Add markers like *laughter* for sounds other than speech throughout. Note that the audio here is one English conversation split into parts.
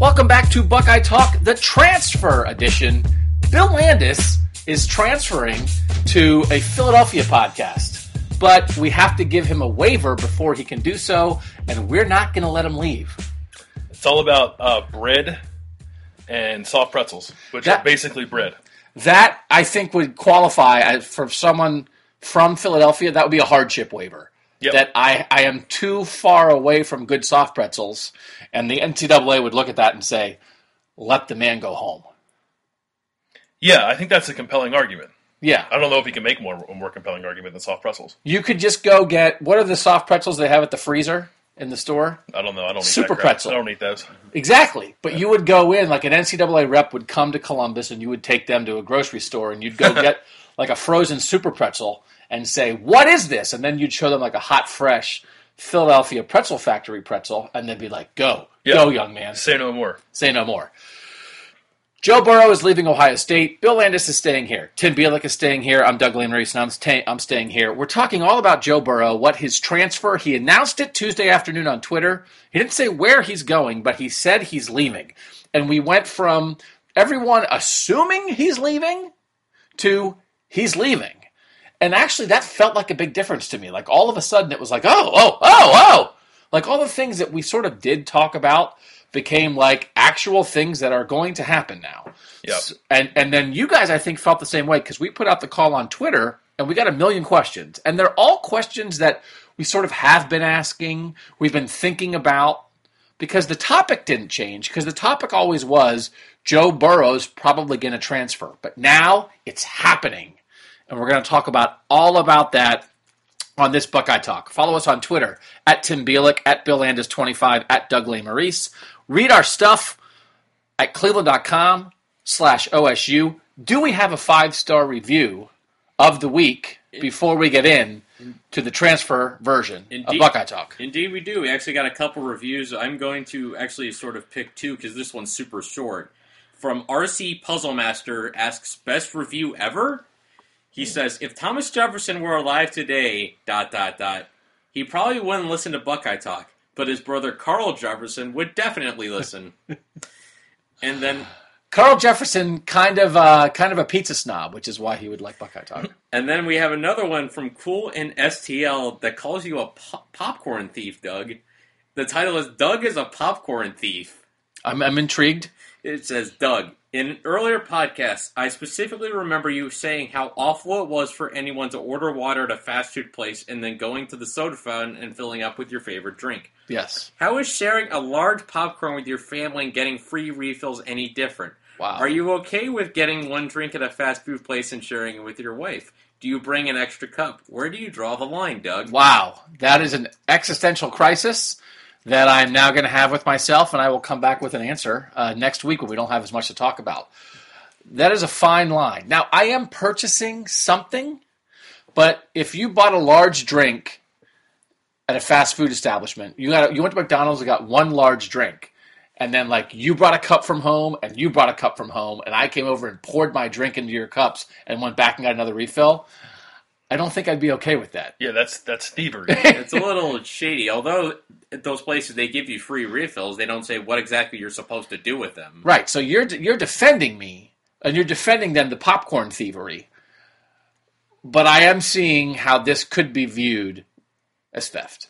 Welcome back to Buckeye Talk, the transfer edition. Bill Landis is transferring to a Philadelphia podcast, but we have to give him a waiver before he can do so, and we're not going to let him leave. It's all about uh, bread and soft pretzels, which That- are basically bread. That I think would qualify as, for someone from Philadelphia. That would be a hardship waiver. Yep. That I, I am too far away from good soft pretzels, and the NCAA would look at that and say, "Let the man go home." Yeah, I think that's a compelling argument. Yeah, I don't know if you can make more a more compelling argument than soft pretzels. you could just go get what are the soft pretzels they have at the freezer in the store? I don't know. I don't eat Super pretzel. I don't eat those. Exactly. But you would go in, like an NCAA rep would come to Columbus and you would take them to a grocery store and you'd go *laughs* get like a frozen super pretzel and say, What is this? And then you'd show them like a hot, fresh Philadelphia pretzel factory pretzel and they'd be like, Go, Yeah. go, young man. Say no more. Say no more. Joe Burrow is leaving Ohio State. Bill Landis is staying here. Tim Bielik is staying here. I'm Doug Lesmerises, and I'm, sta- I'm staying here. We're talking all about Joe Burrow, what his transfer. He announced it Tuesday afternoon on Twitter. He didn't say where he's going, but he said he's leaving. And we went from everyone assuming he's leaving to he's leaving. And actually, that felt like a big difference to me. Like all of a sudden, it was like, oh, oh, oh, oh. Like all the things that we sort of did talk about became like actual things that are going to happen now. Yep. And and then you guys, I think, felt the same way because we put out the call on Twitter and we got a million questions, and they're all questions that we sort of have been asking, we've been thinking about, because the topic didn't change. Because the topic always was Joe Burrow's probably going to transfer, but now it's happening, and we're going to talk about all about that on this Buckeye Talk. Follow us on Twitter at Tim Bielik, at Bill Landis25, at Doug Lesmerises. Read our stuff at cleveland.com slash OSU. Do we have a five star review of the week before we get in to the transfer version of Buckeye Talk? Indeed, we do. We actually got a couple reviews. I'm going to actually sort of pick two because this one's super short. From RC Puzzle Master asks, "Best review ever?" He says, "If Thomas Jefferson were alive today, dot dot dot, he probably wouldn't listen to Buckeye Talk, but his brother Carl Jefferson would definitely listen." *laughs* and then Carl Jefferson, kind of uh, kind of a pizza snob, which is why he would like Buckeye Talk. *laughs* And then we have another one from Cool and STL that calls you a po- popcorn thief, Doug. The title is Doug is a popcorn thief. I'm, I'm intrigued. It says, Doug, in an earlier podcast, I specifically remember you saying how awful it was for anyone to order water at a fast food place and then going to the soda fountain and filling up with your favorite drink. Yes. How is sharing a large popcorn with your family and getting free refills any different? Wow. Are you okay with getting one drink at a fast food place and sharing it with your wife? Do you bring an extra cup? Where do you draw the line, Doug? Wow, that is an existential crisis that I'm now going to have with myself, and I will come back with an answer uh, next week when we don't have as much to talk about. That is a fine line. Now, I am purchasing something, but if you bought a large drink at a fast food establishment, you got you went to McDonald's and got one large drink, and then like you brought a cup from home and you brought a cup from home, and I came over and poured my drink into your cups and went back and got another refill. I don't think I'd be okay with that. Yeah, that's that's thievery. *laughs* It's a little shady. Although at those places they give you free refills, they don't say what exactly you're supposed to do with them. Right. So you're you're defending me, and you're defending them the popcorn thievery. But I am seeing how this could be viewed as theft.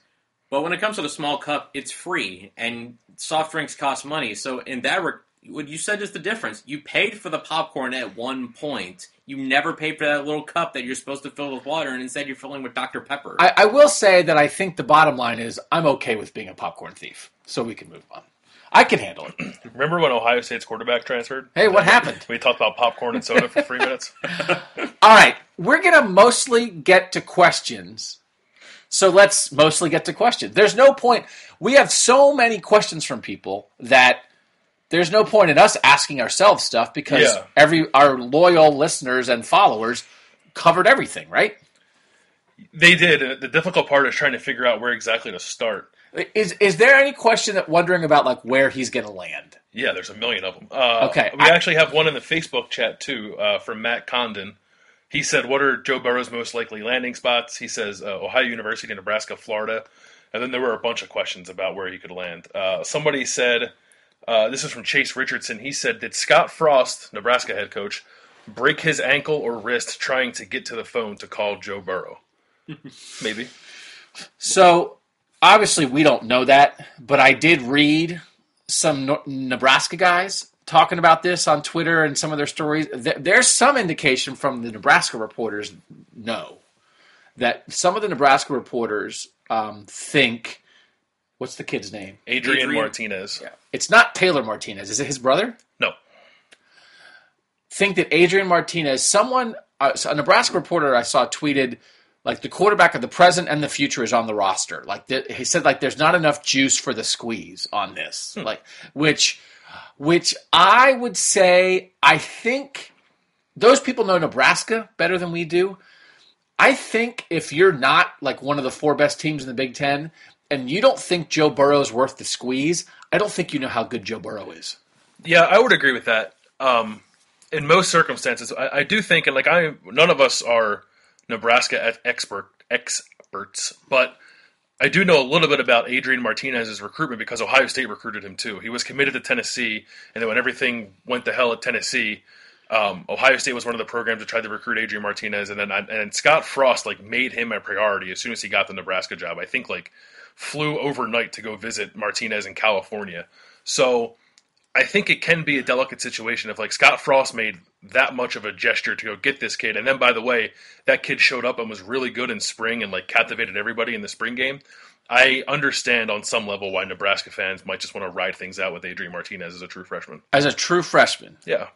But when it comes to the small cup, it's free, and soft drinks cost money. So in that, re- what you said is the difference. You paid for the popcorn at one point. You never paid for that little cup that you're supposed to fill with water, and instead you're filling with Dr Pepper. I, I will say that I think the bottom line is I'm okay with being a popcorn thief, so we can move on. I can handle it. *clears throat* Remember when Ohio State's quarterback transferred? Hey, what happened? We talked about popcorn and soda for three minutes. *laughs* All right, we're gonna mostly get to questions. So let's mostly get to questions. There's no point. We have so many questions from people that there's no point in us asking ourselves stuff because Yeah. every our loyal listeners and followers covered everything, right? They did. The difficult part is trying to figure out where exactly to start. Is is there any question that wondering about like where he's going to land? Yeah, there's a million of them. Uh, Okay, We I- actually have one in the Facebook chat too uh, from Matt Condon. He said, "What are Joe Burrow's most likely landing spots?" He says, uh, "Ohio University, Nebraska, Florida," and then there were a bunch of questions about where he could land. Uh, somebody said, uh, "This is from Chase Richardson." He said, "Did Scott Frost, Nebraska head coach, break his ankle or wrist trying to get to the phone to call Joe Burrow?" *laughs* Maybe. So obviously we don't know that, but I did read some Nebraska guys talking about this on Twitter and some of their stories. Th- There's some indication from the Nebraska reporters, no, that some of the Nebraska reporters um, think. What's the kid's name? Adrian, Adrian- Martinez. It's not Taylor Martinez. Is it his brother? No. think that Adrian Martinez, someone, uh, a Nebraska reporter I saw tweeted, like the quarterback of the present and the future is on the roster. Like the, he said, like there's not enough juice for the squeeze on this. Like which, which I would say, I think those people know Nebraska better than we do. I think if you're not like one of the four best teams in the Big Ten, and you don't think Joe Burrow's worth the squeeze, I don't think you know how good Joe Burrow is. Yeah, I would agree with that. Um, in most circumstances, I, I do think, and like I, none of us are Nebraska expert experts, but I do know a little bit about Adrian Martinez's recruitment because Ohio State recruited him too. He was committed to Tennessee, and then when everything went to hell at Tennessee, um, Ohio State was one of the programs that tried to recruit Adrian Martinez, and then and Scott Frost like made him a priority as soon as he got the Nebraska job. I think like flew overnight to go visit Martinez in California. So I think it can be a delicate situation if like Scott Frost made that much of a gesture to go get this kid, and then by the way, that kid showed up and was really good in spring and like captivated everybody in the spring game. I understand on some level why Nebraska fans might just want to ride things out with Adrian Martinez as a true freshman. As a true freshman, Yeah,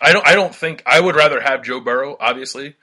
I don't. I don't think I would rather have Joe Burrow, obviously,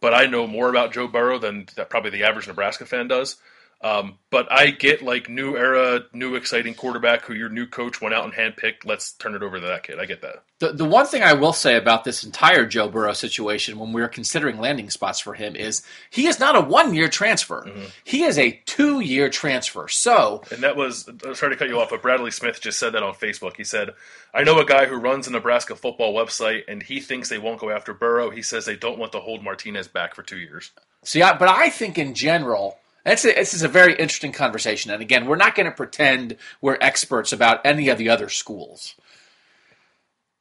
but I know more about Joe Burrow than that probably the average Nebraska fan does. Um, but I get like new era, new exciting quarterback who your new coach went out and handpicked. Let's turn it over to that kid. I get that. The, the one thing I will say about this entire Joe Burrow situation when we are considering landing spots for him is he is not a one year transfer. He is a two year transfer. So, And that was uh, sorry to cut you off, but Bradley Smith just said that on Facebook. He said, "I know a guy who runs a Nebraska football website, and he thinks they won't go after Burrow. He says they don't want to hold Martinez back for two years." see, I, but I think in general, that's a, this is a very interesting conversation. And again, we're not going to pretend we're experts about any of the other schools.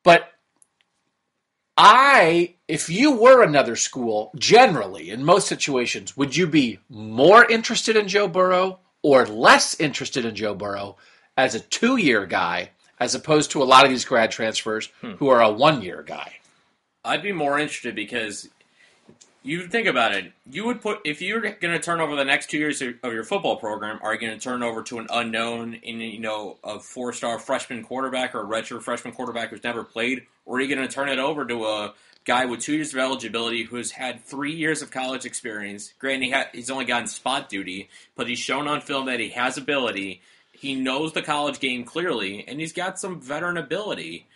But I, if you were another school, generally, in most situations, would you be more interested in Joe Burrow or less interested in Joe Burrow as a two year guy as opposed to a lot of these grad transfers hmm. who are a one year guy? I'd be more interested because you think about it. You would put if you're going to turn over the next two years of your football program, are you going to turn over to an unknown in you know a four star freshman quarterback or a redshirt freshman quarterback who's never played, or are you going to turn it over to a guy with two years of eligibility who's had three years of college experience? Granted, he ha- he's only gotten spot duty, but he's shown on film that he has ability. He knows the college game clearly, and he's got some veteran ability.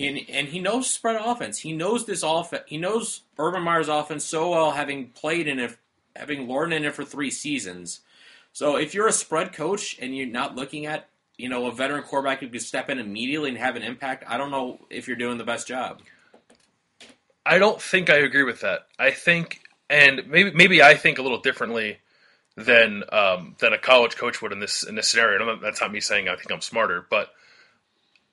He, and he knows spread offense. He knows this offense. He knows Urban Meyer's offense so well, having played in it, having learned in it for three seasons. So if you're a spread coach and you're not looking at you know a veteran quarterback who could step in immediately and have an impact, I don't know if you're doing the best job. I don't think I agree with that. I think, and maybe maybe I think a little differently than um, than a college coach would in this in this scenario. That's not me saying I think I'm smarter, but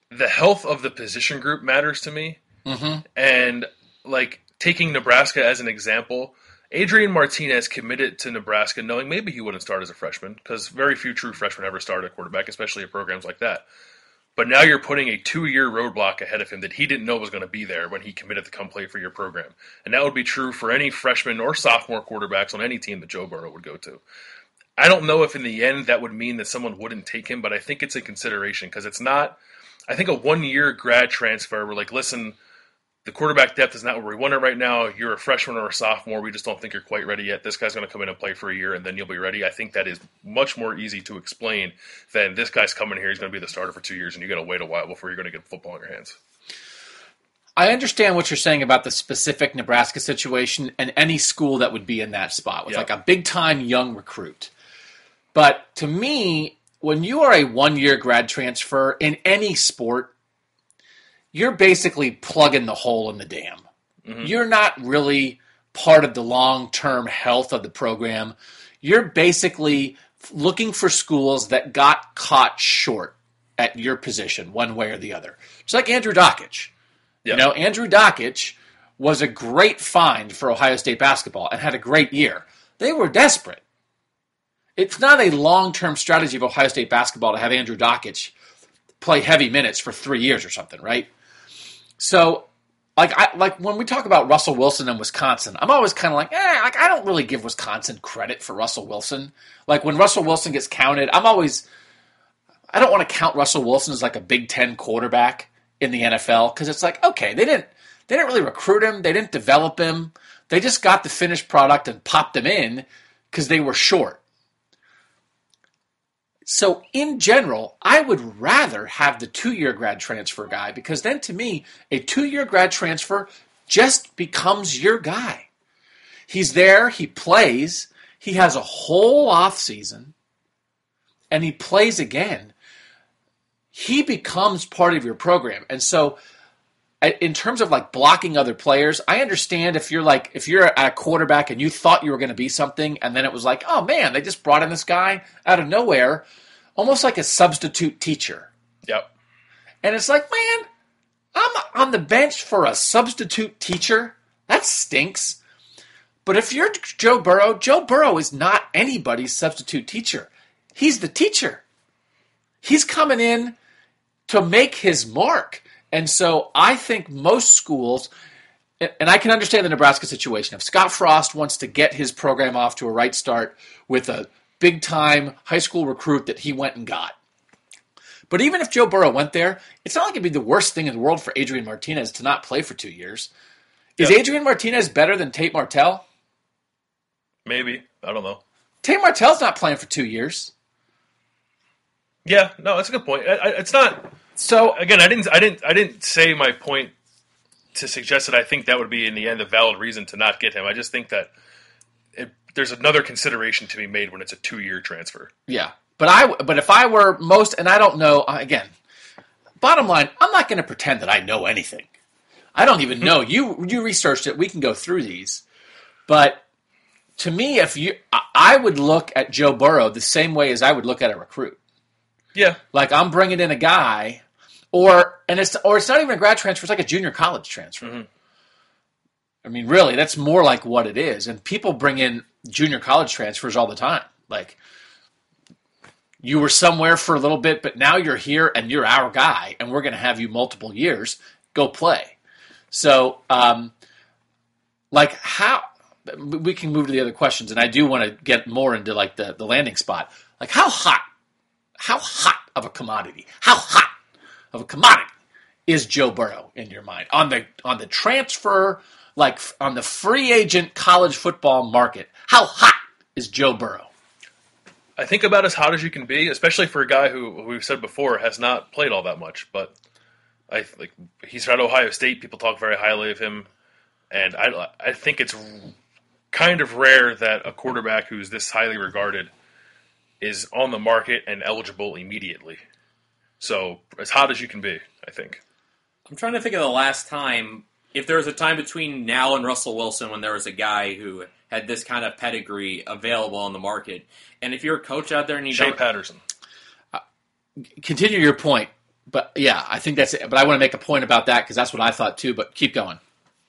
the health of the position group matters to me. Mm-hmm. And like taking Nebraska as an example, Adrian Martinez committed to Nebraska knowing maybe he wouldn't start as a freshman because very few true freshmen ever start at quarterback, especially at programs like that. But now you're putting a two year roadblock ahead of him that he didn't know was going to be there when he committed to come play for your program. And that would be true for any freshman or sophomore quarterbacks on any team that Joe Burrow would go to. I don't know if in the end that would mean that someone wouldn't take him, but I think it's a consideration because it's not. I think a one year grad transfer, we're like, listen, the quarterback depth is not where we want it right now. You're a freshman or a sophomore. We just don't think you're quite ready yet. This guy's going to come in and play for a year, and then you'll be ready. I think that is much more easy to explain than this guy's coming here. He's going to be the starter for two years, and you got to wait a while before you're going to get football in your hands. I understand what you're saying about the specific Nebraska situation and any school that would be in that spot with like a big time young recruit. But to me, when you are a one year grad transfer in any sport, you're basically plugging the hole in the dam. Mm-hmm. You're not really part of the long term health of the program. You're basically looking for schools that got caught short at your position, one way or the other. It's like Andrew Dakich. Yeah. You know, Andrew Dakich was a great find for Ohio State basketball and had a great year. They were desperate. It's not a long term strategy of Ohio State basketball to have Andrew Dakich play heavy minutes for three years or something, right? So, like, I like when we talk about Russell Wilson and Wisconsin, I'm always kind of like, eh, like I don't really give Wisconsin credit for Russell Wilson. Like when Russell Wilson gets counted, I'm always, I don't want to count Russell Wilson as like a Big Ten quarterback in the NFL because it's like, okay, they didn't, they didn't really recruit him, they didn't develop him, they just got the finished product and popped him in because they were short. So, in general, I would rather have the two year grad transfer guy because then to me, a two year grad transfer just becomes your guy. He's there, he plays, he has a whole off season, and he plays again. He becomes part of your program. And so, in terms of like blocking other players, I understand if you're like if you're a quarterback and you thought you were going to be something, and then it was like, oh man, they just brought in this guy out of nowhere, almost like a substitute teacher. Yep. And it's like, man, I'm on the bench for a substitute teacher. That stinks. But if you're Joe Burrow, Joe Burrow is not anybody's substitute teacher. He's the teacher. He's coming in to make his mark. And so I think most schools, and I can understand the Nebraska situation. If Scott Frost wants to get his program off to a right start with a big time high school recruit that he went and got, but even if Joe Burrow went there, it's not like it'd be the worst thing in the world for Adrian Martinez to not play for two years. Is Yeah. Adrian Martinez better than Tate Martell? Maybe. I don't know. Tate Martell's not playing for two years. Yeah, no, that's a good point. I, I, it's not. So Again, I didn't. I didn't. I didn't say my point to suggest that I think that would be in the end a valid reason to not get him. I just think that it, there's another consideration to be made when it's a two-year transfer. yeah, but I but if I were most, and I don't know uh, again. Bottom line, I'm not going to pretend that I know anything. I don't even know. you you researched it. We can go through these, but to me, if you, I- I would look at Joe Burrow the same way as I would look at a recruit. Yeah, Like I'm bringing in a guy, or and it's or it's not even a grad transfer; it's like a junior college transfer. I mean, really, that's more like what it is. And people bring in junior college transfers all the time. Like you were somewhere for a little bit, but now you're here and you're our guy, and we're going to have you multiple years. Go play. So, um, like how we can move to the other questions, and I do want to get more into like the the landing spot. Like how hot how hot of a commodity, how hot of a commodity is Joe Burrow in your mind on the on the transfer, like on the free agent college football market? How hot is Joe Burrow? I think about as hot as you can be, especially for a guy who who we've said before has not played all that much. But I like he's at Ohio State. People talk very highly of him, and I I think it's kind of rare that a quarterback who's this highly regarded is on the market and eligible immediately. So as hot as you can be, I think. I'm trying to think of the last time, if there was a time between now and Russell Wilson when there was a guy who had this kind of pedigree available on the market. And if you're a coach out there and you Shea don't, Patterson. Continue your point, but yeah, I think that's it. But I want to make a point about that because that's what I thought too. But keep going.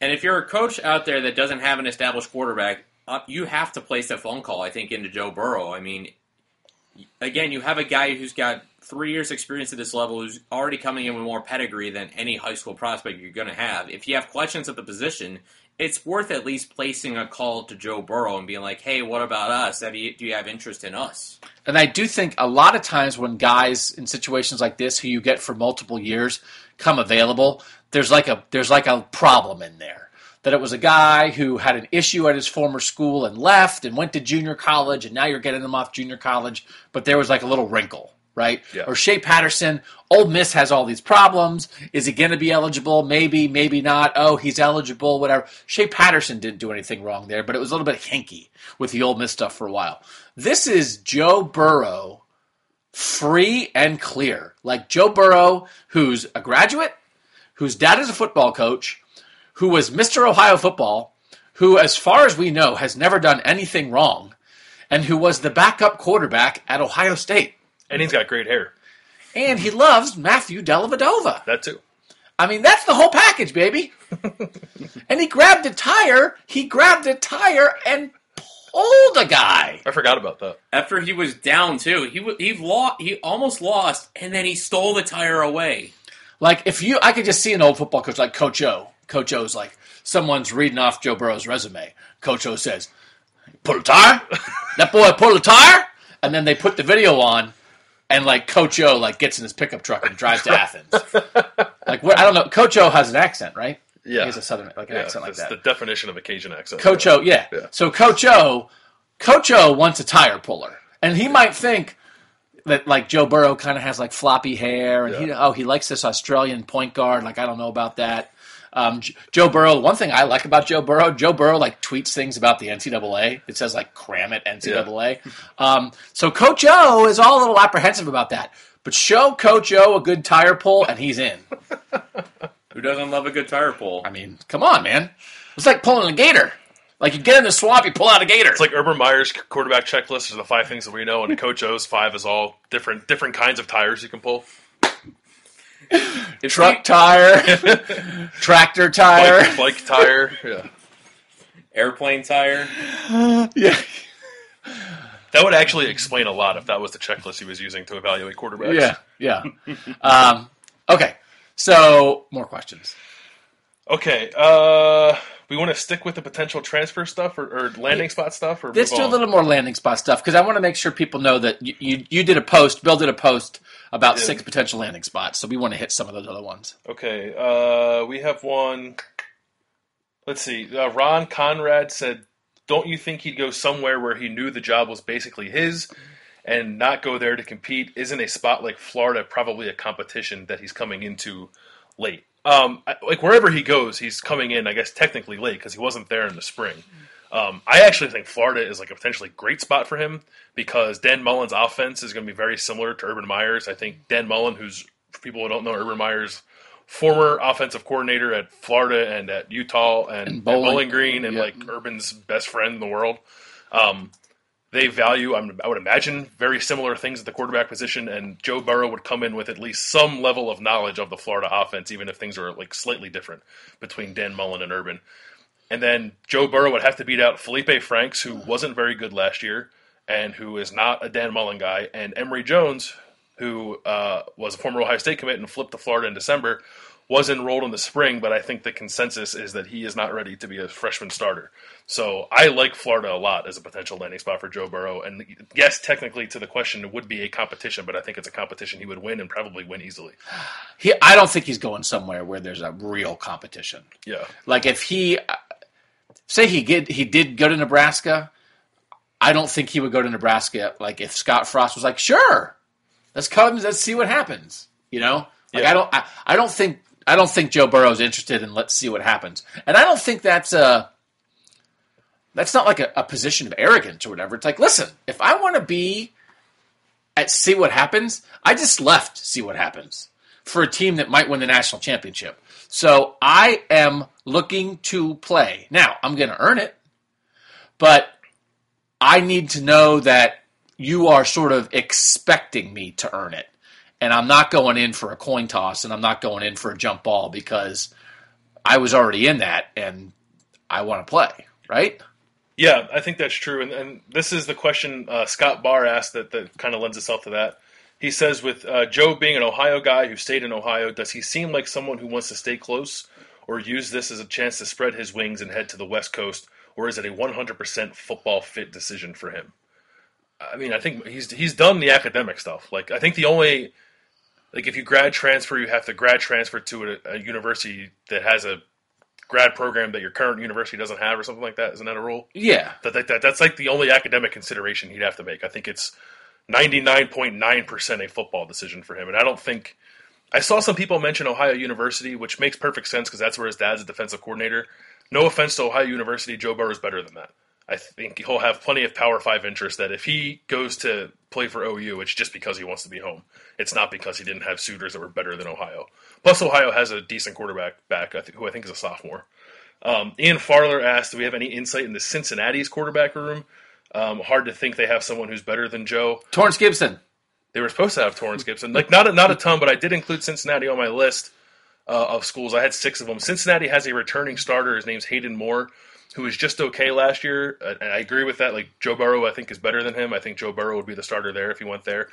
and if you're a coach out there that doesn't have an established quarterback, uh, you have to place a phone call. I think into Joe Burrow. I mean, again, you have a guy who's got three years experience at this level, who's already coming in with more pedigree than any high school prospect you're going to have. If you have questions at the position, it's worth at least placing a call to Joe Burrow and being like, "Hey, what about us? Have you, do you have interest in us?" And I do think a lot of times when guys in situations like this, who you get for multiple years, come available, there's like a there's like a problem in there. That it was a guy who had an issue at his former school and left and went to junior college, and now you're getting him off junior college, but there was like a little wrinkle right? Yeah. Or Shea Patterson, Ole Miss has all these problems. Is he going to be eligible? Maybe, maybe not. Oh, he's eligible, whatever. Shea Patterson didn't do anything wrong there, but it was a little bit hinky with the Ole Miss stuff for a while. This is Joe Burrow free and clear. Like Joe Burrow, who's a graduate, whose dad is a football coach, who was Mr. Ohio football, who, as far as we know, has never done anything wrong, and who was the backup quarterback at Ohio State. And he's got great hair. And he loves Matthew Dellavedova. That too. I mean, that's the whole package, baby. *laughs* and he grabbed a tire. He grabbed a tire and pulled a guy. I forgot about that. After he was down too, he he lost. He almost lost, and then he stole the tire away. Like if you, I could just see an old football coach like Coach O. Coach O's like someone's reading off Joe Burrow's resume. Coach O says, "Pull a tire." *laughs* that boy pull a tire, and then they put the video on, and like Coach O like gets in his pickup truck and drives to Athens. *laughs* Like what? I don't know. Coach O has an accent, right? Yeah. he has a southern like an Yeah, accent like that. the definition of a Cajun accent. Coach O, yeah. Yeah. So Coach O, Coach O wants a tire puller, and he might think that like Joe Burrow kind of has like floppy hair, and he oh he likes this Australian point guard. Like I don't know about that. Um, Joe Burrow. One thing I like about Joe Burrow, Joe Burrow like tweets things about the NCAA. It says like "cram it NCAA." Um, so Coach O is all a little apprehensive about that. But show Coach O a good tire pull, and he's in. *laughs* Who doesn't love a good tire pull? I mean, come on, man. It's like pulling a gator. Like you get in the swamp, you pull out a gator. It's like Urban Meyer's quarterback checklist is the five things that we know, and Coach O's five is all different different kinds of tires you can pull. Truck tire, *laughs* tractor tire. Bike, bike tire. Yeah. airplane tire. *sighs* Yeah. That would actually explain a lot if that was the checklist he was using to evaluate quarterbacks. Yeah. Yeah. um, okay. So more questions. Okay. Uh, we want to stick with the potential transfer stuff or, or landing spot stuff, or Let's do a little more landing spot stuff because I want to make sure people know that you, you, you did a post, Bill did a post about six potential landing spots. So we want to hit some of those other ones. Okay, uh, we have one. Let's see. Uh, Ron Conrad said, "Don't you think he'd go somewhere where he knew the job was basically his, and not go there to compete? Isn't a spot like Florida probably a competition that he's coming into late? Um, I- like wherever he goes, he's coming in. I guess technically late because he wasn't there in the spring. Um, I actually think Florida is like a potentially great spot for him because Dan Mullen's offense is going to be very similar to Urban Meyer's. I think Dan Mullen, who's for people who don't know Urban Meyer's former offensive coordinator at Florida and at Utah and, And Bowling. Bowling Green and Yeah. like Urban's best friend in the world. Um, they value, I'm, I would imagine, very similar things at the quarterback position, and Joe Burrow would come in with at least some level of knowledge of the Florida offense, even if things are like slightly different between Dan Mullen and Urban. And then Joe Burrow would have to beat out Felipe Franks, who wasn't very good last year and who is not a Dan Mullen guy, and Emory Jones, who uh, was a former Ohio State commit and flipped to Florida in December, was enrolled in the spring, but I think the consensus is that he is not ready to be a freshman starter. So I like Florida a lot as a potential landing spot for Joe Burrow. And yes, technically, to the question, it would be a competition, but I think it's a competition he would win and probably win easily. He, I don't think he's going somewhere where there's a real competition. Yeah. Like if he say he did he did go to Nebraska, I don't think he would go to Nebraska. Like if Scott Frost was like, sure, let's come, let's see what happens. You know, like Yeah. I don't, I, I don't think, I don't think Joe Burrow's interested in let's see what happens, and I don't think that's a, that's not like a, a position of arrogance or whatever. It's like, listen, if I want to be at see what happens, I just left see what happens for a team that might win the national championship. So I am looking to play. Now, I'm going to earn it, but I need to know that you are sort of expecting me to earn it. And I'm not going in for a coin toss and I'm not going in for a jump ball because I was already in that and I want to play, right? Yeah, I think that's true, and, and this is the question uh, Scott Barr asked that, that kind of lends itself to that. He says, with uh, Joe being an Ohio guy who stayed in Ohio, does he seem like someone who wants to stay close, or use this as a chance to spread his wings and head to the West Coast, or is it a 100% football fit decision for him? I mean, I think he's he's done the academic stuff. Like, I think the only like if you grad transfer, you have to grad transfer to a, a university that has a grad program that your current university doesn't have, or something like that. Isn't that a rule? Yeah. That, that, that that's like the only academic consideration he'd have to make. I think it's ninety nine point nine percent a football decision for him, and I don't think. I saw some people mention Ohio University, which makes perfect sense because that's where his dad's a defensive coordinator. No offense to Ohio University, Joe Burrow is better than that. I think he'll have plenty of Power Five interest. That if he goes to play for OU, it's just because he wants to be home. It's not because he didn't have suitors that were better than Ohio. Plus, Ohio has a decent quarterback back, who I think is a sophomore. Um, Ian Farler asked, "Do we have any insight into Cincinnati's quarterback room?" Um, hard to think they have someone who's better than Joe. Torrance Gibson. They were supposed to have Torrance Gibson, like not a, not a ton, but I did include Cincinnati on my list uh, of schools. I had six of them. Cincinnati has a returning starter. His name's Hayden Moore who was just okay last year. And I agree with that. Like Joe Burrow, I think is better than him. I think Joe Burrow would be the starter there if he went there.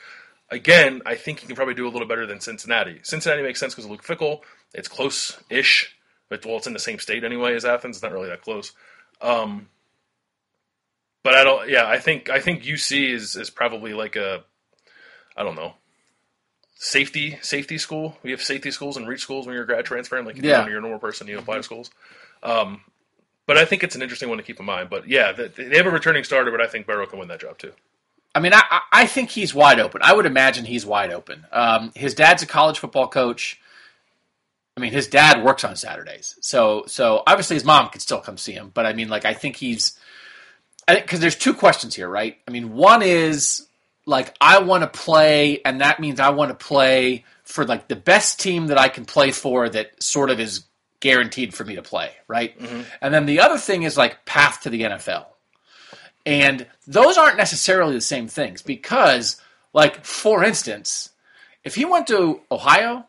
Again, I think he can probably do a little better than Cincinnati. Cincinnati makes sense because of Luke Fickell. It's close-ish, but well, it's in the same state anyway as Athens. It's not really that close. Um, but I don't. Yeah, I think I think UC is is probably like a, I don't know, safety safety school. We have safety schools and reach schools when you're a grad transferring. Like if Yeah. you're a normal person, you apply to schools. Um, but I think it's an interesting one to keep in mind. But yeah, th- they have a returning starter, but I think Burrow can win that job too. I mean, I, I- I think he's wide open. I would imagine he's wide open. Um, his dad's a college football coach. I mean, his dad works on Saturdays, so so obviously his mom could still come see him. But I mean, like, I think he's, I think because there's two questions here, right? I mean, one is like I want to play, and that means I want to play for like the best team that I can play for that sort of is guaranteed for me to play, right? Mm-hmm. And then the other thing is like path to the NFL. And those aren't necessarily the same things because, like, for instance, if he went to Ohio,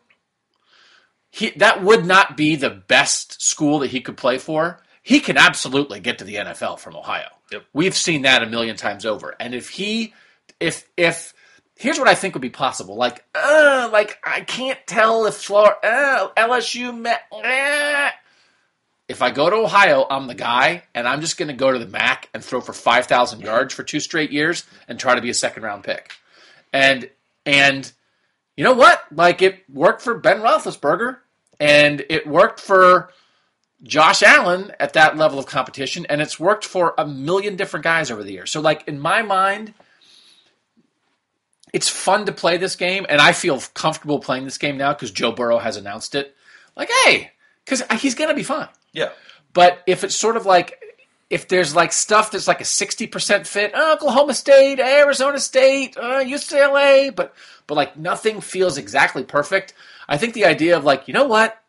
he, that would not be the best school that he could play for. He can absolutely get to the NFL from Ohio. Yep. We've seen that a million times over. And if he, if, if, here's what I think would be possible. Like, uh, like I can't tell if Florida, uh, LSU, met, uh, if I go to Ohio, I'm the guy, and I'm just going to go to the MAC and throw for five thousand yards for two straight years and try to be a second round pick. And and you know what? Like it worked for Ben Roethlisberger, and it worked for Josh Allen at that level of competition, and it's worked for a million different guys over the years. So, like in my mind, it's fun to play this game, and I feel comfortable playing this game now because Joe Burrow has announced it. Like, hey, because he's going to be fine. Yeah, But if it's sort of like if there's like stuff that's like a sixty percent fit, uh, Oklahoma State, Arizona State, uh, UCLA, but but like nothing feels exactly perfect. I think the idea of like you know what,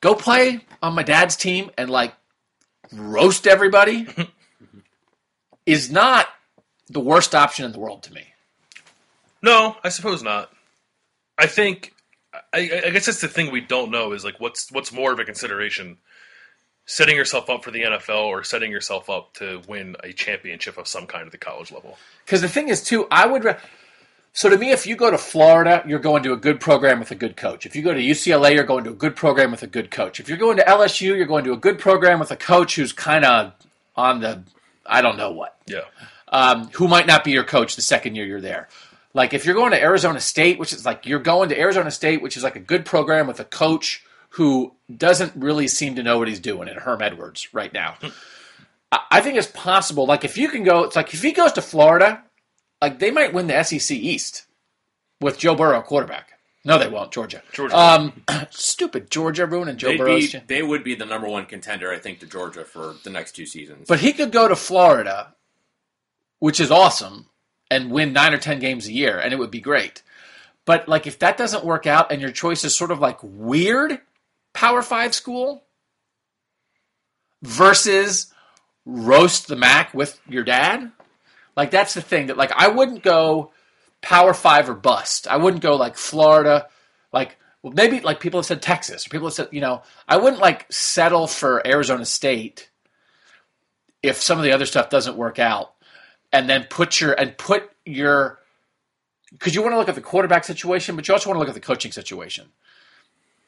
go play on my dad's team and like roast everybody *laughs* is not the worst option in the world to me. no, I suppose not. I think. I, I guess that's the thing we don't know is like what's what's more of a consideration, setting yourself up for the NFL or setting yourself up to win a championship of some kind at the college level. Because the thing is, too, I would. Re- so to me, if you go to Florida, you're going to a good program with a good coach. If you go to UCLA, you're going to a good program with a good coach. If you're going to LSU, you're going to a good program with a coach who's kind of on the, I don't know what, Yeah, um, who might not be your coach the second year you're there. Like if you're going to Arizona State, which is like you're going to Arizona State, which is like a good program with a coach who doesn't really seem to know what he's doing in Herm Edwards right now. I- think it's possible. Like if you can go, it's like if he goes to Florida, like they might win the SEC East with Joe Burrow quarterback. No, they won't. Georgia. Georgia. Um, *clears throat* stupid Georgia ruining Joe They'd Burrow's. they would be the number one contender, I think, to Georgia for the next two seasons. But he could go to Florida, which is awesome, and win nine or ten games a year, and it would be great. But like if that doesn't work out and your choice is sort of like weird Power Five school versus roast the Mac with your dad, like that's the thing that like I wouldn't go Power Five or bust. I wouldn't go like Florida, like well maybe like people have said Texas or people have said you know I wouldn't like settle for Arizona State if some of the other stuff doesn't work out, and then put your and put your because you want to look at the quarterback situation, but you also want to look at the coaching situation.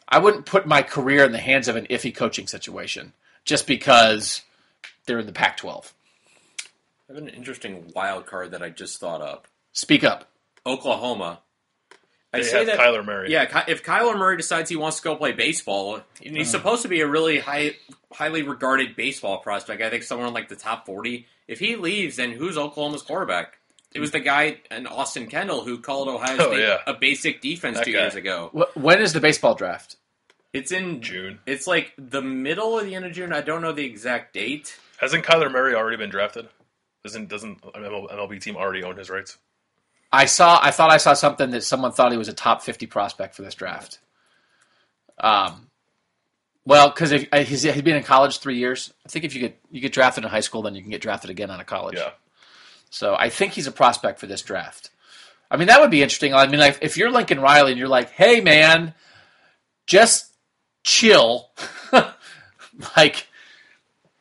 I wouldn't put my career in the hands of an iffy coaching situation just because they're in the Pac-12. I have an interesting wild card that I just thought up. Speak up. Oklahoma. I They say have that Kyler Murray. Yeah, if Kyler Murray decides he wants to go play baseball, and he's mm-hmm. supposed to be a really high, highly regarded baseball prospect. I think somewhere in like the top forty. If he leaves, then who's Oklahoma's quarterback? It was the guy in Austin Kendall who called Ohio Oh, State yeah. a basic defense That two guy. years ago. When is the baseball draft? It's in June. It's like the middle of the end of June. I don't know the exact date. Hasn't Kyler Murray already been drafted? Doesn't doesn't an MLB team already own his rights? I saw. I thought I saw something that someone thought he was a top fifty prospect for this draft. Um, well, because he's he's been in college three years. I think if you get you get drafted in high school, then you can get drafted again out of college. Yeah. So I think he's a prospect for this draft. I mean, that would be interesting. I mean, like if you're Lincoln Riley and you're like, "Hey, man, just chill," *laughs* like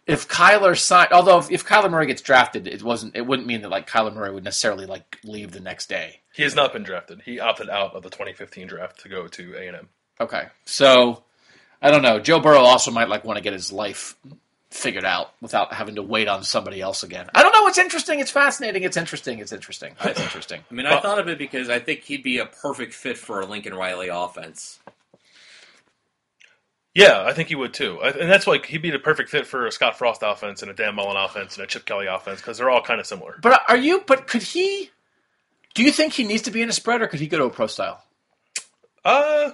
if Kyler signed, although if, if Kyler Murray gets drafted, it wasn't. It wouldn't mean that like Kyler Murray would necessarily like leave the next day. He has not been drafted. He opted out of the 2015 draft to go to A&M. Okay, so I don't know. Joe Burrow also might like want to get his life figured out without having to wait on somebody else again. I don't know. It's interesting. It's fascinating. It's interesting. It's interesting. It's interesting. I mean, I thought of it because I think he'd be a perfect fit for a Lincoln Riley offense. Yeah, I think he would too, and that's like he'd be the perfect fit for a Scott Frost offense and a Dan Mullen offense and a Chip Kelly offense because they're all kind of similar. But are you? But could he? Do you think he needs to be in a spread, or could he go to a pro style? Uh,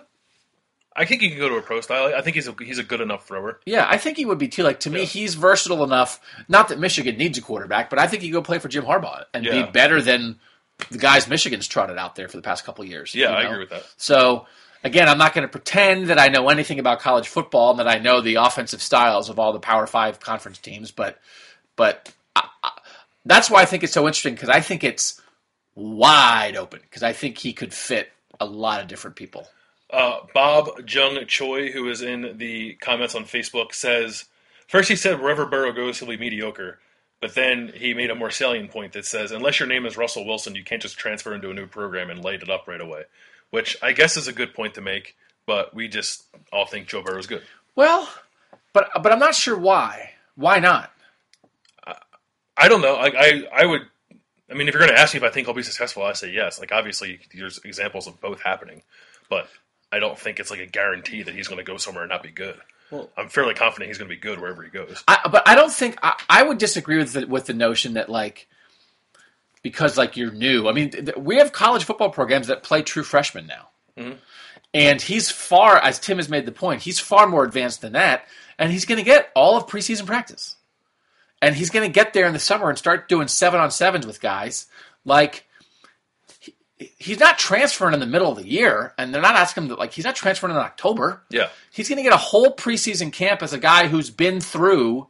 I think he can go to a pro style. I think he's a, he's a good enough thrower. Yeah, I think he would be too. Like to me, Yeah. he's versatile enough. Not that Michigan needs a quarterback, but I think he could go play for Jim Harbaugh and Yeah. be better than the guys Michigan's trotted out there for the past couple of years. Yeah, you I agree with that. So again, I'm not going to pretend that I know anything about college football and that I know the offensive styles of all the Power Five conference teams, but but I, I, that's why I think it's so interesting because I think it's wide open because I think he could fit a lot of different people. Uh, Bob Jung Choi, who is in the comments on Facebook, says first he said wherever Burrow goes, he'll be mediocre. But then he made a more salient point that says, unless your name is Russell Wilson, you can't just transfer into a new program and light it up right away. Which I guess is a good point to make, but we just all think Joe Burrow is good. Well, but but I'm not sure why. Why not? I don't know. I, I, I would. I mean, if you're going to ask me if I think I'll be successful, I say yes. Like obviously, there's examples of both happening, but I don't think it's like a guarantee that he's going to go somewhere and not be good. Well- I'm fairly confident he's going to be good wherever he goes. I, but I don't think I, I would disagree with the, with the notion that like because like you're new. I mean, th- we have college football programs that play true freshmen now, mm-hmm. and he's far as Tim has made the point. He's far more advanced than that, and he's going to get all of preseason practice, and he's going to get there in the summer and start doing seven on sevens with guys like. he- He's not transferring in the middle of the year, and they're not asking him to like. He's not transferring in October Yeah, he's going to get a whole preseason camp as a guy who's been through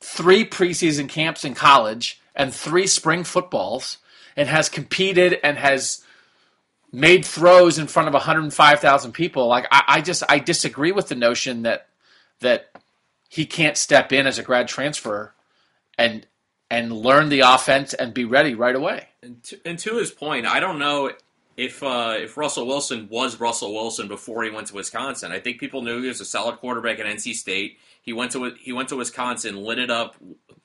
three preseason camps in college and three spring footballs and has competed and has made throws in front of 105,000 people. Like I, I just I disagree with the notion that that he can't step in as a grad transfer and and learn the offense and be ready right away. And to, and to his point, I don't know if uh, if Russell Wilson was Russell Wilson before he went to Wisconsin. I think people knew he was a solid quarterback at NC State. He went to he went to Wisconsin, lit it up,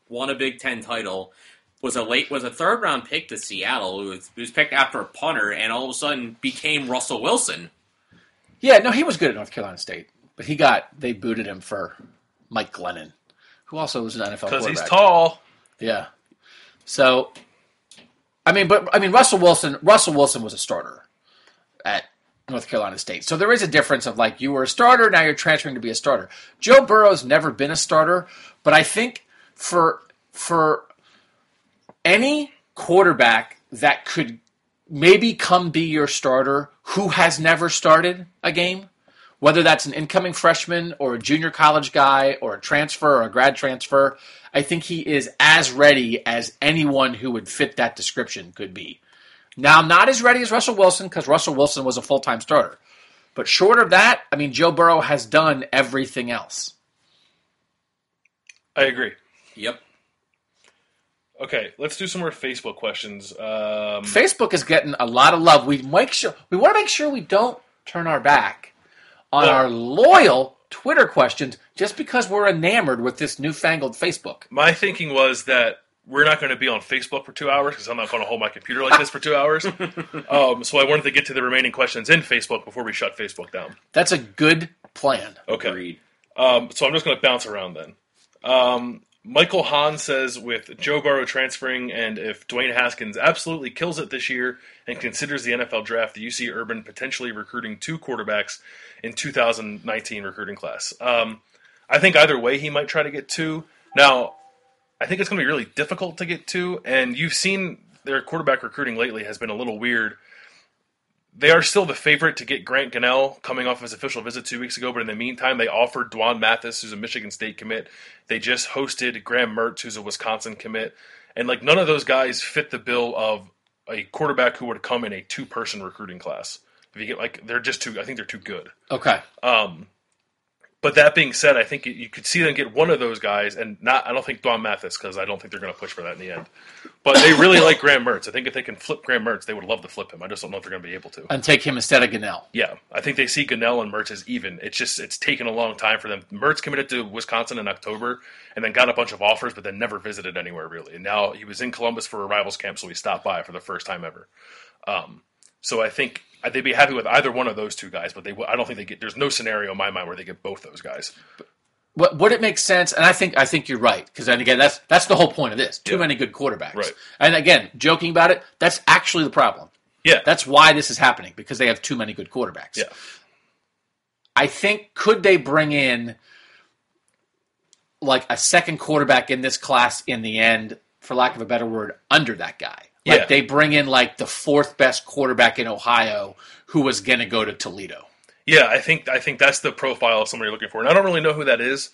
won a Big Ten title. Was a late was a third round pick to Seattle. Who was, who was picked after a punter, and all of a sudden became Russell Wilson. Yeah, no, he was good at North Carolina State, but he got they booted him for Mike Glennon, who also was an NFL because quarterback. he's tall. Yeah. So, I mean, but I mean, Russell Wilson. Russell Wilson was a starter at North Carolina State. So there is a difference of like you were a starter, now you're transferring to be a starter. Joe Burrow's never been a starter, but I think for for any quarterback that could maybe come be your starter who has never started a game, whether that's an incoming freshman or a junior college guy or a transfer or a grad transfer, I think he is as ready as anyone who would fit that description could be. Now, not as ready as Russell Wilson because Russell Wilson was a full time starter. But short of that, I mean, Joe Burrow has done everything else. I agree. Yep. Okay, let's do some more Facebook questions. Um, Facebook is getting a lot of love. We make sure we want to make sure we don't turn our back on Well- our loyal Twitter questions just because we're enamored with this newfangled Facebook. my thinking was that we're not going to be on Facebook for two hours because I'm not going to hold my computer like this for two hours. *laughs* Um, so I wanted to get to the remaining questions in Facebook before we shut Facebook down. That's a good plan. Okay. Agreed. Um, so I'm just going to bounce around then. Um, Michael Hahn says with Joe Burrow transferring and if Dwayne Haskins absolutely kills it this year and considers the NFL draft, you see Urban potentially recruiting two quarterbacks in 2019 recruiting class? Um, I think either way he might try to get two. Now, I think it's going to be really difficult to get two, and you've seen their quarterback recruiting lately has been a little weird. They are still the favorite to get Grant Gunnell coming off his official visit two weeks ago, but in the meantime, they offered Dwan Mathis, who's a Michigan State commit. They just hosted Graham Mertz, who's a Wisconsin commit, and like none of those guys fit the bill of a quarterback who would come in a two-person recruiting class. If you get like, they're just too. I think they're too good. Okay. Um, But that being said, I think you- could see them get one of those guys, and not. I don't think Dwan Mathis because I don't think they're going to push for that in the end. But they really *laughs* like Graham Mertz. I think if they can flip Graham Mertz, they would love to flip him. I just don't know if they're going to be able to. And take him instead of Gunnell. Yeah, I think they see Gunnell and Mertz as even. It's just it's taken a long time for them. Mertz committed to Wisconsin in October and then got a bunch of offers, but then never visited anywhere really. And now he was in Columbus for a rivals camp, so he stopped by for the first time ever. Um, so I think they'd be happy with either one of those two guys, but they I don't think they get. There's no scenario in my mind where they get both those guys. What would it make sense? And I think I think you're right because then again that's that's the whole point of this. Too Yeah. many good quarterbacks. Right. And again, joking about it, that's actually the problem. Yeah, That's why this is happening because they have too many good quarterbacks. yeah. I think could they bring in like a second quarterback in this class in the end, for lack of a better word, under that guy. Like Yeah. they bring in like the fourth best quarterback in Ohio who was gonna go to Toledo. Yeah, I think I think that's the profile of somebody you're looking for, and I don't really know who that is.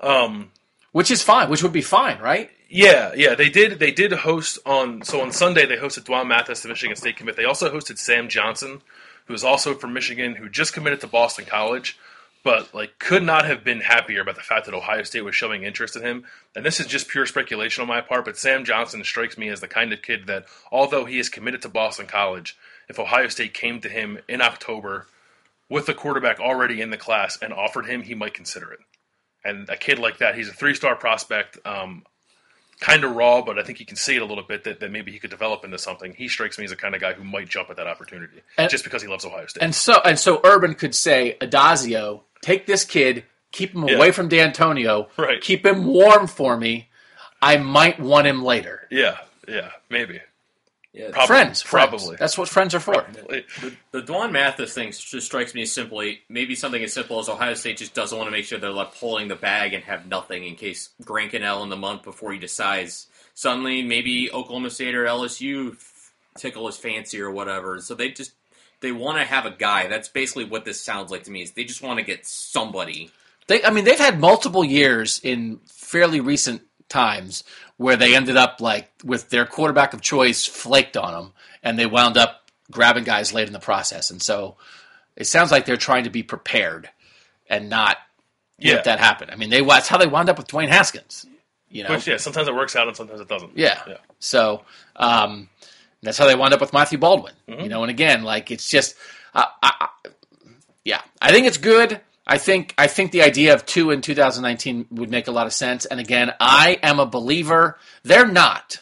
Um, which is fine, which would be fine, right? Yeah, yeah, they did. They did host on. So on Sunday they hosted Dwan Mathis, the Michigan State commit. They also hosted Sam Johnson, who is also from Michigan, who just committed to Boston College, but like could not have been happier about the fact that Ohio State was showing interest in him. And this is just pure speculation on my part, but Sam Johnson strikes me as the kind of kid that, although he is committed to Boston College, if Ohio State came to him in October with the quarterback already in the class and offered him, he might consider it. And a kid like that, he's a three-star prospect. Um, kind of raw, but I think he can see it a little bit that, that maybe he could develop into something. He strikes me as the kind of guy who might jump at that opportunity And- just because he loves Ohio State. And so and so Urban could say, Addazio, take this kid, keep him Yeah. away from D'Antonio, Right. keep him warm for me. I might want him later. yeah, yeah, maybe. Yeah, Probably. Friends, friends. Probably. That's what friends are for. The Dwan Mathis thing just strikes me as simply maybe something as simple as Ohio State just doesn't want to make sure they're left pulling the bag and have nothing in case Grant Gunnell in the month before he decides suddenly maybe Oklahoma State or LSU tickle his fancy or whatever. So they just they want to have a guy. That's basically what this sounds like to me. Is they just want to get somebody. They, I mean, they've had multiple years in fairly recent times where they ended up like with their quarterback of choice flaked on them, and they wound up grabbing guys late in the process. And so it sounds like they're trying to be prepared and not Yeah. let that happen. I mean, they that's how they wound up with Dwayne Haskins. You know, Which, yeah, sometimes it works out and sometimes it doesn't. Yeah. Yeah. So um, that's how they wound up with Matthew Baldwin. Mm-hmm. You know, and again, like it's just, uh, I, I, yeah, I think it's good. I think I think the idea of two in 2019 would make a lot of sense. And again, I am a believer. They're not,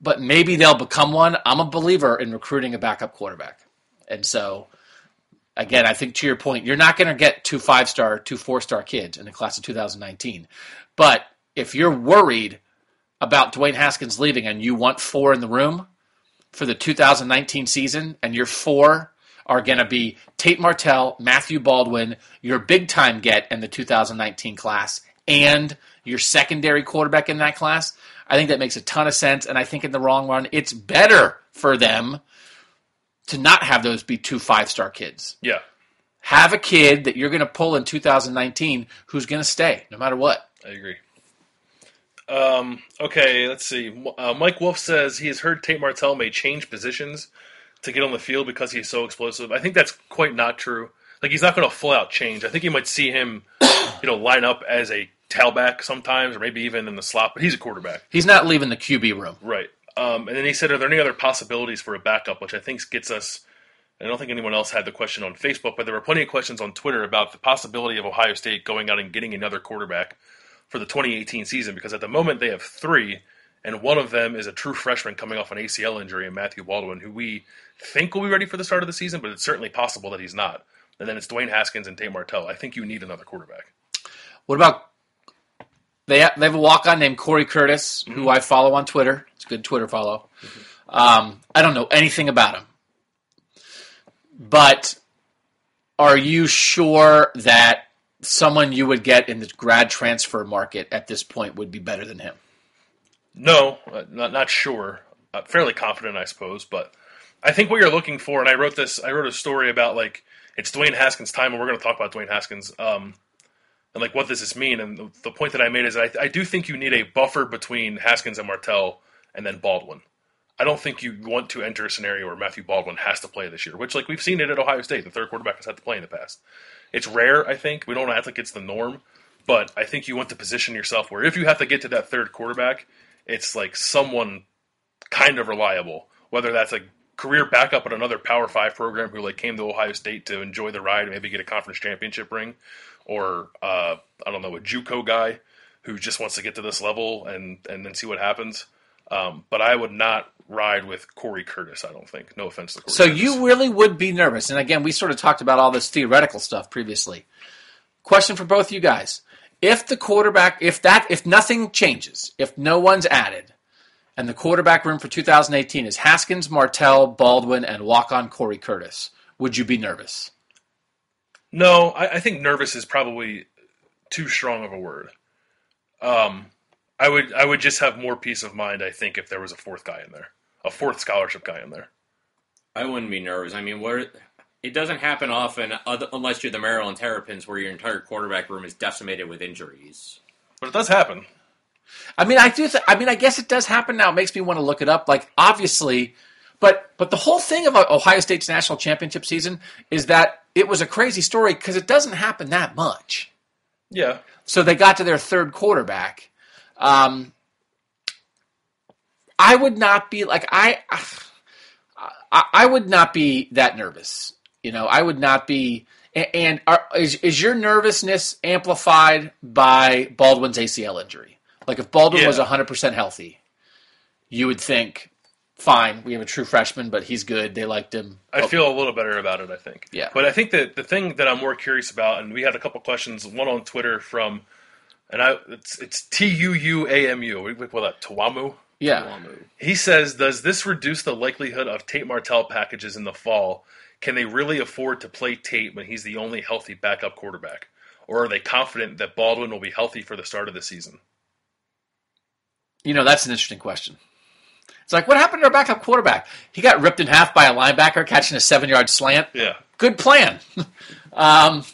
but maybe they'll become one. I'm a believer in recruiting a backup quarterback, and so. Again, I think to your point, you're not going to get two five star, two four star kids in the class of 2019. But if you're worried about Dwayne Haskins leaving and you want four in the room for the 2019 season, and your four are going to be Tate Martell, Matthew Baldwin, your big time get in the 2019 class, and your secondary quarterback in that class, I think that makes a ton of sense. And I think in the long run, it's better for them to not have those be two five star kids. Yeah, Have a kid that you're going to pull in 2019 who's going to stay no matter what. I agree. Um, okay, let's see. Uh, Mike Wolf says he has heard Tate Martell may change positions to get on the field because he's so explosive. I think that's quite not true. Like he's not going to full out change. I think you might see him, *coughs* you know, line up as a tailback sometimes, or maybe even in the slot. But he's a quarterback, He's not leaving the QB room. right? Um, and then he said, "Are there any other possibilities for a backup?" Which I think gets us. I don't think anyone else had the question on Facebook, but there were plenty of questions on Twitter about the possibility of Ohio State going out and getting another quarterback for the 2018 season because at the moment they have three, and one of them is a true freshman coming off an ACL injury in Matthew Baldwin, who we think will be ready for the start of the season, but it's certainly possible that he's not. And then it's Dwayne Haskins and Tate Martell. I think you need another quarterback. What about they? Have, they have a walk on named Corey Curtis, who I follow on Twitter. It's a good Twitter follow. Um, I don't know anything about him, but are you sure that someone you would get in the grad transfer market at this point would be better than him? No, uh, not not sure. Uh, fairly confident, I suppose, but I think what you're looking for, and I wrote this. I wrote a story about like it's Dwayne Haskins' time, and we're going to talk about Dwayne Haskins. Um, and like what does this mean? And the, the point that I made is I, I do think you need a buffer between Haskins and Martell, and then Baldwin. I don't think you want to enter a scenario where Matthew Baldwin has to play this year, which like we've seen it at Ohio State. The third quarterback has had to play in the past. It's rare, I think. We don't act like it's the norm, but I think you want to position yourself where if you have to get to that third quarterback, it's like someone kind of reliable, whether that's a career backup at another Power Five program who like came to Ohio State to enjoy the ride and maybe get a conference championship ring, or uh, I don't know a JUCO guy who just wants to get to this level and and then see what happens. Um, but I would not ride with Corey Curtis. I don't think. No offense to Corey. So Curtis. you really would be nervous. And again, we sort of talked about all this theoretical stuff previously. Question for both you guys. If the quarterback, if that, if nothing changes, if no one's added, and the quarterback room for 2018 is Haskins, Martell, Baldwin, and walk-on Corey Curtis, would you be nervous? No, I, I think nervous is probably too strong of a word. Um, I would I would just have more peace of mind. I think if there was a fourth guy in there, a fourth scholarship guy in there. I wouldn't be nervous. I mean, where it doesn't happen often, other, unless you're the Maryland Terrapins, where your entire quarterback room is decimated with injuries. But it does happen. I mean, I do. Th- I mean, I guess it does happen now. It makes me want to look it up. Like, obviously, but but the whole thing of uh, Ohio State's national championship season is that it was a crazy story because it doesn't happen that much. Yeah, So they got to their third quarterback. Um, I would not be like I, I. I would not be that nervous. You know, I would not be. And are, is is your nervousness amplified by Baldwin's ACL injury? Like if Baldwin was Yeah. 100% healthy, you would think, fine, we have a true freshman, but he's good. They liked him. I feel a little better about it. I think. Yeah. But I think that the thing that I'm more curious about, and we had a couple questions. One on Twitter from, and I it's it's T U U A M U. We we call that Tawamu. yeah. He says, Does this reduce the likelihood of Tate Martell packages in the fall? Can they really afford to play Tate when he's the only healthy backup quarterback? Or are they confident that Baldwin will be healthy for the start of the season? You know, that's an interesting question. It's like, what happened to our backup quarterback? He got ripped in half by a linebacker catching a seven yard slant. Yeah. Good plan. *laughs* um,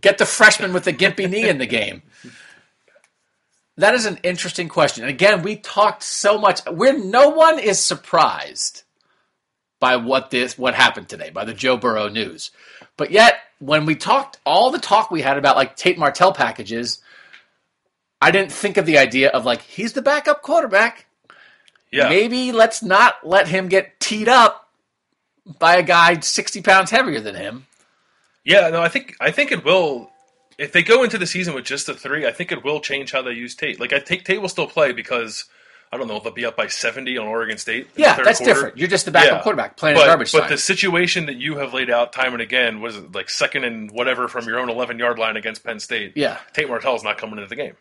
get the freshman with the gimpy knee in the game. That is an interesting question. And again, we talked so much where no one is surprised by what this what happened today, by the Joe Burrow news. But yet, when we talked all the talk we had about like Tate Martell packages, I didn't think of the idea of like he's the backup quarterback. Yeah. Maybe let's not let him get teed up by a guy 60 pounds heavier than him. Yeah, no, I think I think it will if they go into the season with just the three, I think it will change how they use Tate. Like I think Tate will still play because I don't know, if they'll be up by seventy on Oregon State. Yeah, that's quarter. different. You're just the backup Yeah. quarterback playing but, a garbage But time. the situation that you have laid out time and again was like second and whatever from your own eleven yard line against Penn State. Yeah. Tate Martell's not coming into the game.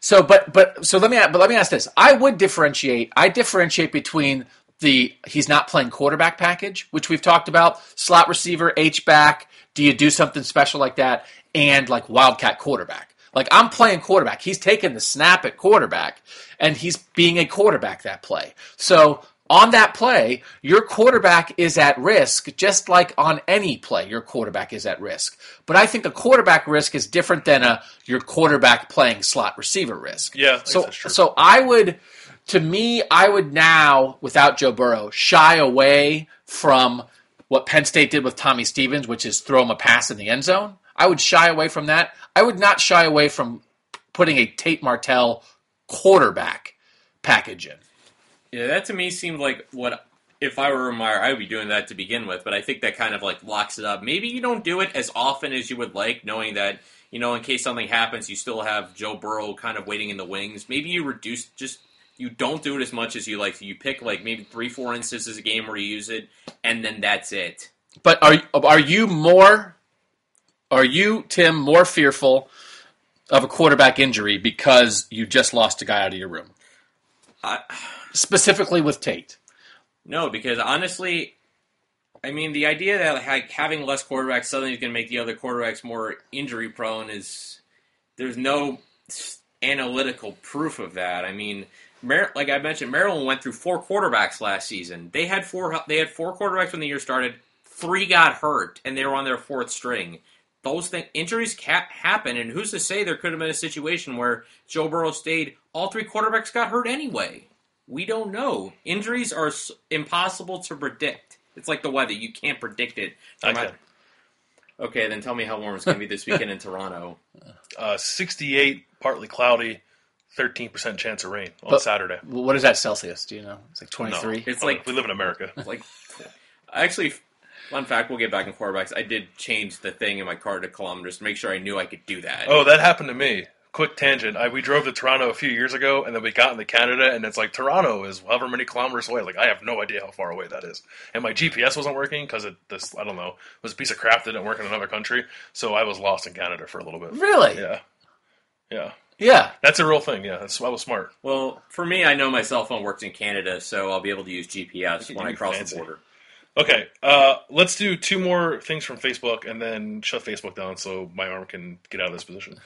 So, but but so let me but let me ask this. I would differentiate. I differentiate between the he's not playing quarterback package, which we've talked about, slot receiver, H back. Do you do something special like that? And like wildcat quarterback. Like I'm playing quarterback. He's taking the snap at quarterback, and he's being a quarterback that play. So on that play, your quarterback is at risk, just like on any play, your quarterback is at risk. But I think a quarterback risk is different than a your quarterback playing slot receiver risk. Yeah, So that's true. so I would, to me, I would now without Joe Burrow shy away from what Penn State did with Tommy Stevens, which is throw him a pass in the end zone. I would shy away from that. I would not shy away from putting a Tate Martell quarterback package in. Yeah, that to me seemed like what if I were a Meyer, I would be doing that to begin with. But I think that kind of like locks it up. Maybe you don't do it as often as you would like, knowing that you know in case something happens, you still have Joe Burrow kind of waiting in the wings. Maybe you reduce just you don't do it as much as you like. You pick like maybe three, four instances a game where you use it, and then that's it. But are are you more are you Tim more fearful of a quarterback injury because you just lost a guy out of your room? I, Specifically with Tate. No, because honestly, I mean, the idea that like, having less quarterbacks suddenly is going to make the other quarterbacks more injury prone is there's no analytical proof of that. I mean, Mar- like I mentioned, Maryland went through four quarterbacks last season. They had four. They had four quarterbacks when the year started. Three got hurt, and they were on their fourth string. Those things, injuries ca- happen, and who's to say there could have been a situation where Joe Burrow stayed? All three quarterbacks got hurt anyway. We don't know. Injuries are s- impossible to predict. It's like the weather; you can't predict it. I From- can. Okay, then tell me how warm it's going to be this weekend in Toronto. *laughs* Uh, 68, partly cloudy, 13% chance of rain on But- Saturday. What is that Celsius? Do you know? It's like No. 23. It's like *laughs* we live in America. like actually fun fact we'll get back in quarterbacks i did change the thing in my car to kilometers to make sure i knew i could do that Oh, that happened to me. Quick tangent. I, we drove to Toronto a few years ago, and then we got into Canada, and it's like Toronto is however many kilometers away. Like I have no idea how far away that is, and my GPS wasn't working because it this I don't know was a piece of crap that didn't work in another country, so I was lost in Canada for a little bit. Really? Yeah, yeah, Yeah. that's a real thing. Yeah, that's I was smart. well for me i know my cell phone works in canada so i'll be able to use gps when i cross fancy. the border Okay, uh, let's do two more things from Facebook, and then shut Facebook down so my arm can get out of this position.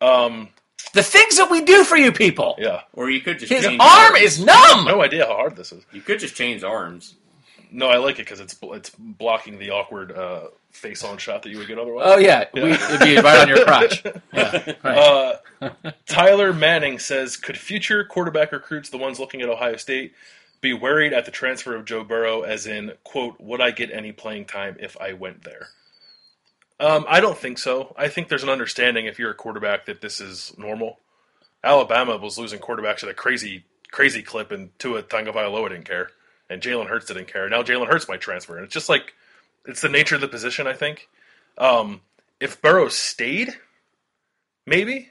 Um, The things that we do for you people. yeah, or you could just His change arm arms. is numb. no idea how hard this is. you could just change arms No, I like it because it's it's blocking the awkward uh, face-on shot that you would get otherwise. Oh yeah, We, it'd be right on your crotch. *laughs* Yeah, right. Uh, Tyler Manning says, could future quarterback recruits, the ones looking at Ohio State, be worried at the transfer of Joe Burrow? As in, quote, would I get any playing time if I went there? Um, I don't think so. I think there's an understanding if you're a quarterback that this is normal. Alabama was losing quarterbacks at a crazy, crazy clip, and Tua Tagovailoa didn't care, and Jalen Hurts didn't care. Now Jalen Hurts might transfer, and it's just like it's the nature of the position. I think um, if Burrow stayed, maybe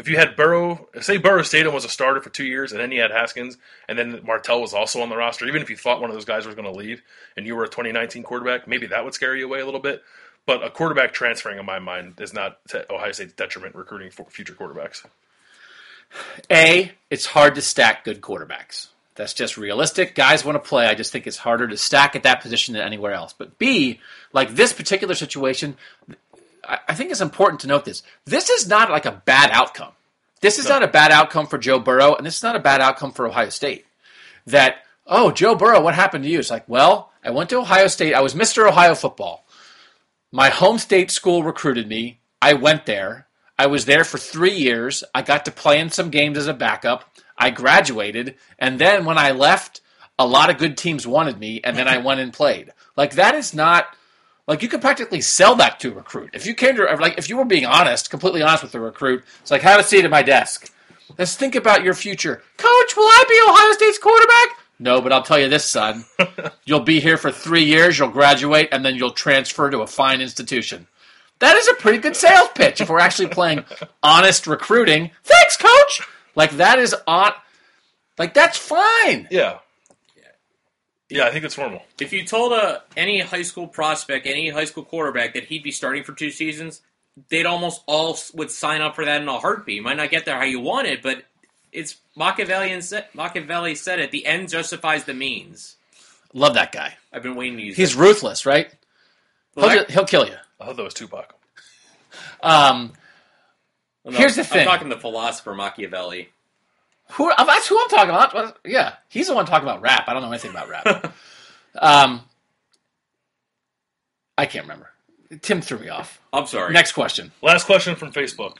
if you had Burrow, say Burrow and was a starter for two years, and then you had Haskins, and then Martell was also on the roster. Even if you thought one of those guys was going to leave, and you were a 2019 quarterback, maybe that would scare you away a little bit. But a quarterback transferring, in my mind, is not to Ohio State's detriment recruiting for future quarterbacks. A, it's hard to stack good quarterbacks. That's just realistic. Guys want to play. I just think it's harder to stack at that position than anywhere else. But B, like this particular situation, I think it's important to note this. This is not like a bad outcome. This is not a bad outcome for Joe Burrow, and this is not a bad outcome for Ohio State. That, oh, Joe Burrow, what happened to you? It's like, well, I went to Ohio State. I was Mr. Ohio football. My home state school recruited me. I went there. I was there for three years. I got to play in some games as a backup. I graduated. And then when I left, a lot of good teams wanted me, and then I went and played. Like, that is not. Like you could practically sell that to a recruit. If you came to like if you were being honest, completely honest with the recruit, it's like have a seat at my desk. Let's think about your future. Coach, will I be Ohio State's quarterback? No, but I'll tell you this, son. *laughs* You'll be here for three years, you'll graduate, and then you'll transfer to a fine institution. That is a pretty good sales pitch if we're actually playing honest recruiting. Thanks, coach. Like that is on like that's fine. Yeah. Yeah, I think it's normal. If you told a any high school prospect, any high school quarterback that he'd be starting for two seasons, they'd almost all would sign up for that in a heartbeat. You might not get there how you want it, but it's Machiavellian. Machiavelli said it: the end justifies the means. Love that guy. I've been waiting to use. He's it. ruthless, right? Well, He'll, I- ju- he'll kill you. I thought that was Tupac. Um, well, no, here's the thing. I'm talking the philosopher Machiavelli. Who uh, that's who I'm talking about. Yeah, he's the one talking about rap. I don't know anything about rap. *laughs* um, I can't remember. Tim threw me off. I'm sorry. Next question. Last question from Facebook.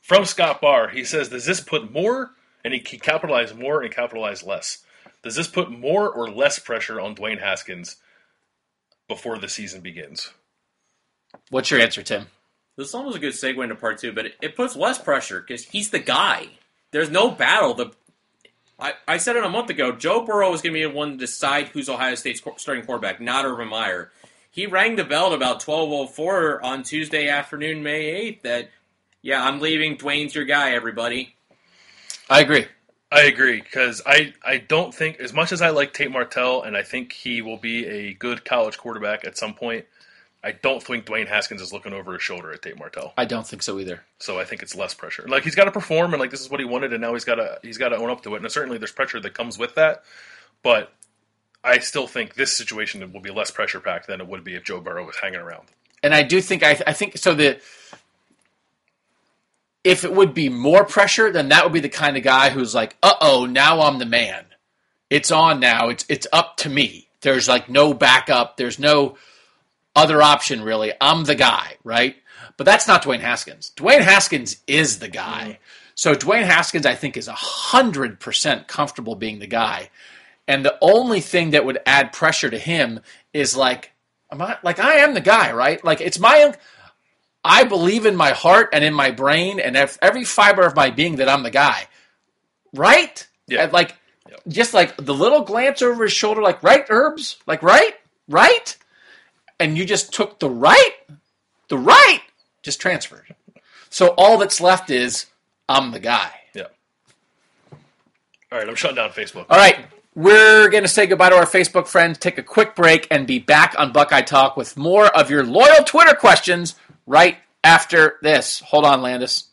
From Scott Barr, he says, Does this put more, and he can capitalize more and capitalize less, does this put more or less pressure on Dwayne Haskins before the season begins? What's your answer, Tim? This is almost a good segue into part two, but it, it puts less pressure because he's the guy. There's no battle. The I, I said it a month ago. Joe Burrow is going to be the one to decide who's Ohio State's qu- starting quarterback, not Urban Meyer. He rang the bell at about 12:04 on Tuesday afternoon, May 8th. That yeah, I'm leaving. Dwayne's your guy. Everybody. I agree. I agree because I, I don't think as much as I like Tate Martell and I think he will be a good college quarterback at some point. I don't think Dwayne Haskins is looking over his shoulder at Tate Martell. I don't think so either. So I think it's less pressure. Like he's got to perform, and like this is what he wanted, and now he's got to he's got to own up to it. And certainly there's pressure that comes with that, but I still think this situation will be less pressure packed than it would be if Joe Burrow was hanging around. And I do think I, I think so. The if it would be more pressure, then that would be the kind of guy who's like, "Uh oh, now I'm the man. It's on now. It's it's up to me. There's like no backup. There's no other option really. I'm the guy, right?" But that's not Dwayne Haskins. Dwayne Haskins is the guy. Mm-hmm. So Dwayne Haskins, I think, is hundred percent comfortable being the guy. And the only thing that would add pressure to him is like, am I like I am the guy, right? Like it's my I believe in my heart and in my brain and every fiber of my being that I'm the guy. Right? Yeah. And like just like the little glance over his shoulder, like, right, herbs? Like, right? Right? And you just took the right, the right, just transferred. So all that's left is I'm the guy. Yeah. All right, I'm shutting down Facebook. All right, we're going to say goodbye to our Facebook friends, take a quick break, and be back on Buckeye Talk with more of your loyal Twitter questions right after this. Hold on, Landis.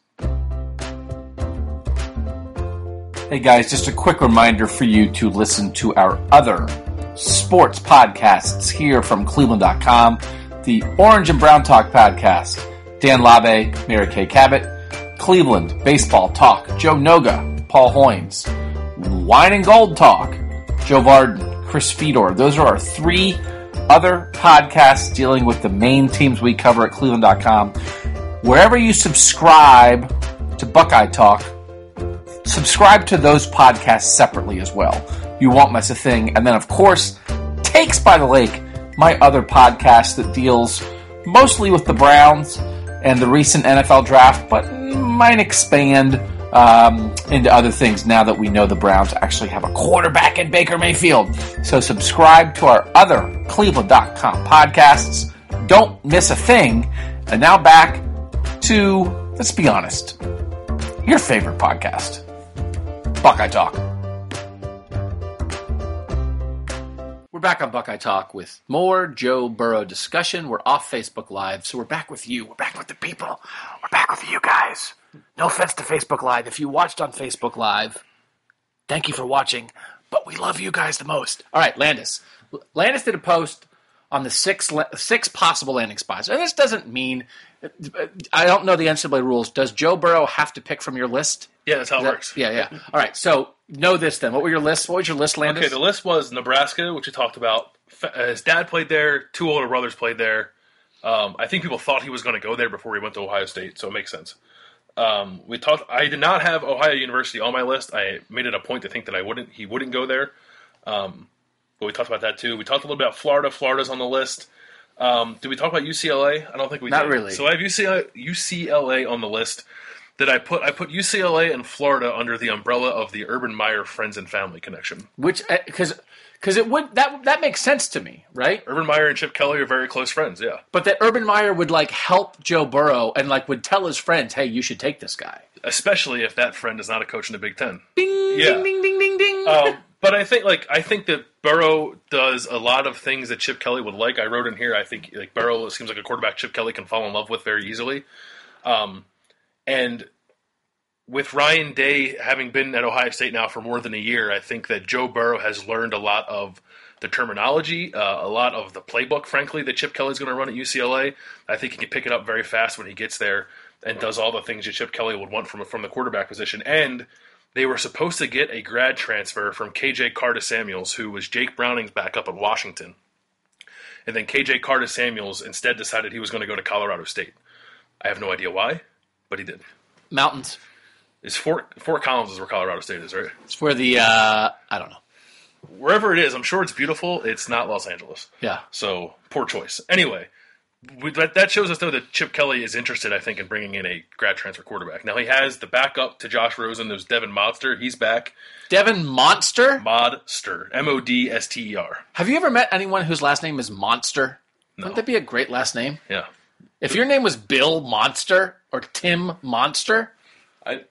Hey guys, just a quick reminder for you to listen to our other sports podcasts here from Cleveland.com the Orange and Brown Talk podcast. Dan Labbe, Mary Kay Cabot, Cleveland Baseball Talk, Joe Noga, Paul Hoynes, Wine and Gold Talk, Joe Vardon, Chris Fedor. Those are our three other podcasts dealing with the main teams we cover at Cleveland.com. Wherever you subscribe to Buckeye Talk, subscribe to those podcasts separately as well. You won't miss a thing. And then, of course, Takes by the Lake, my other podcast that deals mostly with the Browns and the recent NFL draft, but might expand um, into other things now that we know the Browns actually have a quarterback in Baker Mayfield. So subscribe to our other Cleveland.com podcasts. Don't miss a thing. And now back to, let's be honest, your favorite podcast, Buckeye Talk. We're back on Buckeye Talk with more Joe Burrow discussion. We're off Facebook Live, so we're back with you. We're back with the people. We're back with you guys. No offense to Facebook Live. If you watched on Facebook Live, thank you for watching, but we love you guys the most. All right, Landis. Landis did a post on the six six possible landing spots, and this doesn't mean I don't know the NCAA rules. Does Joe Burrow have to pick from your list? Yeah, that's how it That- works. Yeah, yeah. All right. So know this then. What were your lists? What was your list, Landis? Okay, the list was Nebraska, which we talked about. Uh, His dad played there. Two older brothers played there. Um, I think people thought he was going to go there before he went to Ohio State, so it makes sense. Um, we talked. I did not have Ohio University on my list. I made it a point to think that I wouldn't. He wouldn't go there. Um, but we talked about that too. We talked a little bit about Florida. Florida's on the list. Um, did we talk about UCLA? I don't think we Not did. really. So I have UCLA, UCLA on the list. That I put I put UCLA and Florida under the umbrella of the Urban Meyer friends and family connection. Which because because it would that that makes sense to me, right? Urban Meyer and Chip Kelly are very close friends. Yeah, But that Urban Meyer would like help Joe Burrow and like would tell his friends, "Hey, you should take this guy." especially if that friend is not a coach in the Big Ten. Ding Yeah. ding ding ding ding ding. Um, but I think like I think that Burrow does a lot of things that Chip Kelly would like. I wrote in here. I think like Burrow seems like a quarterback Chip Kelly can fall in love with very easily. Um, and with Ryan Day having been at Ohio State now for more than a year, I think that Joe Burrow has learned a lot of the terminology, uh, a lot of the playbook, frankly, that Chip Kelly's going to run at UCLA. I think he can pick it up very fast when he gets there and does all the things that Chip Kelly would want from from the quarterback position. And they were supposed to get a grad transfer from KJ Carta-Samuels, who was Jake Browning's backup at Washington. And then KJ Carta-Samuels instead decided he was going to go to Colorado State. I have no idea why, but he did. Mountains. Is Fort Fort Collins is where Colorado State is, right? It's where the uh, I don't know. Wherever it is, I'm sure it's beautiful. It's not Los Angeles. Yeah. So poor choice. Anyway, we- that, that shows us though that Chip Kelly is interested, I think, in bringing in a grad transfer quarterback. Now he has the backup to Josh Rosen. There's Devin Monster. He's back. Devin Monster. Modster. M O D S T E R. Have you ever met anyone whose last name is Monster? Wouldn't that be a great last name? Yeah. If your name was Bill Monster or Tim Monster, I,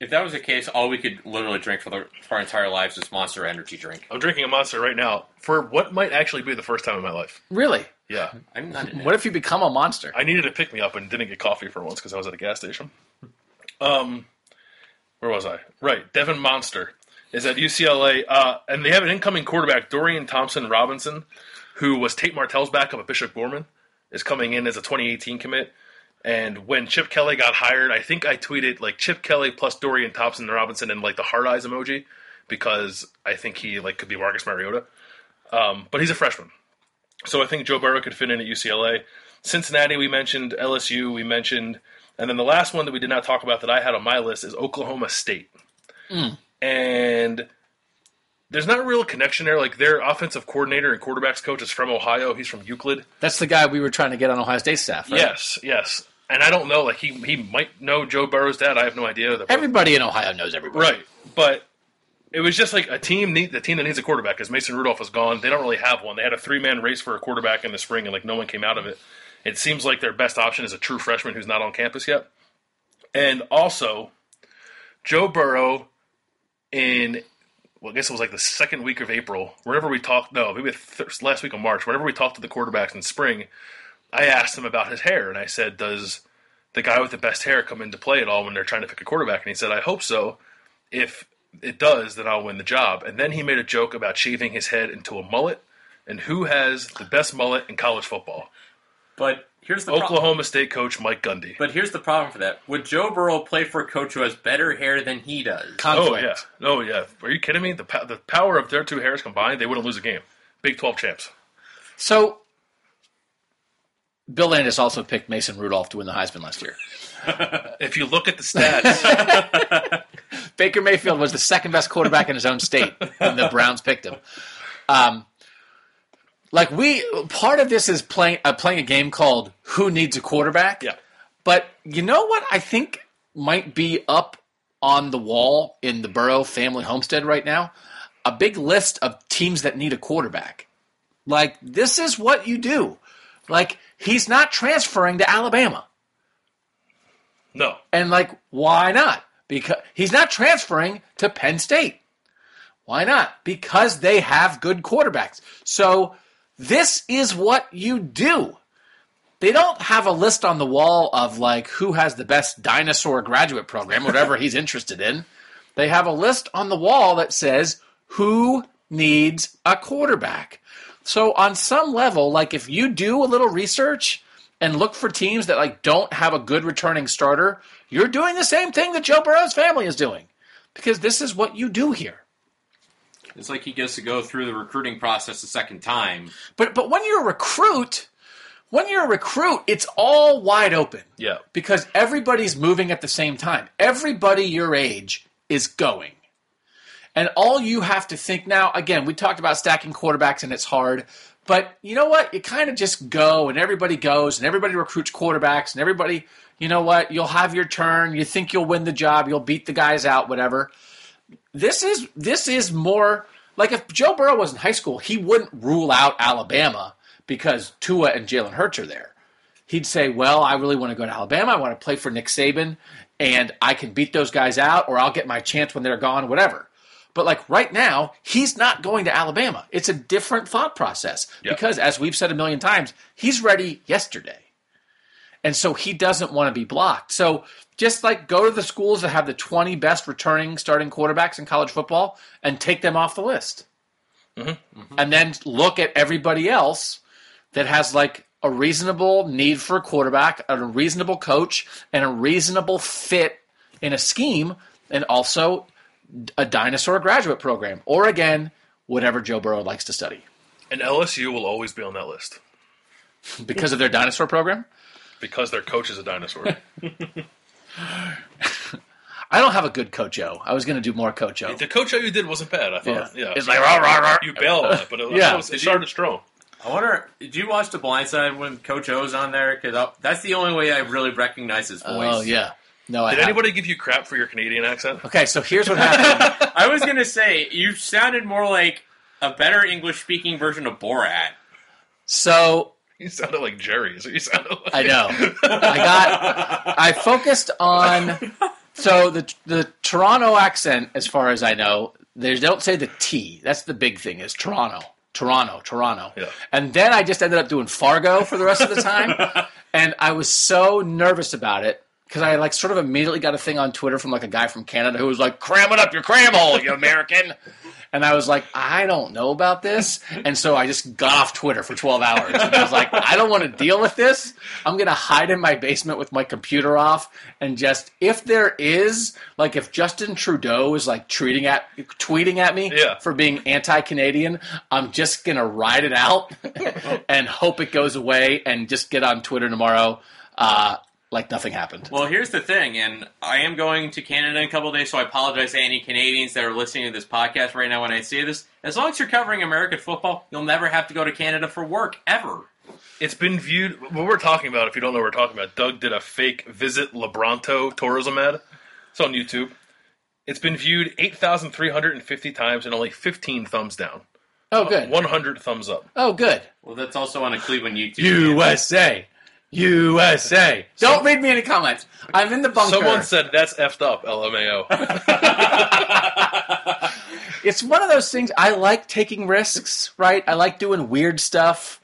if that was the case, all we could literally drink for, the, for our entire lives is Monster Energy drink. I'm drinking a monster right now for what might actually be the first time in my life. really? Yeah. I'm not. What if you become a monster? I needed to pick me up and didn't get coffee for once because I was at a gas station. Um, where was I? Right, Devin Monster is at UCLA, uh, and they have an incoming quarterback, Dorian Thompson Robinson, who was Tate Martell's backup at Bishop Gorman, is coming in as a 2018 commit. And when Chip Kelly got hired, I think I tweeted like Chip Kelly plus Dorian Thompson Robinson and like the heart eyes emoji because I think he like could be Marcus Mariota. Um, but he's a freshman. So I think Joe Burrow could fit in at UCLA. Cincinnati, we mentioned. LSU, we mentioned. And then the last one that we did not talk about that I had on my list is Oklahoma State. And there's not a real connection there. Like their offensive coordinator and quarterbacks coach is from Ohio. He's from Euclid. That's the guy we were trying to get on Ohio State staff. Right? Yes, yes. And I don't know. Like he he might know Joe Burrow's dad. I have no idea. Everybody in Ohio knows everybody. Right, but it was just like a team need the team that needs a quarterback because Mason Rudolph is gone. They don't really have one. They had a three man race for a quarterback in the spring, and like no one came out of it. It seems like their best option is a true freshman who's not on campus yet. And also, Joe Burrow in well, I guess it was like the second week of April. Whenever we talked, no, maybe the th- last week of March. Whenever we talked to the quarterbacks in spring, I asked him about his hair, and I said, "Does the guy with the best hair come into play at all when they're trying to pick a quarterback?" And he said, "I hope so. If it does, then I'll win the job." And then he made a joke about shaving his head into a mullet, and who has the best mullet in college football? But here's the problem. Oklahoma State coach Mike Gundy. But here's the problem for that. Would Joe Burrow play for a coach who has better hair than he does? Oh yeah, oh yeah. Are you kidding me? The po- the power of their two hairs combined, they wouldn't lose a game. Big Twelve champs. So, Bill Landis also picked Mason Rudolph to win the Heisman last year. *laughs* If you look at the stats, *laughs* Baker Mayfield was the second best quarterback in his own state when the Browns picked him. Um, like we, part of this is playing uh, playing a game called "Who Needs a Quarterback." yeah, But you know what I think might be up on the wall in the Burrow family homestead right now? A big list of teams that need a quarterback. Like, this is what you do. Like, he's not transferring to Alabama. no, And, like, why not? Because he's not transferring to Penn State. Why not? Because they have good quarterbacks. So, this is what you do they don't have a list on the wall of like who has the best dinosaur graduate program, whatever he's *laughs* interested in. They have a list on the wall that says who needs a quarterback. So on some level, like if you do a little research and look for teams that like don't have a good returning starter, you're doing the same thing that Joe Burrow's family is doing. Because this is what you do here. It's like he gets to go through the recruiting process a second time. But but when you're a recruit, when you're a recruit, it's all wide open. yeah, because everybody's moving at the same time. Everybody your age is going. And all you have to think now, again, we talked about stacking quarterbacks and it's hard, but you know what? You kind of just go and everybody goes and everybody recruits quarterbacks and everybody, you know what? You'll have your turn. You think you'll win the job. You'll beat the guys out, whatever. This is this is more like if Joe Burrow was in high school, he wouldn't rule out Alabama because Tua and Jalen Hurts are there he'd say, "Well, I really want to go to Alabama. I want to play for Nick Saban, and I can beat those guys out, or I'll get my chance when they're gone, whatever." But like right now, he's not going to Alabama. It's a different thought process Yeah. because, as we've said a million times, he's ready yesterday, and so he doesn't want to be blocked. So just like go to the schools that have the twenty best returning starting quarterbacks in college football and take them off the list, mm-hmm. Mm-hmm. and then look at everybody else that has like a reasonable need for a quarterback, a reasonable coach, and a reasonable fit in a scheme, and also a dinosaur graduate program, or again, whatever Joe Burrow likes to study and LSU will always be on that list because of their dinosaur program. because their coach is a dinosaur. *laughs* I don't have a good Coach O. I was going to do more Coach O. the coach that you did wasn't bad. I thought. Yeah. Yeah, It's like, rah, rah, rah. you bailed on it, but it, *laughs* Yeah. it, was, it started strong. I wonder, did you watch The Blind Side when Coach O's on there? Because that's the only way I really recognize his oh, voice. Oh yeah. No, I Did haven't. anybody give you crap for your Canadian accent? Okay, so here's what happened. *laughs* I was gonna say you sounded more like a better English speaking version of Borat. so You sounded like Jerry. Is what you sounded like. I know. I got. I focused on. So the the Toronto accent, as far as I know, they don't say the T. That's the big thing. Is Toronto, Toronto, Toronto. Yeah. And then I just ended up doing Fargo for the rest of the time, *laughs* and I was so nervous about it because I like sort of immediately got a thing on Twitter from like a guy from Canada who was like, "Cram it up your cram hole, you American." And I was like, I don't know about this. And so I just got off Twitter for 12 hours. And I was like, I don't want to deal with this. I'm going to hide in my basement with my computer off and just, if there is, like, if Justin Trudeau is like tweeting at, tweeting at me Yeah. for being anti Canadian, I'm just going to ride it out *laughs* and hope it goes away and just get on Twitter tomorrow uh, like nothing happened. Well, here's the thing, and I am going to Canada in a couple of days, so I apologize to any Canadians that are listening to this podcast right now when I say this. As long as you're covering American football, you'll never have to go to Canada for work ever. It's been viewed. What we're talking about, if you don't know what we're talking about, Doug did a fake visit Lebronto tourism ad. It's on YouTube. It's been viewed 8,350 times and only 15 thumbs down. Oh, good. 100 thumbs up. Oh, good. Well, that's also on a Cleveland YouTube. USA. USA. Don't read me any comments. I'm in the bunker. Someone said that's effed up, LMAO. *laughs* *laughs* it's one of those things I like taking risks, right? I like doing weird stuff.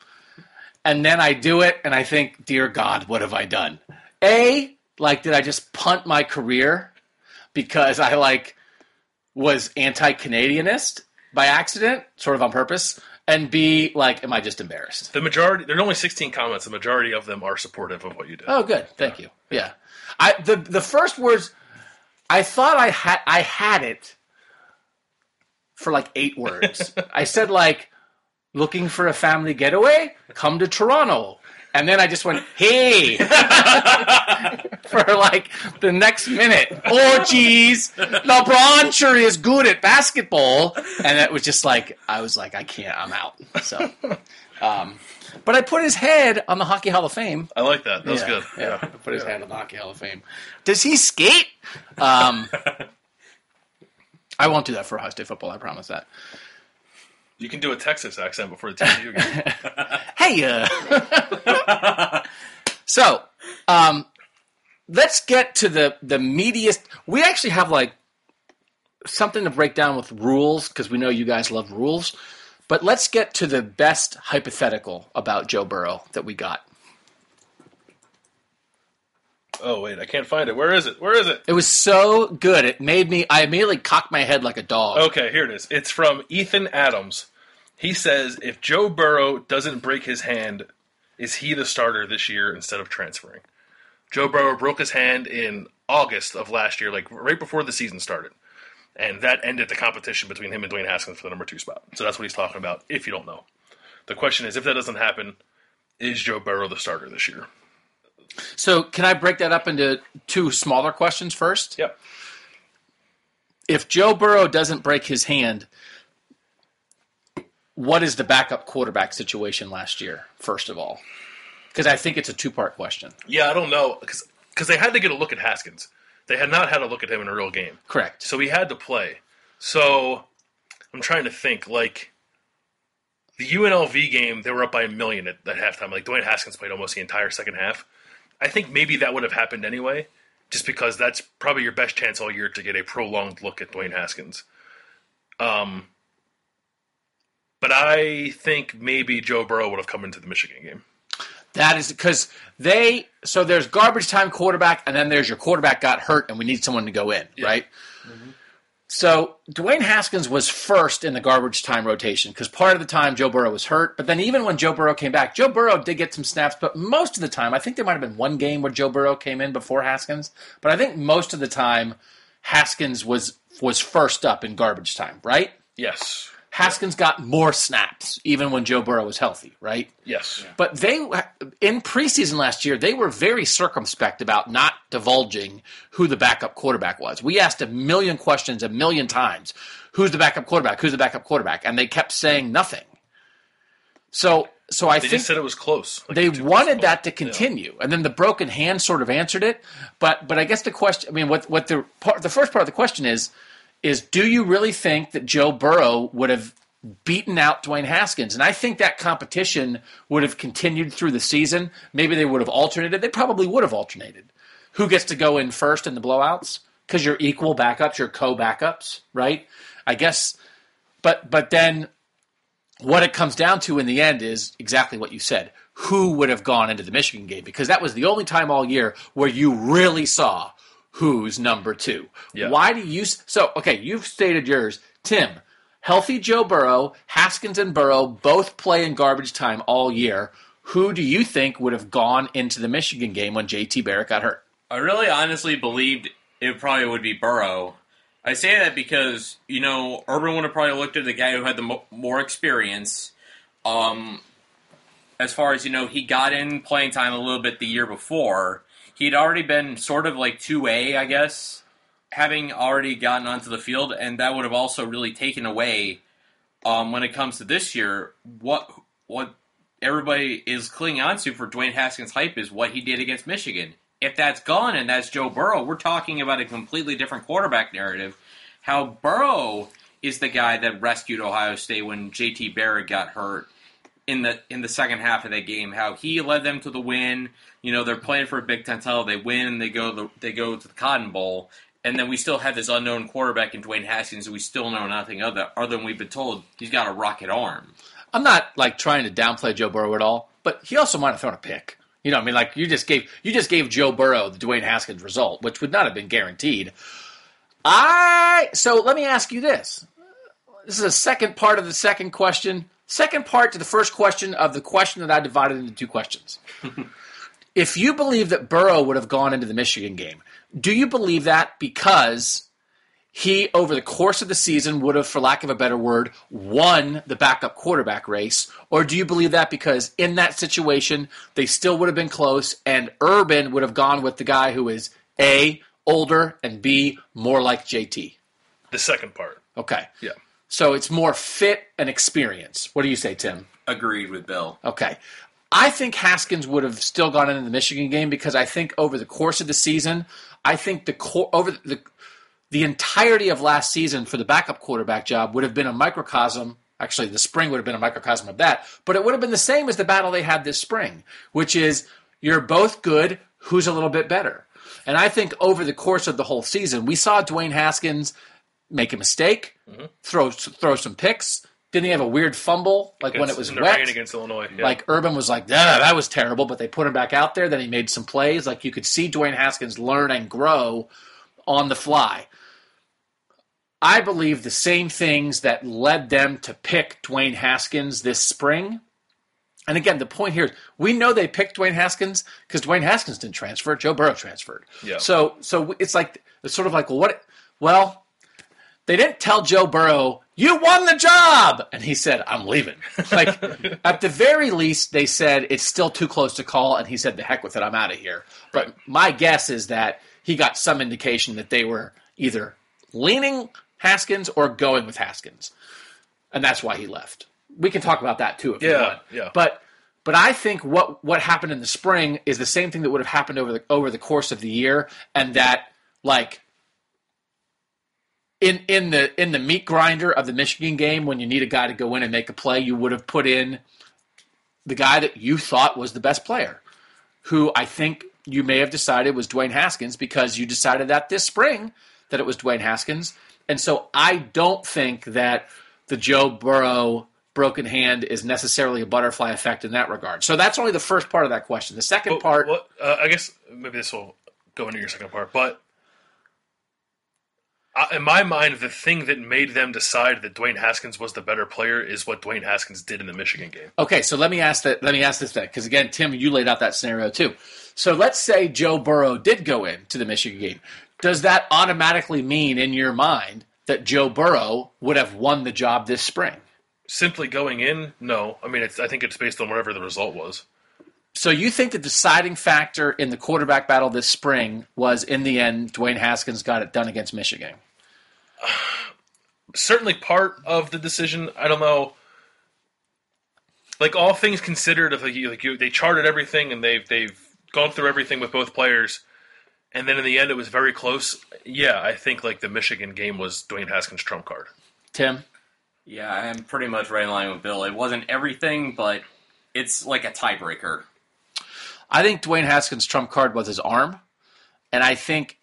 And then I do it and I think, dear God, what have I done? A, like, did I just punt my career because I like was anti-Canadianist by accident, sort of on purpose? And B, like, am I just embarrassed? the majority, there's only 16 comments. The majority of them are supportive of what you did. Oh, good. Thank you. Yeah. I the the first words I thought I had I had it for like eight words. *laughs* I said like looking for a family getaway, come to Toronto. And then I just went, hey, *laughs* for like the next minute. Oh, geez, LeBron sure is good at basketball. And it was just like, I was like, I can't, I'm out. So, um, but I put his head on the Hockey Hall of Fame. I like that. That was Yeah, good. Yeah, put his head on the Hockey Hall of Fame. Does he skate? Um, *laughs* I won't do that for Ohio State football. I promise that. You can do a Texas accent before the TCU game. *laughs* Hey, uh. *laughs* so, um, let's get to the the meatiest. We actually have like something to break down with rules because we know you guys love rules. But let's get to the best hypothetical about Joe Burrow that we got. oh, wait, I can't find it. Where is it? Where is it? It was so good. It made me. I immediately cocked my head like a dog. Okay, here it is. It's from Ethan Adams. He says if Joe Burrow doesn't break his hand, is he the starter this year instead of transferring? Joe Burrow broke his hand in August of last year, like right before the season started. And that ended the competition between him and Dwayne Haskins for the number two spot. So that's what he's talking about, if you don't know. The question is if that doesn't happen, is Joe Burrow the starter this year? So, can I break that up into two smaller questions first? Yep. If Joe Burrow doesn't break his hand, what is the backup quarterback situation last year, first of all? Because I think it's a two part question. Yeah, I don't know. Because they had to get a look at Haskins. They had not had a look at him in a real game. Correct. So he had to play. So I'm trying to think. Like the UNLV game, they were up by a million at, at halftime. Like Dwayne Haskins played almost the entire second half. I think maybe that would have happened anyway, just because that's probably your best chance all year to get a prolonged look at Dwayne Haskins. Um, but I think maybe Joe Burrow would have come into the Michigan game. That is because they so there's garbage time quarterback, and then there's your quarterback got hurt, and we need someone to go in, right? Mm-hmm. So Dwayne Haskins was first in the garbage time rotation because part of the time Joe Burrow was hurt, but then even when Joe Burrow came back, Joe Burrow did get some snaps, but most of the time, I think there might have been one game where Joe Burrow came in before Haskins, but I think most of the time Haskins was was first up in garbage time, right? Yes. Haskins got more snaps even when Joe Burrow was healthy, right? Yes. But they, in preseason last year, they were very circumspect about not divulging who the backup quarterback was. We asked a million questions a million times who's the backup quarterback? Who's the backup quarterback? And they kept saying nothing. So so I They think just said it was close. Like they wanted points. that to continue, and then the broken hand sort of answered it. But but I guess the question, I mean, what what the part, the first part of the question is is do you really think that Joe Burrow would have beaten out Dwayne Haskins? And I think that competition would have continued through the season. Maybe they would have alternated. They probably would have alternated. Who gets to go in first in the blowouts? Because you're equal backups, you're co backups, right? I guess. But but then what it comes down to in the end is exactly what you said. Who would have gone into the Michigan game? Because that was the only time all year where you really saw who's number two. Yeah. Why do you? So, okay, you've stated yours. Tim, healthy Joe Burrow, Haskins and Burrow both play in garbage time all year. Who do you think would have gone into the Michigan game when JT Barrett got hurt? I really honestly believed it probably would be Burrow. I say that because you know Urban would have probably looked at the guy who had the mo- more experience. Um, as far as you know, he got in playing time a little bit the year before. He'd already been sort of like two A, I guess, having already gotten onto the field, and that would have also really taken away um, when it comes to this year. What what everybody is clinging on to for Dwayne Haskins' hype is what he did against Michigan. If that's gone and that's Joe Burrow, we're talking about a completely different quarterback narrative. How Burrow is the guy that rescued Ohio State when JT Barrett got hurt in the in the second half of that game. How he led them to the win. You know they're playing for a Big Ten title. They win. And they go the, they go to the Cotton Bowl, and then we still have this unknown quarterback in Dwayne Haskins. We still know nothing other other than we've been told he's got a rocket arm. I'm not like trying to downplay Joe Burrow at all, but he also might have thrown a pick. You know, I mean, like you just gave you just gave Joe Burrow the Dwayne Haskins result, which would not have been guaranteed. I so let me ask you this. This is a second part of the second question. Second part to the first question of the question that I divided into two questions. *laughs* if you believe that Burrow would have gone into the Michigan game, do you believe that because he, over the course of the season, would have, for lack of a better word, won the backup quarterback race? Or do you believe that because in that situation, they still would have been close and Urban would have gone with the guy who is A, older, and B, more like JT? The second part. Okay. Yeah. So it's more fit and experience. What do you say, Tim? Agreed with Bill. Okay. I think Haskins would have still gone into the Michigan game because I think over the course of the season, I think the cor- over the the entirety of last season for the backup quarterback job would have been a microcosm. Actually, the spring would have been a microcosm of that, but it would have been the same as the battle they had this spring, which is you're both good. Who's a little bit better? And I think over the course of the whole season, we saw Dwayne Haskins make a mistake, mm-hmm. throw throw some picks. Didn't he have a weird fumble like when it was wet? against Illinois. Yeah. Like Urban was like, "Nah, that was terrible," but they put him back out there. Then he made some plays. Like you could see Dwayne Haskins learn and grow on the fly. I believe the same things that led them to pick Dwayne Haskins this spring. And again, the point here is we know they picked Dwayne Haskins because Dwayne Haskins didn't transfer. Joe Burrow transferred. Yeah. So, so it's like it's sort of like, well, what? Well, they didn't tell Joe Burrow, you won the job. And he said, I'm leaving. *laughs* Like, at the very least, they said, it's still too close to call. And he said, the heck with it, I'm out of here. But my guess is that he got some indication that they were either leaning Haskins or going with Haskins. And that's why he left. We can talk about that too if you Yeah, want. yeah. But but I think what what happened in the spring is the same thing that would have happened over the over the course of the year, and that like in in the in the meat grinder of the Michigan game, when you need a guy to go in and make a play, you would have put in the guy that you thought was the best player, who I think you may have decided was Dwayne Haskins because you decided that this spring that it was Dwayne Haskins, and so I don't think that the Joe Burrow broken hand is necessarily a butterfly effect in that regard. So that's only the first part of that question. The second But part, What, uh, I guess maybe this will go into your second part, but in my mind, the thing that made them decide that Dwayne Haskins was the better player is what Dwayne Haskins did in the Michigan game. Okay, so let me ask that. Let me ask this then, because again, Tim, you laid out that scenario too. So let's say Joe Burrow did go into the Michigan game. Does that automatically mean in your mind that Joe Burrow would have won the job this spring? Simply going in, no. I mean, it's, I think it's based on whatever the result was. So you think the deciding factor in the quarterback battle this spring was in the end Dwayne Haskins got it done against Michigan? *sighs* Certainly part of the decision. I don't know. like all things considered, if like, you, like you, they charted everything and they've they've gone through everything with both players, and then in the end it was very close. Yeah, I think like the Michigan game was Dwayne Haskins' trump card. Tim, Yeah, I'm pretty much right in line with Bill. It wasn't everything, but it's like a tiebreaker. I think Dwayne Haskins' trump card was his arm, and I think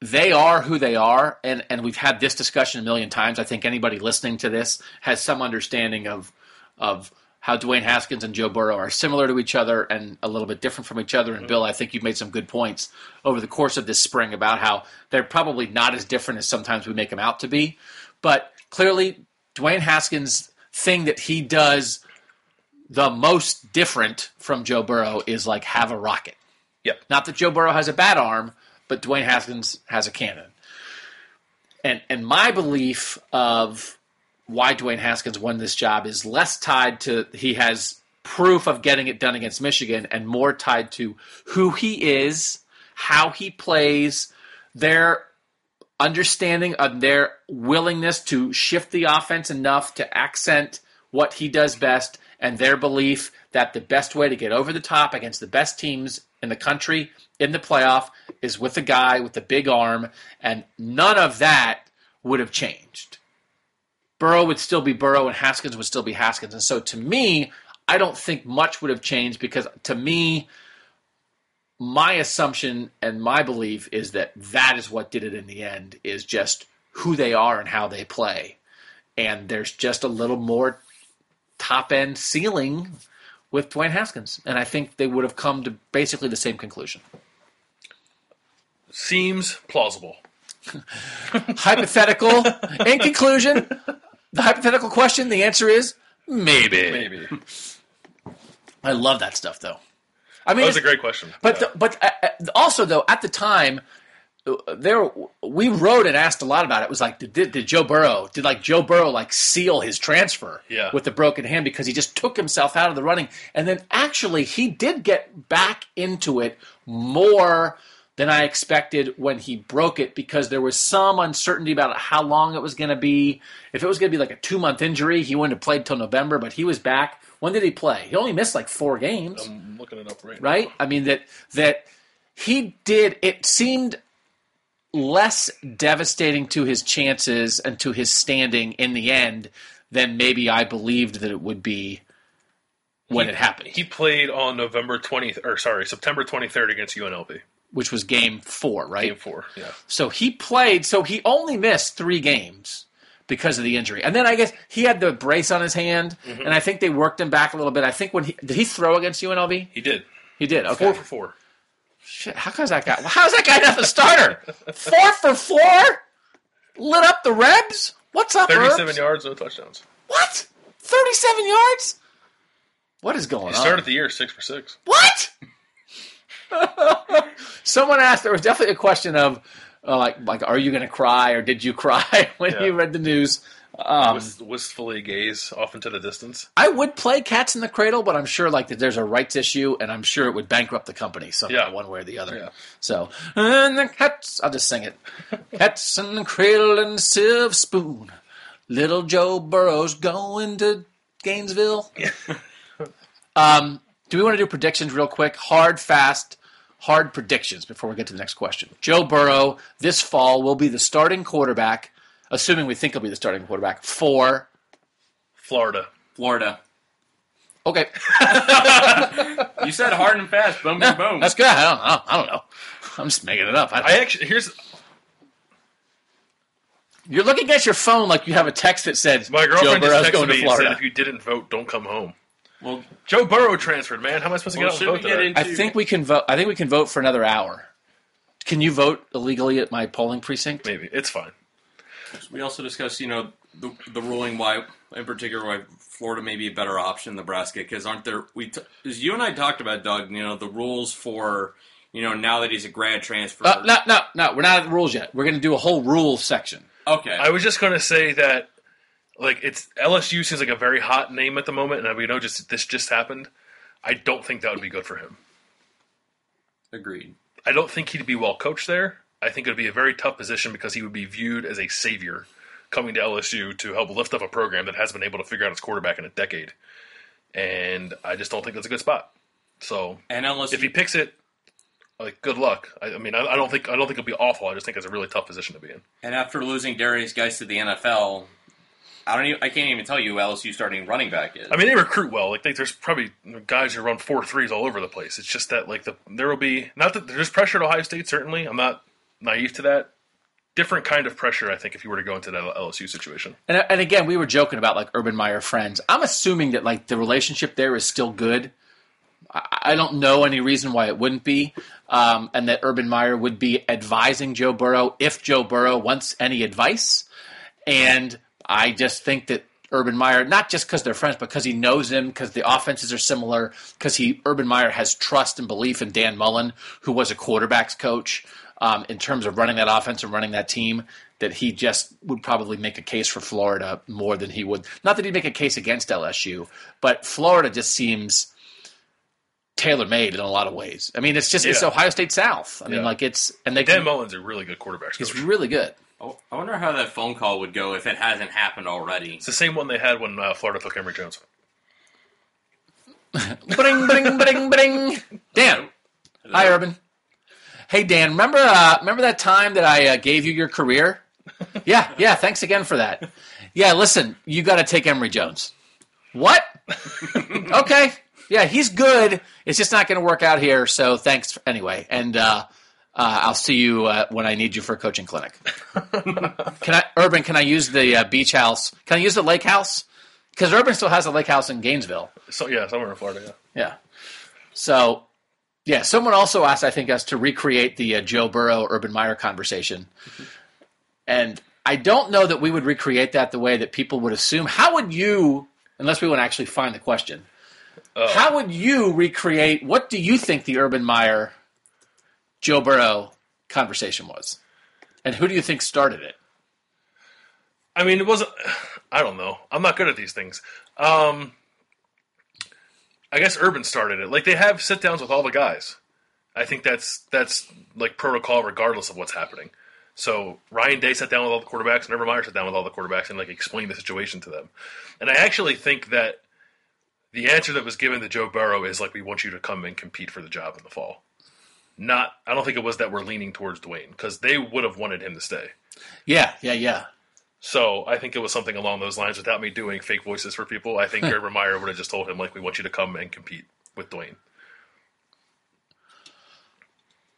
they are who they are, and and we've had this discussion a million times. I think anybody listening to this has some understanding of of how Dwayne Haskins and Joe Burrow are similar to each other and a little bit different from each other. And mm-hmm. Bill, I think you've made some good points over the course of this spring about how they're probably not as different as sometimes we make them out to be. But clearly, Dwayne Haskins' thing that he does the most different from Joe Burrow is like have a rocket. Yep. Not that Joe Burrow has a bad arm, but Dwayne Haskins has a cannon. And and my belief of why Dwayne Haskins won this job is less tied to he has proof of getting it done against Michigan and more tied to who he is, how he plays, their understanding of their willingness to shift the offense enough to accent what he does best and their belief that the best way to get over the top against the best teams in the country in the playoff is with a guy with a big arm and none of that would have changed. Burrow would still be Burrow and Haskins would still be Haskins. And so to me, I don't think much would have changed because to me, my assumption and my belief is that that is what did it in the end is just who they are and how they play. And there's just a little more top end ceiling with Dwayne Haskins. And I think they would have come to basically the same conclusion. Seems plausible. *laughs* Hypothetical. in conclusion, the hypothetical question, the answer is maybe. Maybe I love that stuff though. I mean, that was a great question. But Yeah. the, but uh, uh, also though at the time there we wrote and asked a lot about it. It was like did, did Joe Burrow did like Joe Burrow like seal his transfer Yeah. with the broken hand because he just took himself out of the running and then actually he did get back into it more than I expected when he broke it because there was some uncertainty about how long it was going to be. If it was going to be like a two month injury, he wouldn't have played till November, but he was back. When did he play? He only missed like four games I'm looking it up right. now. right? I mean that that he did. It seemed less devastating to his chances and to his standing in the end than maybe I believed that it would be when it happened, He played on November 20th, or sorry, September 23rd against UNLV. which was game four, right? Game four. Yeah. So he played. So he only missed three games because of the injury, and then I guess he had the brace on his hand, Mm-hmm. and I think they worked him back a little bit. I think when he did he throw against UNLV? He did. He did. Okay. Four for four. Shit, how comes that guy? How's that guy not the starter? Four for four? Lit up the Rebs? What's up, 37 Herbs? yards, no touchdowns. What? 37 yards? What is going on? He on? started the year six for six. What? *laughs* Someone asked. There was definitely a question of, uh, like, like, are you going to cry or did you cry *laughs* when Yeah. you read the news? Um, Wist- wistfully gaze off into the distance. I would play Cats in the Cradle, but I'm sure like that there's a rights issue, and I'm sure it would bankrupt the company somehow, Yeah. one way or the other. Yeah. So, and the cats, I'll just sing it. *laughs* cats in the cradle and the silver spoon. Little Joe Burrow's going to Gainesville. *laughs* um, do we want to do predictions real quick? Hard, fast, hard predictions before we get to the next question. Joe Burrow this fall will be the starting quarterback, assuming we think he'll be the starting quarterback for. Florida. Florida. Okay, *laughs* You said hard and fast. Boom, boom, boom. That's good. I don't, I don't, I don't know. I'm just making it up. I, I actually here's you're looking at your phone like you have a text that says my Joe girlfriend Burrow's just going texted to me and said if you didn't vote, don't come home. well, Joe Burrow transferred, man. How am I supposed to Well, get out should and we vote get today? into- I think we can vote. I think we can vote for another hour. Can you vote illegally at my polling precinct? Maybe it's fine. We also discussed, you know, the, the ruling why, in particular, why Florida may be a better option than Nebraska. Because aren't there? We, t- as you and I talked about, Doug. You know, the rules for, you know, now that he's a grad transfer. Uh, no, no, no. We're not at the rules yet. We're going to do a whole rules section. Okay. I was just going to say that, like, it's LSU seems like a very hot name at the moment, and we know just this just happened. I don't think that would be good for him. Agreed. I don't think he'd be well coached there. I think it would be a very tough position because he would be viewed as a savior coming to LSU to help lift up a program that hasn't been able to figure out its quarterback in a decade. and I just don't think that's a good spot. So And unless if he picks it, like good luck. I, I mean, I, I don't think I don't think it'll be awful. I just think it's a really tough position to be in. and after losing Derrius Guice to the NFL, I don't even, I can't even tell you who LSU starting running back is. I mean, they recruit well. Like they, there's probably guys who run four threes all over the place. It's just that like the there will be not that there's pressure at Ohio State. Certainly, I'm not naive to that. Different kind of pressure, I think, if you were to go into that LSU situation. And, and again, we were joking about like Urban Meyer friends. I'm assuming that like the relationship there is still good. I, don't know any reason why it wouldn't be, um, and that Urban Meyer would be advising Joe Burrow if Joe Burrow wants any advice. And I just think that Urban Meyer, not just because they're friends, but because he knows him, because the offenses are similar, because he Urban Meyer has trust and belief in Dan Mullen, who was a quarterbacks coach, um, in terms of running that offense and running that team. That he just would probably make a case for Florida more than he would. Not that he'd make a case against LSU, but Florida just seems tailor made in a lot of ways. I mean, it's just it's Ohio State South. I mean, Yeah. like it's and they Dan can, Mullen's a really good quarterbacks he's really good. I wonder how that phone call would go if it hasn't happened already. It's the same one they had when uh, Florida took Emory Jones. *laughs* Bring, bring, bring, bring. *laughs* Dan, hi, Urban. Hey, Dan. Remember, uh, remember that time that I uh, gave you your career? *laughs* Yeah, yeah. Thanks again for that. Yeah, listen, you got to take Emory Jones. What? *laughs* okay. Yeah, he's good. It's just not going to work out here. So thanks anyway, and uh, uh, I'll see you uh, when I need you for a coaching clinic. *laughs* can I, Urban? Can I use the uh, beach house? Can I use the lake house? Because Urban still has a lake house in Gainesville. So yeah, somewhere in Florida. Yeah. Yeah. So, yeah, someone also asked, I think, us to recreate the uh, Joe Burrow Urban Meyer conversation. And I don't know that we would recreate that the way that people would assume. How would you, unless we want to actually find the question, how would you recreate, what do you think the Urban Meyer Joe Burrow conversation was? And who do you think started it? I mean, it wasn't. *sighs* I don't know. I'm not good at these things. Um, I guess Urban started it. Like they have sit downs with all the guys. I think that's that's like protocol, regardless of what's happening. So Ryan Day sat down with all the quarterbacks, and Urban Meyer sat down with all the quarterbacks and like explained the situation to them. And I actually think that the answer that was given to Joe Burrow is like, we want you to come and compete for the job in the fall. Not, I don't think it was that we're leaning towards Dwayne because they would have wanted him to stay. Yeah, yeah, yeah. So I think it was something along those lines. Without me doing fake voices for people, I think Urban Meyer would have just told him like, "We want you to come and compete with Dwayne."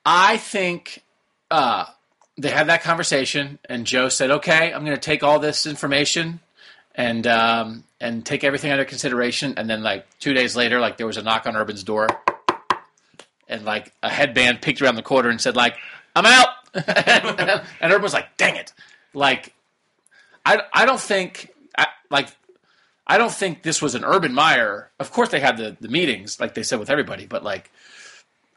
I think uh, they had that conversation, and Joe said, "Okay, I'm going to take all this information and um, and take everything under consideration." And then, like two days later, like there was a knock on Urban's door, and like a headband peeked around the corner and said, "Like I'm out," *laughs* and Urban was like, "Dang it!" Like I I don't think I, like. I don't think this was an Urban Meyer. Of course, they had the, the meetings, like they said with everybody, but like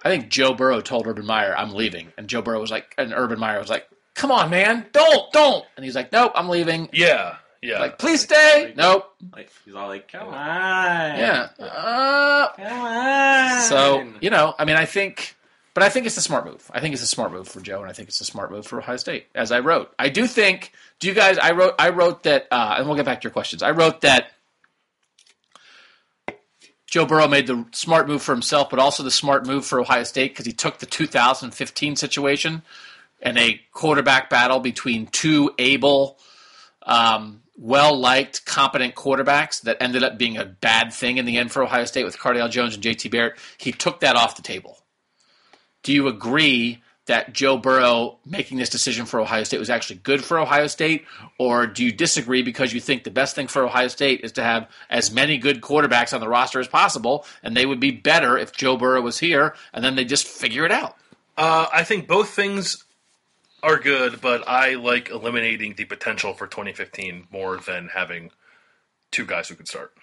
I think Joe Burrow told Urban Meyer, "I'm leaving," and Joe Burrow was like, and Urban Meyer was like, "Come on, man, don't, don't," and he's like, "Nope, I'm leaving." Yeah, yeah. Like, please stay. Nope. Like he's all like, "Come on, Yeah. Uh, come on." so you know, I mean, I think, but I think it's a smart move. I think it's a smart move for Joe, and I think it's a smart move for Ohio State. As I wrote, I do think. Do you guys? I wrote. I wrote that, uh, and we'll get back to your questions. I wrote that. Joe Burrow made the smart move for himself, but also the smart move for Ohio State because he took the 2015 situation and a quarterback battle between two able, um, well liked, competent quarterbacks that ended up being a bad thing in the end for Ohio State with Cardale Jones and JT Barrett. He took that off the table. Do you agree that Joe Burrow making this decision for Ohio State was actually good for Ohio State, or do you disagree because you think the best thing for Ohio State is to have as many good quarterbacks on the roster as possible, and they would be better if Joe Burrow was here, and then they just figure it out? Uh, I think both things are good, but I like eliminating the potential for 2015 more than having two guys who could start.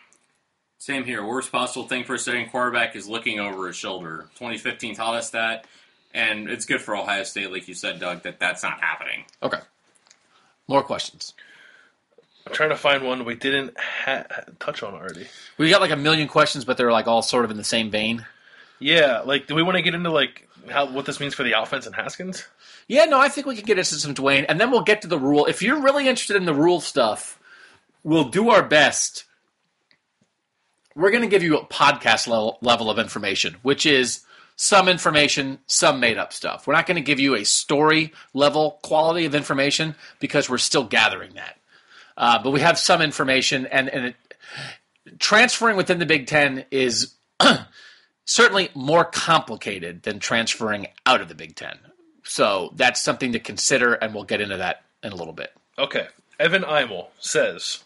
Same here. Worst possible thing for a starting quarterback is looking over his shoulder. 2015 taught us that, and it's good for Ohio State, like you said, Doug, that that's not happening. Okay. More questions. I'm trying to find one we didn't ha- touch on already. We got like a million questions, but they're like all sort of in the same vein. Yeah, like, do we want to get into like how what this means for the offense and Haskins? Yeah, no, I think we can get into some Dwayne, and then we'll get to the rule. If you're really interested in the rule stuff, we'll do our best we're going to give you a podcast level, level of information, which is some information, some made up stuff. We're not going to give you a story level quality of information because we're still gathering that. Uh, but we have some information, and, and it, transferring within the Big Ten is *clears throat* certainly more complicated than transferring out of the Big Ten. So that's something to consider, and we'll get into that in a little bit. Okay. Evan Eimel says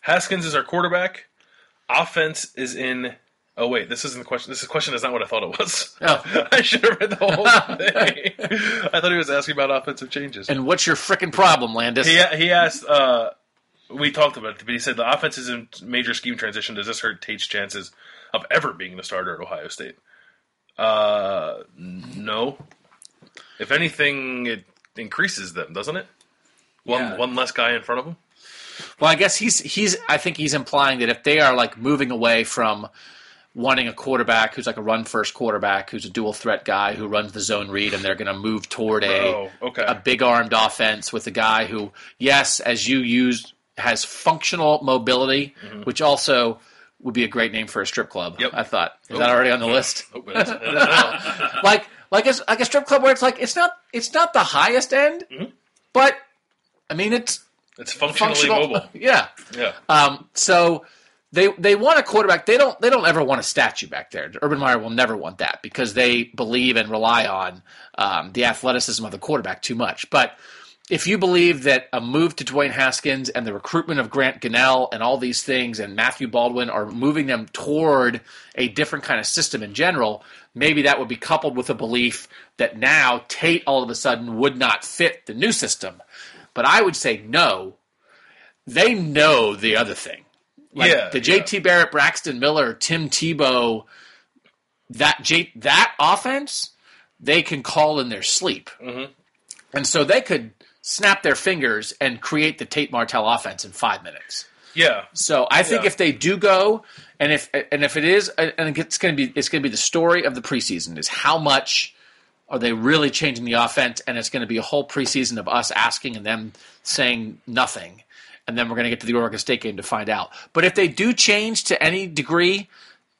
Haskins is our quarterback. Offense is in. Oh wait, this isn't the question. This question is not what I thought it was. Oh. *laughs* I should have read the whole *laughs* thing. I thought he was asking about offensive changes. And what's your freaking problem, Landis? he he asked. Uh, we talked about it, but he said the offense is in major scheme transition. Does this hurt Tate's chances of ever being the starter at Ohio State? Uh, no. If anything, it increases them, doesn't it? One Yeah. one less guy in front of him. Well, I guess he's he's. I think he's implying that if they are like moving away from wanting a quarterback who's like a run first quarterback who's a dual threat guy who runs the zone read, and they're going to move toward a Oh, okay. a big armed offense with a guy who, yes, as you used, has functional mobility, which also would be a great name for a strip club. Mm-hmm. Yep. I thought is that already on the list? Oh, *laughs* like like a, like a strip club where it's like it's not it's not the highest end, Mm-hmm. but I mean it's it's functionally functional. mobile. *laughs* Yeah. Yeah. Um, so they they want a quarterback. They don't they don't ever want a statue back there. Urban Meyer will never want that because they believe and rely on um, the athleticism of the quarterback too much. But if you believe that a move to Dwayne Haskins and the recruitment of Grant Gunnell and all these things and Matthew Baldwin are moving them toward a different kind of system in general, maybe that would be coupled with a belief that now Tate all of a sudden would not fit the new system. But I would say no. They know the other thing. Like Yeah, the JT Barrett, Braxton Miller, Tim Tebow, that J, that offense, they can call in their sleep, Mm-hmm. and so they could snap their fingers and create the Tate Martell offense in five minutes. Yeah. So I think Yeah. if they do go, and if and if it is, and it's going to be it's going to be the story of the preseason is how much are they really changing the offense, and it's going to be a whole preseason of us asking and them saying nothing, and then we're going to get to the Oregon State game to find out. But if they do change to any degree,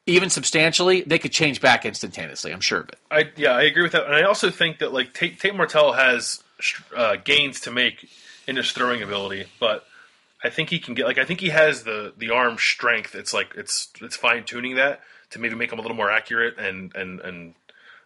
even substantially, they could change back instantaneously. I'm sure of it. I yeah, I agree with that, and I also think that like Tate, Tate Martell has uh, gains to make in his throwing ability, but I think he can get like I think he has the the arm strength. It's like it's it's fine tuning that to maybe make him a little more accurate and and and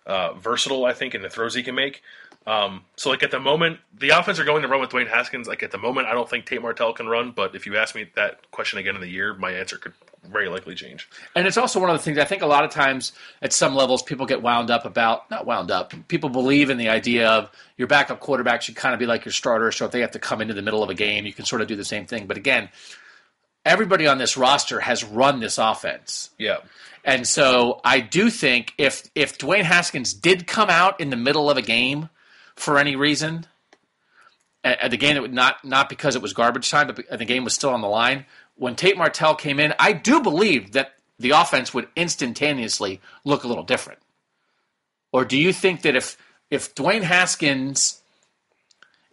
uh, versatile. I think in the throws he can make. Um, so like at the moment, the offense are going to run with Dwayne Haskins. Like at the moment, I don't think Tate Martell can run. But if you ask me that question again in the year, my answer could very likely change. And it's also one of the things I think a lot of times at some levels people get wound up about, not wound up, people believe in the idea of your backup quarterback should kind of be like your starter. So if they have to come into the middle of a game, you can sort of do the same thing. But again, everybody on this roster has run this offense. Yeah, And so I do think if if Dwayne Haskins did come out in the middle of a game for any reason, at, the game that would not not because it was garbage time, but the game was still on the line. When Tate Martell came in, I do believe that the offense would instantaneously look a little different. Or do you think that if if Dwayne Haskins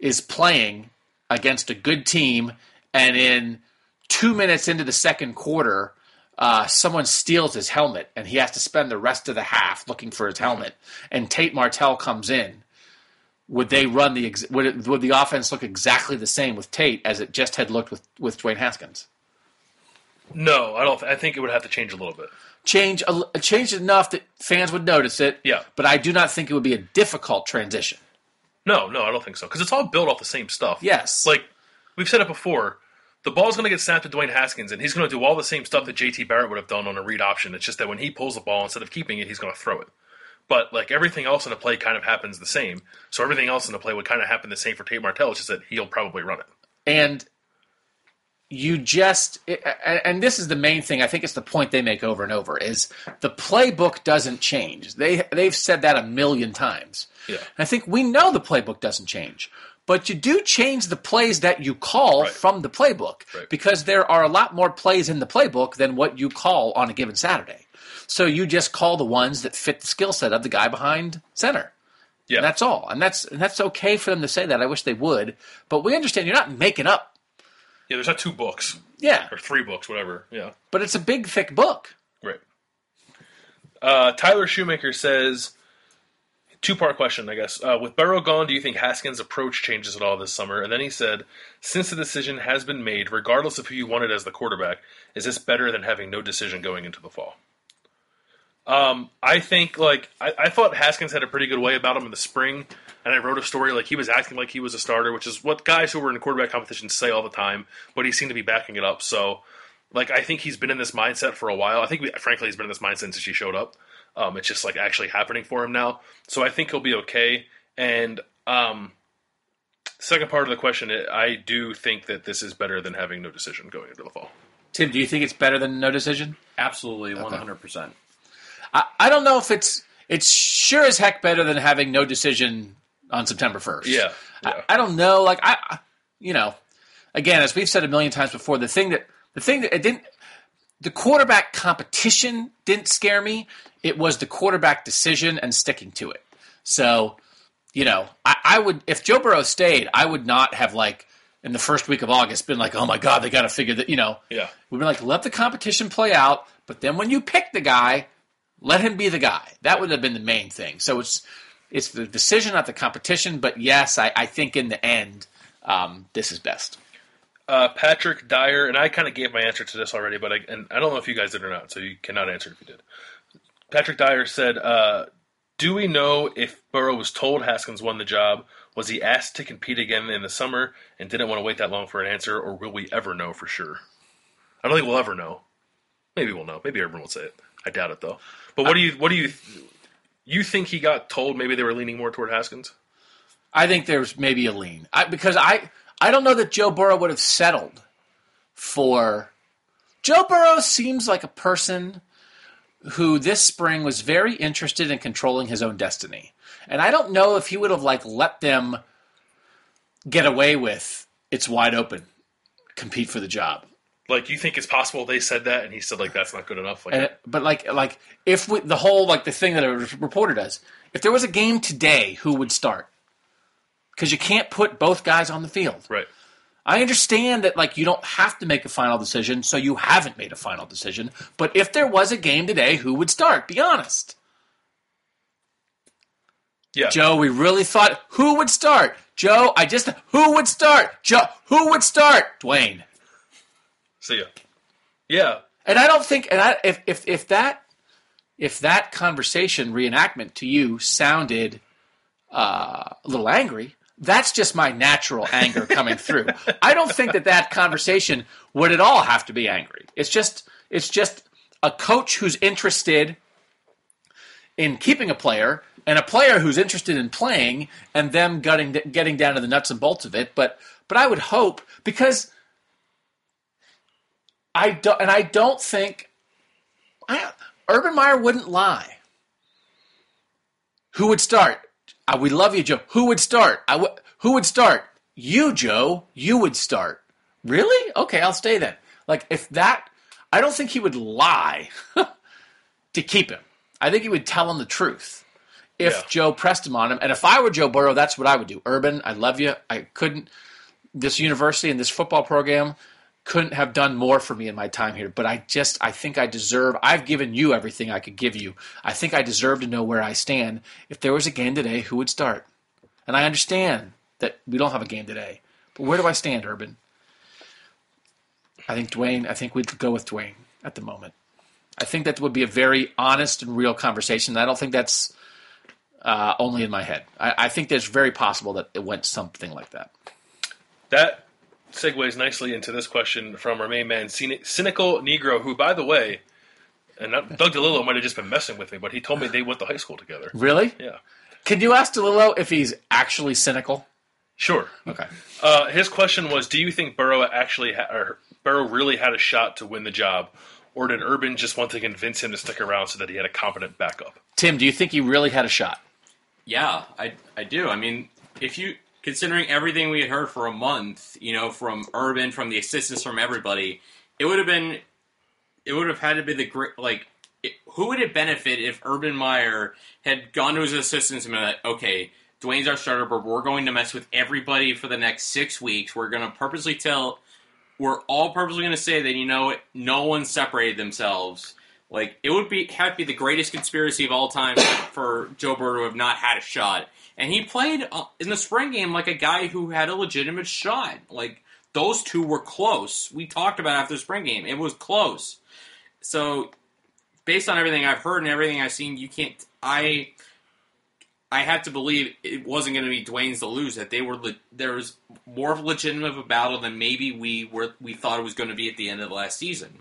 is playing against a good team and in two minutes into the second quarter, uh, someone steals his helmet and he has to spend the rest of the half looking for his helmet, and Tate Martell comes in. Would they run the ex- would it, would the offense look exactly the same with Tate as it just had looked with with Dwayne Haskins? no, I don't. I think it would have to change a little bit. Change a, change enough that fans would notice it. Yeah. but I do not think it would be a difficult transition. No, no, I don't think so. Because it's all built off the same stuff. Yes. Like, we've said it before. The ball's going to get snapped to Dwayne Haskins, and he's going to do all the same stuff that JT Barrett would have done on a read option. It's just that when he pulls the ball, instead of keeping it, he's going to throw it. But, like, everything else in the play kind of happens the same. So everything else in the play would kind of happen the same for Tate Martell. It's just that he'll probably run it. and you just and this is the main thing i think it's the point they make over and over is the playbook doesn't change they they've said that a million times Yeah. i think we know the playbook doesn't change but you do change the plays that you call Right. from the playbook Right. because there are a lot more plays in the playbook than what you call on a given saturday so you just call the ones that fit the skill set of the guy behind center Yeah. and that's all. And that's and that's okay for them to say that. I wish they would. But we understand you're not making up Yeah, there's not two books Yeah, or three books, whatever. Yeah. but it's a big, thick book. Right. Uh, Tyler Shoemaker says, two part question, I guess. Uh, with Burrow gone, do you think Haskins' approach changes at all this summer? And then he said, since the decision has been made, regardless of who you wanted as the quarterback, is this better than having no decision going into the fall? Um, I think like I, I thought Haskins had a pretty good way about him in the spring, and I wrote a story like he was acting like he was a starter, which is what guys who were in quarterback competitions say all the time. But he seemed to be backing it up. So, like I think he's been in this mindset for a while. I think frankly he's been in this mindset since he showed up. Um, it's just like actually happening for him now. So I think he'll be okay. And um, second part of the question, I do think that this is better than having no decision going into the fall. Tim, do you think it's better than no decision? Absolutely, one hundred percent. I, I don't know if it's it's sure as heck better than having no decision on September first. Yeah, yeah. I, I don't know. Like I, I- you know, again, as we've said a million times before, the thing that the thing that it didn't the quarterback competition didn't scare me. It was the quarterback decision and sticking to it. So, you know, I, I would if Joe Burrow stayed, I would not have like in the first week of August been like, oh my god, they got to figure that. You know, Yeah. we've been like, let the competition play out, but then when you pick the guy, let him be the guy. That would have been the main thing. So it's it's the decision, not the competition. But yes, I, I think in the end, um, this is best. Uh, Patrick Dyer, and I kind of gave my answer to this already, but I, and I don't know if you guys did or not, so you cannot answer if you did. Patrick Dyer said, uh, "Do we know if Burrow was told Haskins won the job? Was he asked to compete again in the summer and didn't want to wait that long for an answer, or will we ever know for sure? I don't think we'll ever know. Maybe we'll know. Maybe everyone will say it. I doubt it though. But what do you what do you you think he got told? Maybe they were leaning more toward Haskins. I think there's maybe a lean I, because I I don't know that Joe Burrow would have settled for. Joe Burrow seems like a person who this spring was very interested in controlling his own destiny, and I don't know if he would have like let them get away with it's wide open, compete for the job. Like you think it's possible they said that, and he said like that's not good enough. Like And, but like like if we, the whole like the thing that a reporter does, if there was a game today, who would start? Because you can't put both guys on the field. right. I understand that like you don't have to make a final decision, so you haven't made a final decision. But if there was a game today, who would start? Be honest. Yeah. Joe, we really thought who would start? Joe, I just who would start? Joe, who would start? Dwayne. See ya. Yeah. And I don't think and I if if if that if that conversation reenactment to you sounded uh, a little angry, that's just my natural anger coming through. I don't think that that conversation would at all have to be angry. It's just it's just a coach who's interested in keeping a player and a player who's interested in playing and them getting getting down to the nuts and bolts of it. But but I would hope because I don't and I don't think I, Urban Meyer wouldn't lie. Who would start? Uh, we love you, Joe. Who would start? I w- who would start? You, Joe. You would start. Really? Okay, I'll stay then. Like if that, I don't think he would lie *laughs* to keep him. I think he would tell him the truth if Yeah. Joe pressed him on him. And if I were Joe Burrow, that's what I would do. Urban, I love you. I couldn't. This university and this football program couldn't have done more for me in my time here. But I just, I think I deserve. I've given you everything I could give you. I think I deserve to know where I stand. If there was a game today, who would start? And I understand that we don't have a game today. But where do I stand, Urban? I think Dwayne. I think we'd go with Dwayne at the moment. I think that would be a very honest and real conversation. I don't think that's uh, only in my head. I, I think there's very possible that it went something like that. That segues nicely into this question from our main man, Cynical Negro, who, by the way, and not- Doug DeLillo might have just been messing with me, but he told me they went to high school together. Really? Yeah. Can you ask DeLillo if he's actually cynical? Sure. Okay. Uh, his question was: Do you think Burrow actually, ha- or Burrow really had a shot to win the job, or did Urban just want to convince him to stick around so that he had a competent backup? Tim, do you think he really had a shot? Yeah, I I do. I mean, if you considering everything we had heard for a month, you know, from Urban, from the assistants, from everybody, it would have been, it would have had to be the great like. It, who would it benefit if Urban Meyer had gone to his assistants and been like, okay, Dwayne's our starter, but we're going to mess with everybody for the next six weeks. We're going to purposely tell we're all purposely going to say that you know no one separated themselves. Like it would be have to be the greatest conspiracy of all time for Joe Burrow to have not had a shot. And he played uh, in the spring game like a guy who had a legitimate shot. Like those two were close. We talked about after the spring game. It was close. So based on everything I've heard and everything I've seen, you can't. I I have to believe it wasn't going to be Dwayne's to lose. That they were le- there was more of a legitimate of a battle than maybe we were we thought it was going to be at the end of the last season.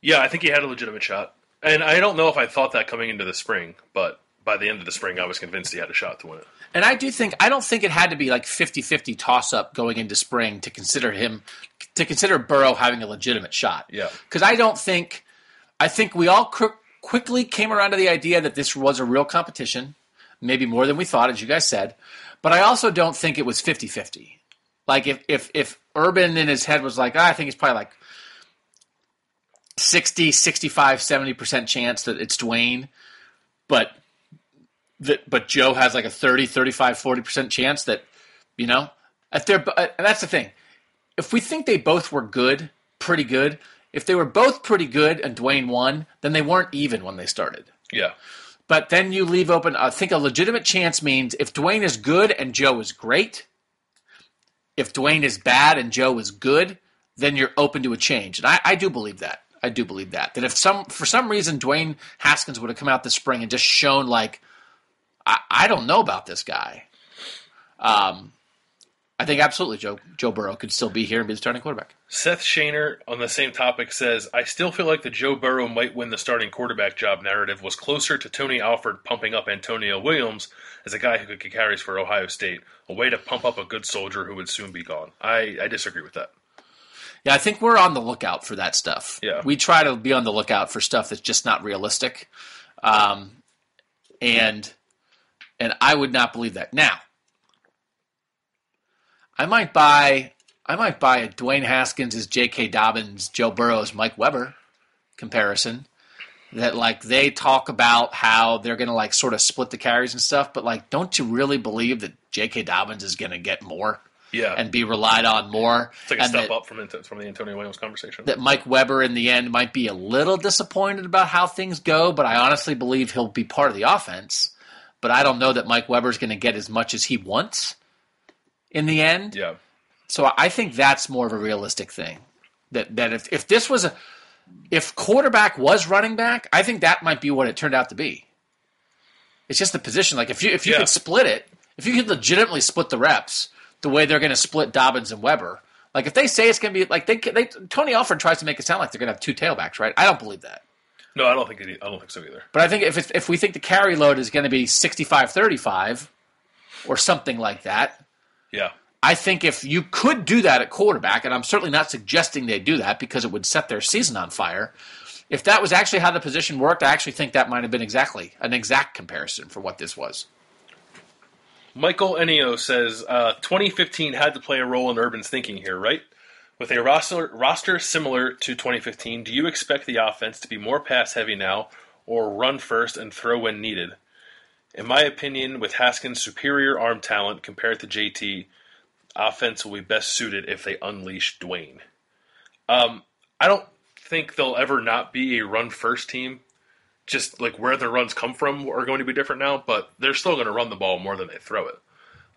Yeah, I think he had a legitimate shot, and I don't know if I thought that coming into the spring, but by the end of the spring, I was convinced he had a shot to win it. And I do think I don't think it had to be like 50-50 toss up going into spring to consider him to consider Burrow having a legitimate shot. Yeah. Cuz I don't think I think we all cr- quickly came around to the idea that this was a real competition, maybe more than we thought as you guys said, but I also don't think it was 50-50. Like if if if Urban in his head was like, oh, I think it's probably like 60, 65, 70% chance that it's Dwayne, but that but Joe has like a 30, 35, 40% chance that, you know, if they're uh, and that's the thing. If we think they both were good, pretty good, if they were both pretty good and Dwayne won, then they weren't even when they started. Yeah, But then you leave open I think a legitimate chance means if Dwayne is good and Joe is great, if Dwayne is bad and Joe is good, then you're open to a change. And I, I do believe that. I do believe that. That if some for some reason Dwayne Haskins would have come out this spring and just shown like I, I don't know about this guy. Um I think absolutely Joe Joe Burrow could still be here and be the starting quarterback. Seth Shaner on the same topic says, I still feel like the Joe Burrow might win the starting quarterback job narrative was closer to Tony Alford pumping up Antonio Williams as a guy who could get carries for Ohio State, a way to pump up a good soldier who would soon be gone. I, I disagree with that. Yeah, I think we're on the lookout for that stuff. Yeah. We try to be on the lookout for stuff that's just not realistic. Um, and and I would not believe that. Now, I might buy I might buy a Dwayne Haskins as J.K. Dobbins, Joe Burrow's Mike Weber comparison. That like they talk about how they're gonna like sort of split the carries and stuff, but like, don't you really believe that J.K. Dobbins is gonna get more Yeah. and be relied on more? it's like a step that- up from, from the Antonio Williams conversation. that Mike Weber in the end might be a little disappointed about how things go, but I honestly believe he'll be part of the offense. But I don't know that Mike Weber's going to get as much as he wants in the end. yeah. So I think that's more of a realistic thing. That that if, if this was a if quarterback was running back, I think that might be what it turned out to be. It's just the position. Like if you if you Yeah. could split it, if you could legitimately split the reps the way they're going to split Dobbins and Weber, like if they say it's going to be like they, they Tony Alford tries to make it sound like they're going to have two tailbacks, right? I don't believe that. No, I don't think it, I don't think so either. But I think if it's, if we think the carry load is going to be 65-35 or something like that, Yeah. I think if you could do that at quarterback, and I'm certainly not suggesting they do that because it would set their season on fire. If that was actually how the position worked, I actually think that might have been exactly an exact comparison for what this was. Michael Enio says uh, 2015 had to play a role in Urban's thinking here, right? With a roster roster similar to 2015, do you expect the offense to be more pass heavy now, or run first and throw when needed? In my opinion, with Haskins' superior arm talent compared to JT, offense will be best suited if they unleash Dwayne. Um, I don't think they'll ever not be a run first team. Just like where the runs come from are going to be different now, but they're still going to run the ball more than they throw it.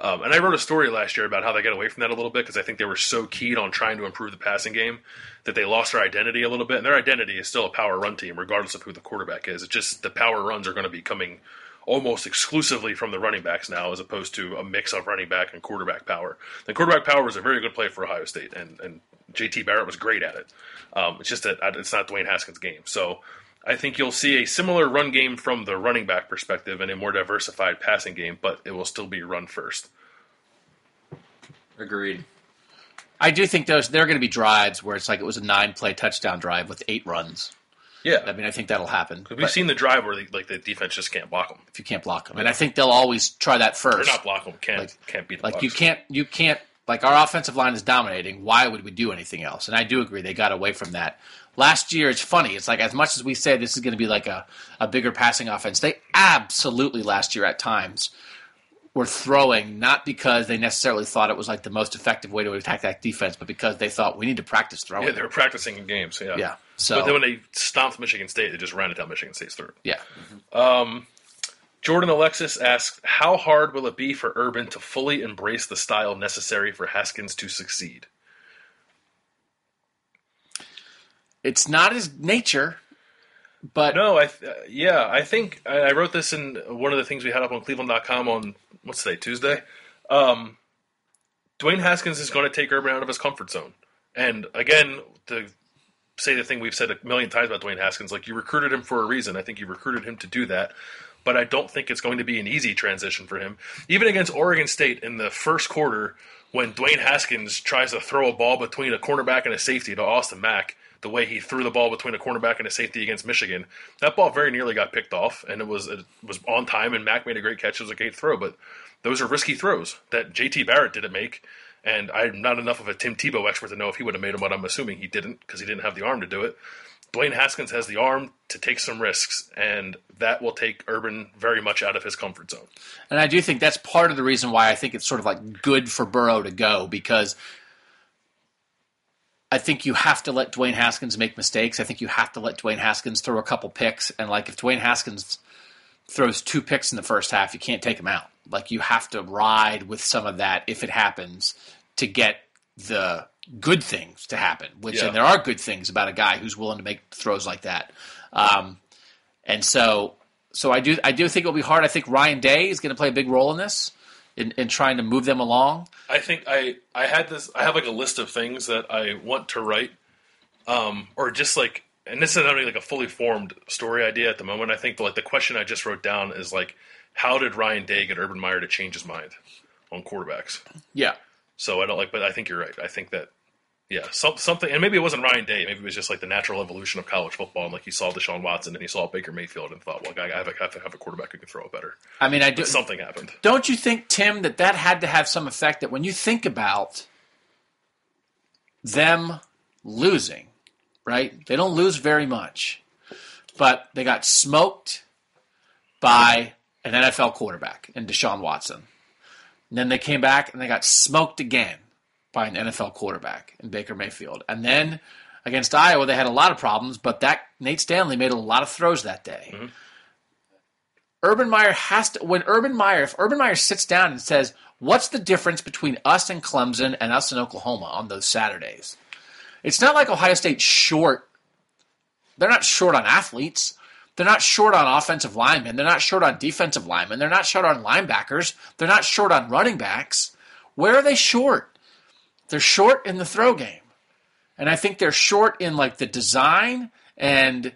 Um, and I wrote a story last year about how they got away from that a little bit because I think they were so keyed on trying to improve the passing game that they lost their identity a little bit. And their identity is still a power run team, regardless of who the quarterback is. It's just the power runs are going to be coming almost exclusively from the running backs now, as opposed to a mix of running back and quarterback power. The quarterback power was a very good play for Ohio State, and, and JT Barrett was great at it. Um, it's just that it's not Dwayne Haskins' game. So I think you'll see a similar run game from the running back perspective and a more diversified passing game, but it will still be run first. Agreed. I do think those there are going to be drives where it's like it was a nine play touchdown drive with eight runs. Yeah, I mean, I think that'll happen. we've but seen the drive where the, like the defense just can't block them. if you can't block them, and I think they'll always try that Or first. not block them, can't Like- can't beat the Like Bucks. you can't, you can't. Like our offensive line is dominating. Why would we do anything else? And I do agree they got away from that last year. It's funny. It's like as much as we say this is going to be like a, a bigger passing offense, they absolutely last year at times were throwing not because they necessarily thought it was like the most effective way to attack that defense, but because they thought we need to practice throwing. Yeah, they were practicing in games. Yeah. Yeah, so- but then when they stomped Michigan State, they just ran it down Michigan State's throat. yeah. Um, Jordan Alexis asks, "How hard will it be for Urban to fully embrace the style necessary for Haskins to succeed?" It's not his nature, but No, I th- yeah, I think I, I wrote this in one of the things we had up on Cleveland.com on what's today Tuesday. Um, Dwayne Haskins is going to take Urban out of his comfort zone, and again, to say the thing we've said a million times about Dwayne Haskins, like you recruited him for a reason. I think you recruited him to do that. But I don't think it's going to be an easy transition for him. Even against Oregon State in the first quarter, when Dwayne Haskins tries to throw a ball between a cornerback and a safety to Austin Mack, the way he threw the ball between a cornerback and a safety against Michigan, that ball very nearly got picked off, and it was it was on time, and Mack made a great catch. It was a great throw, but those are risky throws that JT Barrett didn't make, and I'm not enough of a Tim Tebow expert to know if he would have made them, but I'm assuming he didn't because he didn't have the arm to do it. Dwayne Haskins has the arm to take some risks, and that will take Urban very much out of his comfort zone. And I do think that's part of the reason why I think it's sort of like good for Burrow to go because I think you have to let Dwayne Haskins make mistakes. I think you have to let Dwayne Haskins throw a couple picks. And like if Dwayne Haskins throws two picks in the first half, you can't take him out. Like you have to ride with some of that if it happens to get the good things to happen. Which Yeah. and there are good things about a guy who's willing to make throws like that. Um, and so so I do I do think it'll be hard. I think Ryan Day is going to play a big role in this in, in trying to move them along. I think I I had this. I have like a list of things that I want to write, um, or just like, and this is not really like a fully formed story idea at the moment. I think the, like the question I just wrote down is like, how did Ryan Day get Urban Meyer to change his mind on quarterbacks? Yeah. So I don't like, but I think you're right. I think that. Yeah, some, something, and maybe it wasn't Ryan Day. Maybe it was just like the natural evolution of college football, and like he saw Deshaun Watson and he saw Baker Mayfield and thought, "Well, I have, a, have to have a quarterback who can throw it better." I mean, I do. Something happened. Don't you think, Tim, that that had to have some effect? That when you think about them losing, right? They don't lose very much, but they got smoked by an NFL quarterback in Deshaun Watson. And then they came back and they got smoked again by an NFL quarterback in Baker Mayfield. And then against Iowa, they had a lot of problems, but that Nate Stanley made a lot of throws that day. Mm-hmm. Urban Meyer has to when Urban Meyer if Urban Meyer sits down and says, "What's the difference between us and Clemson and us in Oklahoma on those Saturdays?" It's not like Ohio State's short. They're not short on athletes. They're not short on offensive linemen. They're not short on defensive linemen. They're not short on linebackers. They're not short on running backs. Where are they short? They're short in the throw game. And I think they're short in like the design and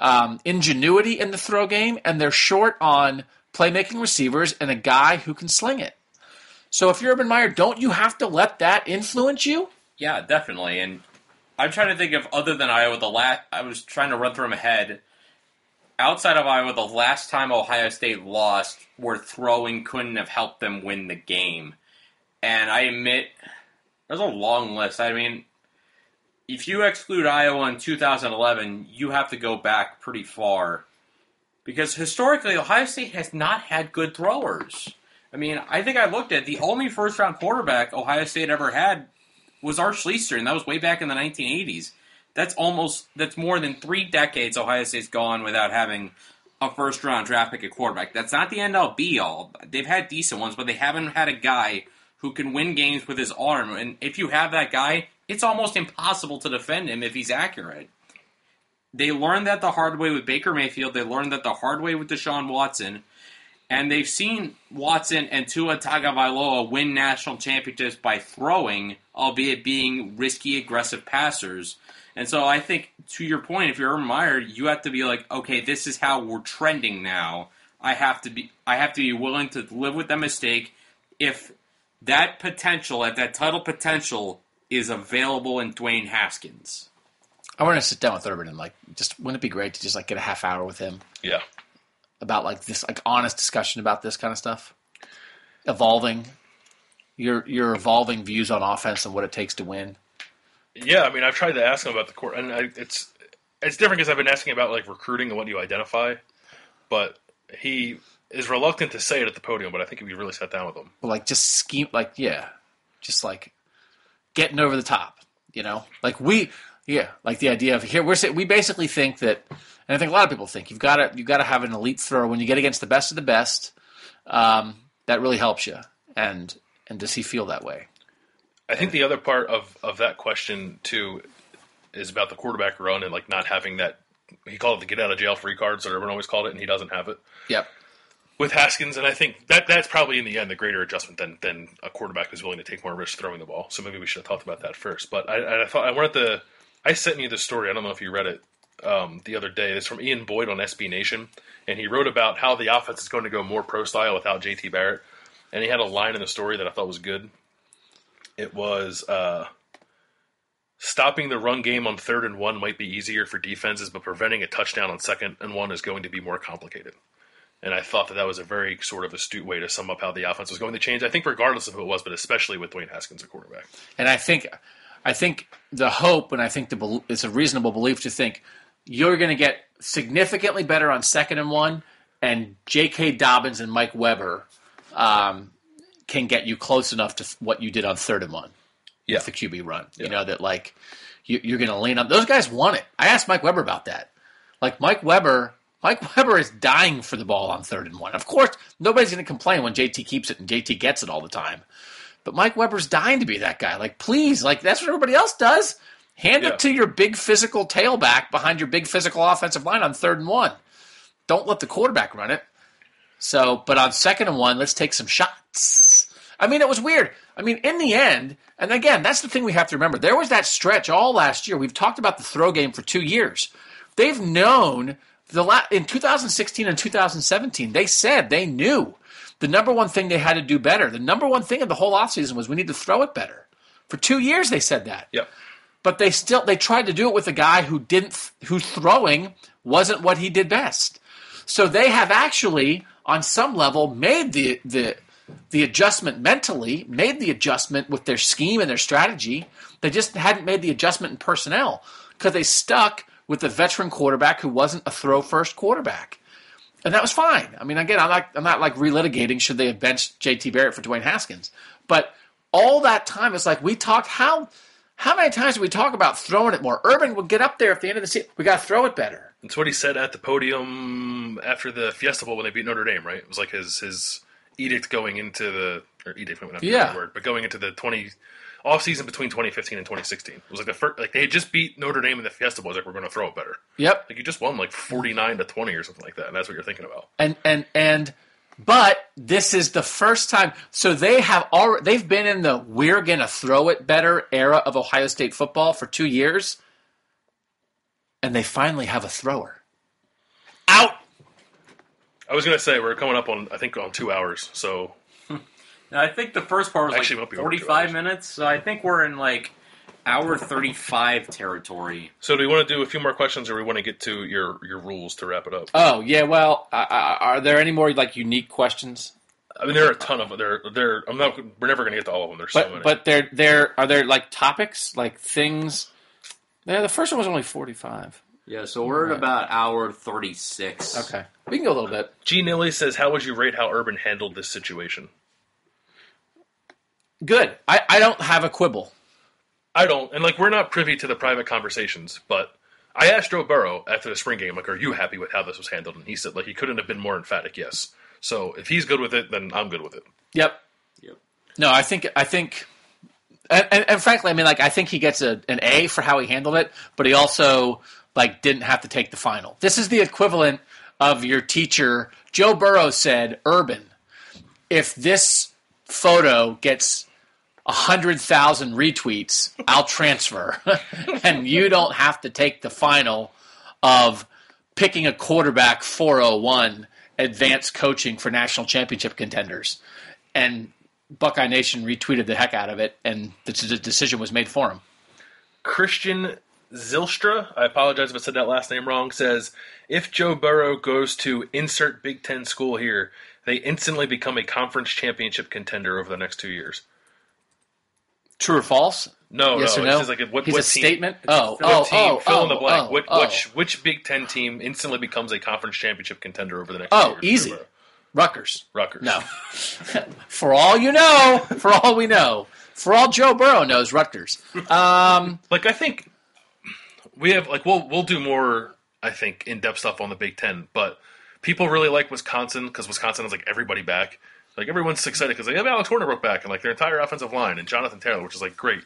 um, ingenuity in the throw game, and they're short on playmaking receivers and a guy who can sling it. So if you're Urban Meyer, don't you have to let that influence you? Yeah, definitely. And I'm trying to think of other than Iowa. The last I was trying to run through them ahead. Outside of Iowa, the last time Ohio State lost, where throwing couldn't have helped them win the game. And I admit, there's a long list. I mean, if you exclude Iowa in 2011, you have to go back pretty far. Because historically, Ohio State has not had good throwers. I mean, I think I looked at the only first round quarterback Ohio State ever had was Art Schlichter, and that was way back in the 1980s. That's almost that's more than three decades Ohio State's gone without having a first round draft pick at quarterback. That's not the end all be all. They've had decent ones, but they haven't had a guy who can win games with his arm. And if you have that guy, it's almost impossible to defend him if he's accurate. They learned that the hard way with Baker Mayfield. They learned that the hard way with Deshaun Watson. And they've seen Watson and Tua Tagovailoa win national championships by throwing, albeit being risky, aggressive passers. And so I think, to your point, if you're Urban Meyer, you have to be like, okay, this is how we're trending now. I have to be, I have to be willing to live with that mistake if that potential, if that title potential, is available in Dwayne Haskins. I want to sit down with Urban and like, just wouldn't it be great to just like get a half hour with him Yeah. about like this like honest discussion about this kind of stuff, evolving your your evolving views on offense and what it takes to win. Yeah, I mean, I've tried to ask him about the court, and I, it's it's different because I've been asking about like recruiting and what you identify, but he is reluctant to say it at the podium, but I think if you really sat down with him, like just scheme like yeah. Just like getting over the top you know? Like we yeah like the idea of here we're saying we basically think that and i think a lot of people think you've got to you've got to have an elite thrower. When you get against the best of the best um, that really helps you. And and does he feel that way? I think the other part of, of that question too is about the quarterback run and like not having that. He called it the get out of jail free cards that everyone always called it, and he doesn't have it. Yep with Haskins. And I think that that's probably in the end the greater adjustment than than a quarterback who's willing to take more risk throwing the ball. So maybe we should have talked about that first. But I, I thought I wanted to. I sent you the story. I don't know if you read it um, the other day. It's from Ian Boyd on SB Nation, and he wrote about how the offense is going to go more pro style without JT Barrett. And he had a line in the story that I thought was good. It was uh, stopping the run game on third and one might be easier for defenses, but preventing a touchdown on second and one is going to be more complicated. And I thought that that was a very sort of astute way to sum up how the offense was going to change. I think regardless of who it was, but especially with Dwayne Haskins at quarterback. And I think, I think the hope, and I think the it's a reasonable belief to think you're going to get significantly better on second and one, and J.K. Dobbins and Mike Weber um, can get you close enough to what you did on third and one Yeah. with the QB run. You know that like you, you're going to lean on those guys. Want it? I asked Mike Weber about that. Like Mike Weber. Mike Weber is dying for the ball on third and one. Of course, nobody's going to complain when JT keeps it and JT gets it all the time. But Mike Weber's dying to be that guy. Like, please, like that's what everybody else does. Hand Yeah. it to your big physical tailback behind your big physical offensive line on third and one. Don't let the quarterback run it. So, but on second and one, let's take some shots. I mean, it was weird. I mean, in the end, and again, that's the thing we have to remember. There was that stretch all last year. We've talked about the throw game for two years. They've known the la- in 2016 and 2017. They said they knew the number one thing they had to do better. The number one thing of the whole offseason was we need to throw it better. For two years, they said that Yep. but they still they tried to do it with a guy who didn't whose throwing wasn't what he did best. So they have actually on some level made the the the adjustment mentally, made the adjustment with their scheme and their strategy. They just hadn't made the adjustment in personnel because they stuck with the veteran quarterback who wasn't a throw first quarterback. And that was fine. I mean, again, I'm not I'm not like relitigating should they have benched JT Barrett for Dwayne Haskins. But all that time it's like we talked how how many times did we talk about throwing it more? Urban would get up there at the end of the season. We got to throw it better. That's what he said at the podium after the Fiesta Bowl when they beat Notre Dame, right? It was like his his edict going into the or edict, not Yeah. word, but going into the twenty off season between 2015 and 2016. It was like the first, like they had just beat Notre Dame in the Fiesta Bowl. It was like we're going to throw it better. Yep. Like you just won like 49 to 20 or something like that, and that's what you're thinking about. and and and but this is the first time so they have already they've been in the we're gonna throw it better era of ohio state football for two years and they finally have a thrower out I was going to say we're coming up on I think on two hours, so Now, I think the first part was Actually, like might be over two 45 minutes, so I think we're in like hour 35 territory. so do we want to do a few more questions, or we want to get to your your rules to wrap it up? oh yeah well uh, uh, are there any more like unique questions I mean, there are a ton of there. There, I'm not. We're never going to get to all of them. There's so but many. but there there are there like topics like things yeah the first one was only 45 Yeah, so we're at about hour 36. okay we can go a little bit G Nilly says, "How would you rate how Urban handled this situation?" Good i, I don't have a quibble I don't, and like we're not privy to the private conversations, but I asked Joe Burrow after the spring game, like, "Are you happy with how this was handled?" And he said, like, he couldn't have been more emphatic. Yes. So if he's good with it, then I'm good with it. Yep. Yep. No, I think I think, and, and, and frankly, I mean, like I think he gets a, an A for how he handled it, but he also like didn't have to take the final. This is the equivalent of your teacher. Joe Burrow said, "Urban, if this photo gets." Hundred thousand retweets, I'll transfer, *laughs* and you don't have to take the final of picking a quarterback 401 advanced coaching for national championship contenders. And Buckeye Nation retweeted the heck out of it, and the, the decision was made for him. Christian Zilstra, I apologize if I said that last name wrong, says if Joe Burrow goes to insert Big Ten school here, they instantly become a conference championship contender over the next two years. True or false? No, yes no, or it's no? just like a- what- He's what a team- statement. Oh, What oh, team, oh, fill oh, in the blank. oh, which, oh. which which Big Ten team instantly becomes a conference championship contender over the next Oh, easy. Rutgers. Rutgers. No. *laughs* for all you know, for all we know, for all Joe Burrow knows, Rutgers. Um, *laughs* Like I think we have like we'll we'll do more I think in depth stuff on the Big Ten, but people really like Wisconsin because Wisconsin has like everybody back. Like everyone's excited because they have Alex Hornibrook back and like their entire offensive line and Jonathan Taylor, which is like great.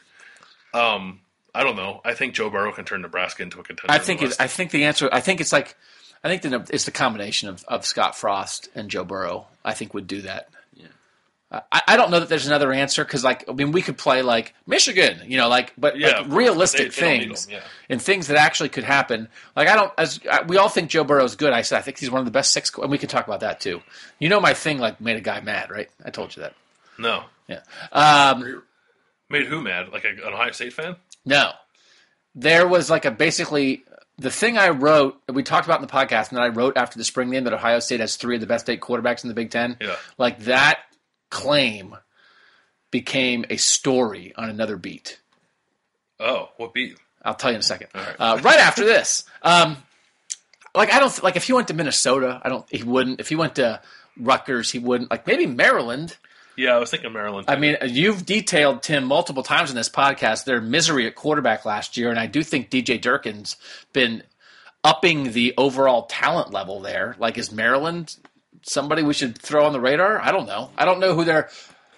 Um, I don't know. I think Joe Burrow can turn Nebraska into a contender. I think it's, I think the answer. I think it's like, I think the, it's the combination of, of Scott Frost and Joe Burrow. I think would do that. I, I don't know that there's another answer because, like, I mean, we could play like Michigan, you know, like, but Yeah, like realistic they- they things them, yeah. and things that actually could happen. Like, I don't, as I, we all think Joe Burrow's good. I said I think he's one of the best six, and we can talk about that too. You know, my thing like made a guy mad, right? I told you that. no Yeah. Um, made who mad? Like a, an Ohio State fan? No. There was like a basically the thing I wrote that we talked about in the podcast and that I wrote after the spring game that Ohio State has three of the best eight quarterbacks in the Big Ten. Yeah. Like that claim became a story on another beat. Oh, what beat? I'll tell you in a second. right. Uh, right after this, um, like I don't like if he went to Minnesota, I don't. He wouldn't. If he went to Rutgers, he wouldn't. Like maybe Maryland. Yeah, I was thinking Maryland. I mean, you've detailed Tim multiple times in this podcast their misery at quarterback last year, and I do think DJ Durkin's been upping the overall talent level there. Like, is Maryland somebody we should throw on the radar? I don't know. I don't know who they're.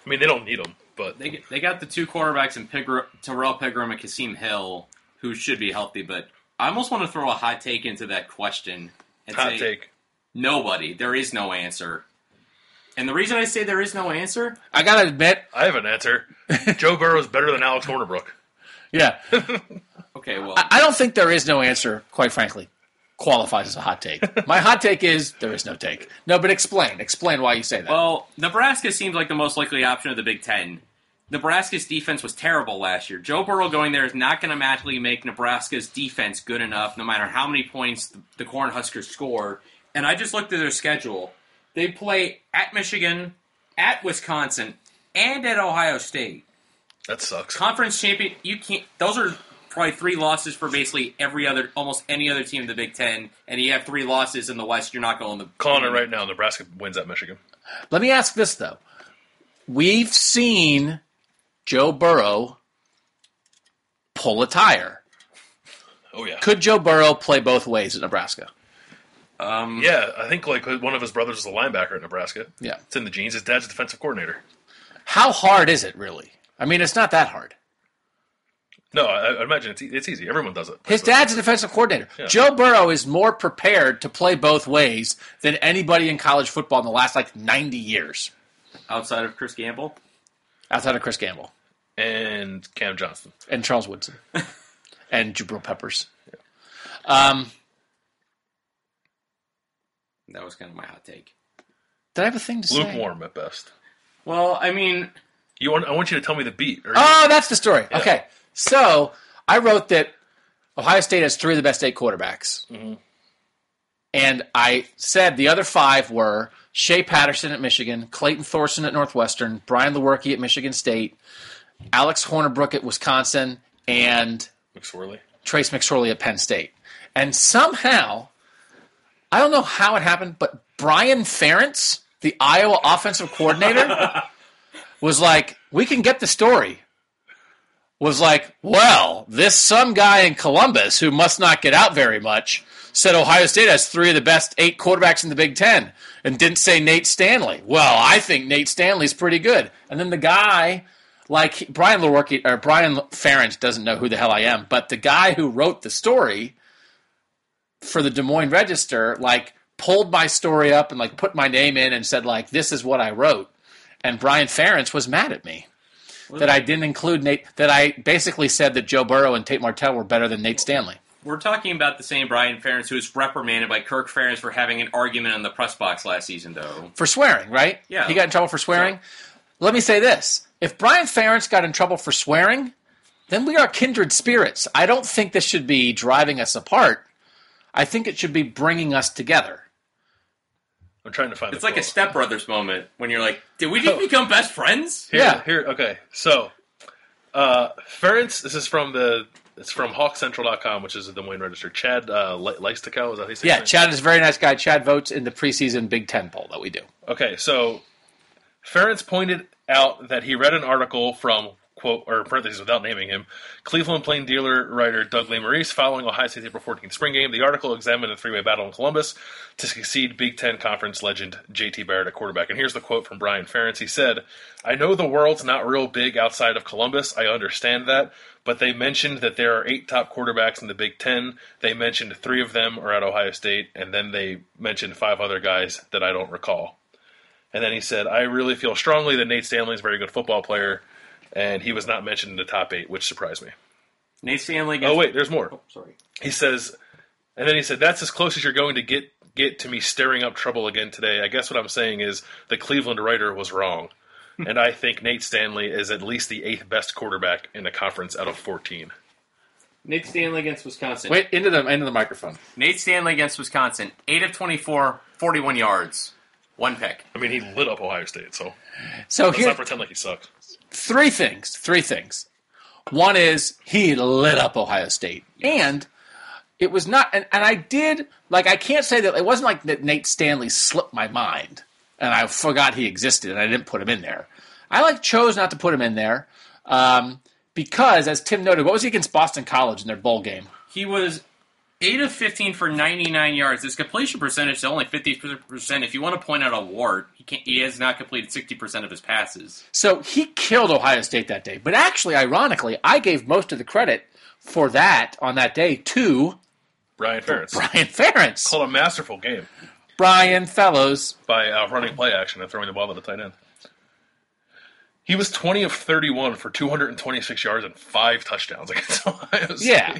I mean, they don't need them, but They, they got the two quarterbacks in Pigr- Tyrrell Pigrome and Kasim Hill, who should be healthy, but I almost want to throw a hot take into that question and hot say take. nobody. There is no answer. And the reason I say there is no answer, I gotta admit, I have an answer. Joe Burrow is better than Alex Hornibrook. yeah, *laughs* okay, well, I don't think there is no answer. Quite frankly, qualifies as a hot take. My hot take is there is no take. No, but explain. Explain why you say that. Well, Nebraska seems like the most likely option of the Big Ten. Nebraska's defense was terrible last year. Joe Burrow going there is not going to magically make Nebraska's defense good enough, no matter how many points the, the Cornhuskers score. And I just looked at their schedule. They play at Michigan, at Wisconsin, and at Ohio State. That sucks. Conference champion. You can't. Those are probably three losses for basically every other, almost any other team in the Big Ten. And you have three losses in the West. You're not going to Calling it right now. Nebraska wins at Michigan. Let me ask this though. We've seen Joe Burrow pull a tire. Oh yeah. Could Joe Burrow play both ways at Nebraska? Um, Yeah, I think like one of his brothers is a linebacker at Nebraska. Yeah. It's in the genes. His dad's a defensive coordinator. How hard is it really? I mean, it's not that hard. No, I, I imagine it's e- it's easy. Everyone does it. His dad's a defensive coordinator. Yeah. Joe Burrow is more prepared to play both ways than anybody in college football in the last like 90 years, outside of Chris Gamble. outside of Chris Gamble and Cam Johnston. and Charles Woodson *laughs* and Jabril Peppers. Um, That was kind of my hot take. did I have a thing to say? Lukewarm at best. Well, I mean, You want? I want you to tell me the beat. Or Oh, that's the story. Okay. So I wrote that Ohio State has three of the best eight quarterbacks. Mm-hmm. And I said the other five were Shea Patterson at Michigan, Clayton Thorson at Northwestern, Brian Lewerke at Michigan State, Alex Hornibrook at Wisconsin, and McSorley. Trace McSorley at Penn State. And somehow, I don't know how it happened, but Brian Ferentz, the Iowa offensive coordinator, *laughs* was like, we can get the story. Was like, well, this some guy in Columbus who must not get out very much said Ohio State has three of the best eight quarterbacks in the Big Ten and didn't say Nate Stanley. Well, I think Nate Stanley's pretty good. And then the guy, like Brian Lewerke, or Brian Ferentz doesn't know who the hell I am, but the guy who wrote the story for the Des Moines Register, like pulled my story up and like put my name in and said like this is what I wrote. And Brian Ferentz was mad at me that I didn't include Nate. That I basically said that Joe Burrow and Tate Martell were better than Nate Stanley we're talking about the same Brian Ferentz who was reprimanded by Kirk Ferentz for having an argument on the press box last season, though. for swearing. Right? Yeah. He got in trouble for swearing. Let me say this: if Brian Ferentz got in trouble for swearing, then we are kindred spirits. I don't think this should be driving us apart. I think it should be bringing us together. I'm trying to find. It's the like a quote. stepbrothers moment when you're like, did we just become best friends? Here, Yeah. Here. Okay. So, uh, Ferentz. This is from the It's from HawkCentral.com, which is the Des Moines Register. Chad uh, Le- Leistikow, is that how you say Yeah, his? Chad is a very nice guy. Chad votes in the preseason Big Ten poll that we do. Okay, so Ferentz pointed out that he read an article from quote or parentheses without naming him, Cleveland Plain Dealer writer Doug Lesmerises following Ohio State's April 14th spring game. The article examined a three-way battle in Columbus to succeed Big Ten Conference legend J.T. Barrett at quarterback. And here's the quote from Brian Ferentz. He said, "I know the world's not real big outside of Columbus. I understand that." But they mentioned that there are eight top quarterbacks in the Big Ten. They mentioned three of them are at Ohio State, and then they mentioned five other guys that I don't recall. And then he said, I really feel strongly that Nate Stanley is a very good football player, and he was not mentioned in the top eight, which surprised me. Nate Stanley. Against, Oh, wait, there's more. Oh, sorry. He says, and then he said, That's as close as you're going to get, get to me stirring up trouble again today. I guess what I'm saying is the Cleveland writer was wrong. Hmm. and I think Nate Stanley is at least the eighth best quarterback in the conference out of 14. Nate Stanley against Wisconsin. Wait, into the into the microphone. Nate Stanley against Wisconsin. 8 of 24, 41 yards. One pick. I mean, he lit up Ohio State, so So let's here, not pretend like he sucked. Three things. Three things. One is he lit up Ohio State, and it was not. And, and I did like I can't say that it wasn't like that. Nate Stanley slipped my mind, and I forgot he existed, and I didn't put him in there. I like chose not to put him in there um, because, as Tim noted, what was he against Boston College in their bowl game? He was 8 of 15 for 99 yards. His completion percentage is only 50%. If you want to point out a wart, he, can't, he has not completed 60% of his passes. So he killed Ohio State that day. But actually, ironically, I gave most of the credit for that on that day to Brian Ferentz. Brian Ferentz. Called a masterful game Brian Fellows. by uh, running play action and throwing the ball to the tight end. He was 20 of 31 for 226 yards and five touchdowns against *laughs* Ohio State. Yeah.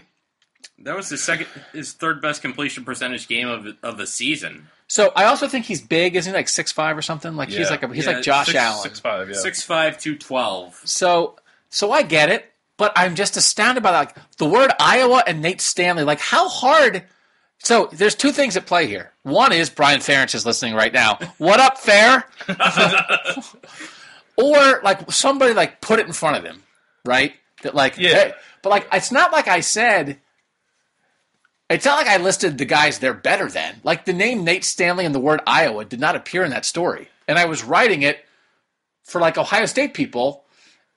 That was his second, his third best completion percentage game of of the season. So I also think he's big. Isn't he like six five or something? Like he's like a, he's Yeah, like Josh Six, Allen. six five, yeah. Six five two twelve. So so I get it, but I'm just astounded by like the word Iowa and Nate Stanley. Like how hard. So there's two things at play here. One is Brian Ferentz is listening right now. What up, Fair? *laughs* or like somebody like put it in front of him, right? That like Yeah. hey, but like it's not like I said. It's not like I listed the guys they're better than. Like the name Nate Stanley and the word Iowa did not appear in that story, and I was writing it for like Ohio State people,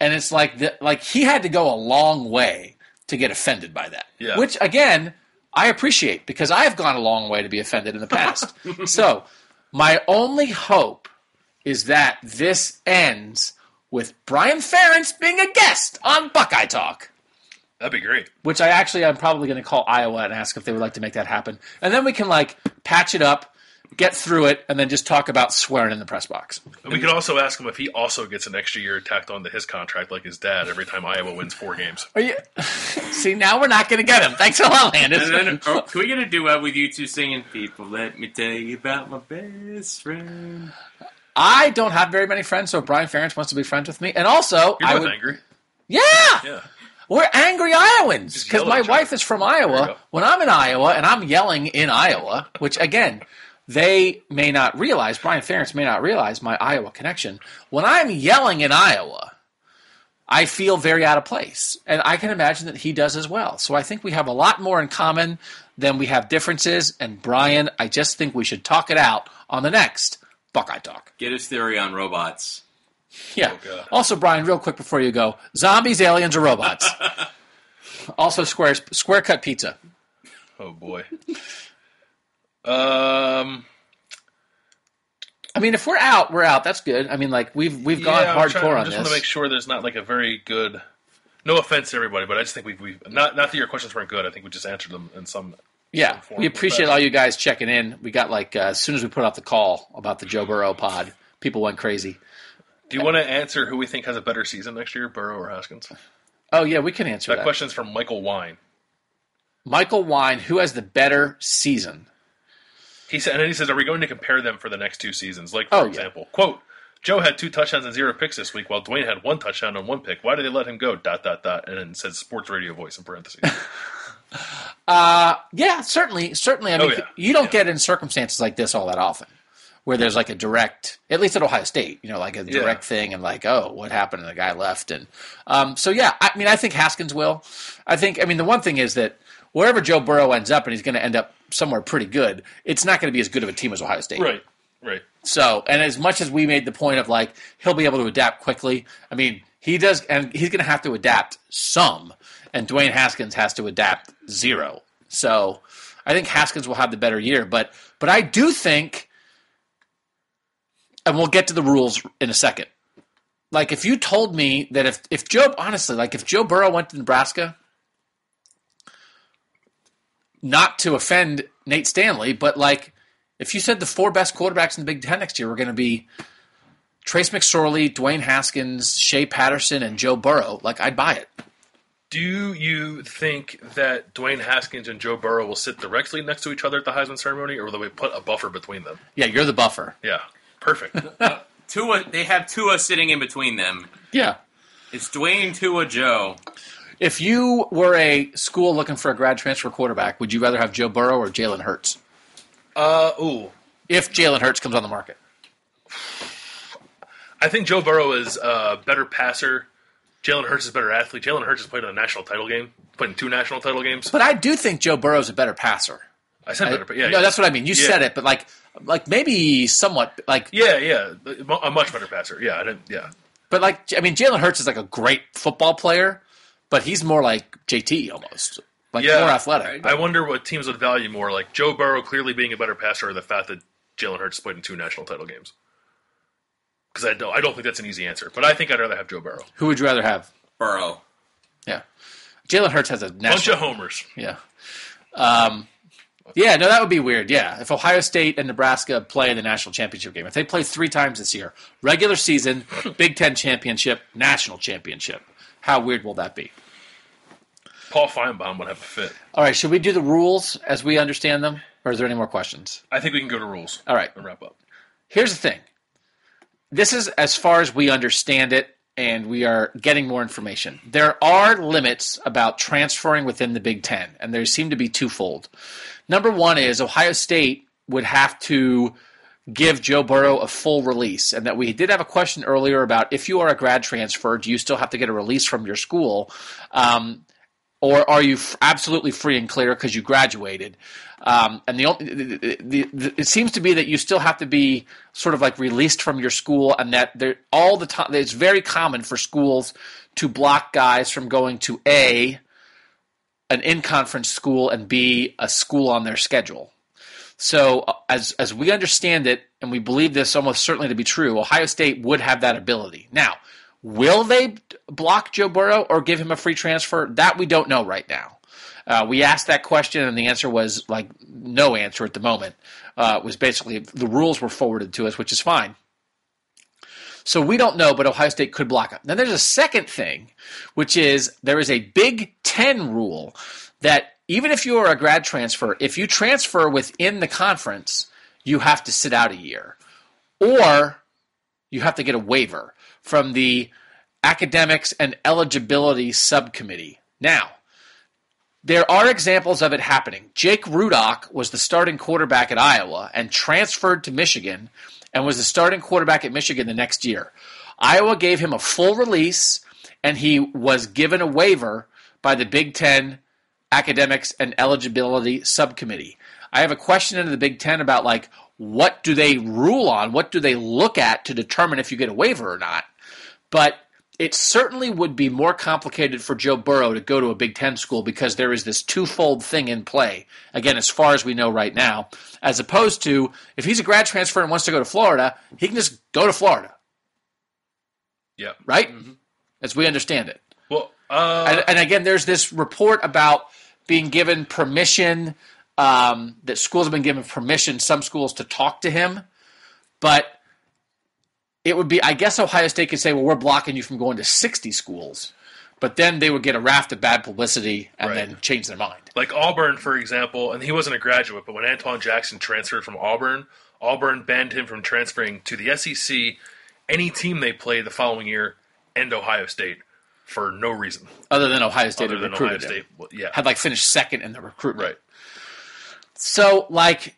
and it's like the, like he had to go a long way to get offended by that. Yeah. Which again, I appreciate because I have gone a long way to be offended in the past. *laughs* so my only hope is that this ends with Brian Ferentz being a guest on Buckeye Talk. That'd be great. Which I actually I'm probably going to call Iowa and ask if they would like to make that happen, and then we can like patch it up, get through it, and then just talk about swearing in the press box. And we could also ask him if he also gets an extra year tacked onto his contract like his dad every time Iowa wins four games. Are you? *laughs* See, now we're not going to get him. Thanks a lot, Landis. And then, oh, can we get a duet with you two singing "People"? Let me tell you about my best friend. I don't have very many friends, so if Brian Ferentz wants to be friends with me, and also You're I both would, angry. yeah, Yeah. We're angry Iowans because my wife is from Iowa. When I'm in Iowa and I'm yelling in Iowa, which again they may not realize, Brian Ferentz may not realize my Iowa connection. When I'm yelling in Iowa, I feel very out of place, and I can imagine that he does as well. So I think we have a lot more in common than we have differences. And Brian, I just think we should talk it out on the next Buckeye Talk. Get his theory on robots. Yeah. God. Also, Brian, real quick before you go, zombies, aliens, or robots. *laughs* also, squares, square cut pizza. Oh boy. Um. I mean, if we're out, we're out. That's good. I mean, like we've we've gone yeah, I'm trying- hardcore I on just this. want to make sure there's not like a very good. No offense to everybody, but I just think we've, we've not not that your questions weren't good. I think we just answered them in some. yeah, some form we appreciate all you guys checking in. We got like uh, as soon as we put out the call about the Joe Burrow pod, people went crazy. Do you want to answer who we think has a better season next year, Burrow or Haskins? Oh yeah, we can answer That that. question's from Michael Wine. Michael Wine, who has the better season? He said, and then he says, "Are we going to compare them for the next two seasons? Like, for Oh, yeah. example, quote." Joe had two touchdowns and zero picks this week, while Dwayne had one touchdown and one pick. Why did they let him go? Dot dot dot, and then says sports radio voice in parentheses. *laughs* Uh, yeah, certainly, certainly. I mean, Oh, yeah. you don't Yeah. get in circumstances like this all that often, where there's like a direct, at least at Ohio State, you know, like a Yeah. direct thing, and like, oh, what happened? And the guy left, and um, so yeah, I mean, I think Haskins will. I think, I mean, the one thing is that wherever Joe Burrow ends up, and he's going to end up somewhere pretty good, it's not going to be as good of a team as Ohio State. Right. Right. So, and as much as we made the point of like he'll be able to adapt quickly, I mean he does, and he's going to have to adapt some, and Dwayne Haskins has to adapt zero. So, I think Haskins will have the better year, but but I do think, and we'll get to the rules in a second. Like if you told me that if if Joe honestly like if Joe Burrow went to Nebraska, not to offend Nate Stanley, but like if you said the four best quarterbacks in the Big Ten next year were going to be Trace McSorley, Dwayne Haskins, Shea Patterson, and Joe Burrow, like I'd buy it. Do you think that Dwayne Haskins and Joe Burrow will sit directly next to each other at the Heisman ceremony, or will they put a buffer between them? Yeah, you're the buffer. Yeah, perfect. *laughs* Tua, they have Tua sitting in between them. Yeah. It's Dwayne Tua Joe. If you were a school looking for a grad transfer quarterback, would you rather have Joe Burrow or Jalen Hurts? uh, ooh, If Jalen Hurts comes on the market. I think Joe Burrow is a better passer. Jalen Hurts is a better athlete. Jalen Hurts has played in a national title game, played in two national title games. But I do think Joe Burrow's a better passer. I said better, but yeah, no, that's what I mean. You Yeah. said it, but like, like maybe somewhat like, yeah, yeah, a much better passer. Yeah, I didn't, yeah. but like, I mean, Jalen Hurts is like a great football player, but he's more like JT almost, like Yeah. more athletic. I wonder what teams would value more, like Joe Burrow clearly being a better passer, or the fact that Jalen Hurts played in two national title games. Because I don't, I don't think that's an easy answer. But I think I'd rather have Joe Burrow. Who would you rather have? Burrow. Yeah, Jalen Hurts has a Bunch of homers. Yeah. Um, yeah, no, that would be weird. Yeah, if Ohio State and Nebraska play in the national championship game, if they play three times this year, regular season, Big Ten championship, national championship, how weird will that be? Paul Finebaum would have a fit. All right, should we do the rules as we understand them, or is there any more questions? I think we can go to rules. All right. and wrap up. Here's the thing. This is as far as we understand it, and we are getting more information. There are limits about transferring within the Big Ten, and there seem to be twofold. Number one is Ohio State would have to give Joe Burrow a full release, and that we did have a question earlier about if you are a grad transfer, do you still have to get a release from your school? Um, or are you f- absolutely free and clear because you graduated? Um, and the, the, the, the it seems to be that you still have to be sort of like released from your school, and that there all the time it's very common for schools to block guys from going to a an in conference school and b a school on their schedule. So uh, as as we understand it, and we believe this almost certainly to be true, Ohio State would have that ability. Now, will they block Joe Burrow or give him a free transfer? That we don't know right now. Uh, we asked that question, and the answer was like no answer at the moment. Uh, it was basically the rules were forwarded to us, which is fine. So we don't know, but Ohio State could block him. Now there's a second thing, which is there is a Big Ten rule that even if you are a grad transfer, if you transfer within the conference, you have to sit out a year, or you have to get a waiver from the academics and eligibility subcommittee. Now, there are examples of it happening. Jake Rudock was the starting quarterback at Iowa and transferred to Michigan and was the starting quarterback at Michigan the next year. Iowa gave him a full release and he was given a waiver by the Big Ten Academics and Eligibility Subcommittee. I have a question into the Big Ten about like what do they rule on? What do they look at to determine if you get a waiver or not? But it certainly would be more complicated for Joe Burrow to go to a Big Ten school because there is this twofold thing in play. Again, as far as we know right now, as opposed to if he's a grad transfer and wants to go to Florida, he can just go to Florida, Yeah. right? As we understand it. Well, uh, And, and again, there's this report about being given permission, um, that schools have been given permission, some schools to talk to him, but it would be, I guess Ohio State could say, well, we're blocking you from going to 60 schools, but then they would get a raft of bad publicity and Right. then change their mind. like Auburn, for example, and he wasn't a graduate, but when Antoine Jackson transferred from Auburn, Auburn banned him from transferring to the SEC, any team they played the following year, and Ohio State for no reason Other than Ohio State other had than Ohio. State. Well, yeah, Had like finished second in the recruitment. right. So, like,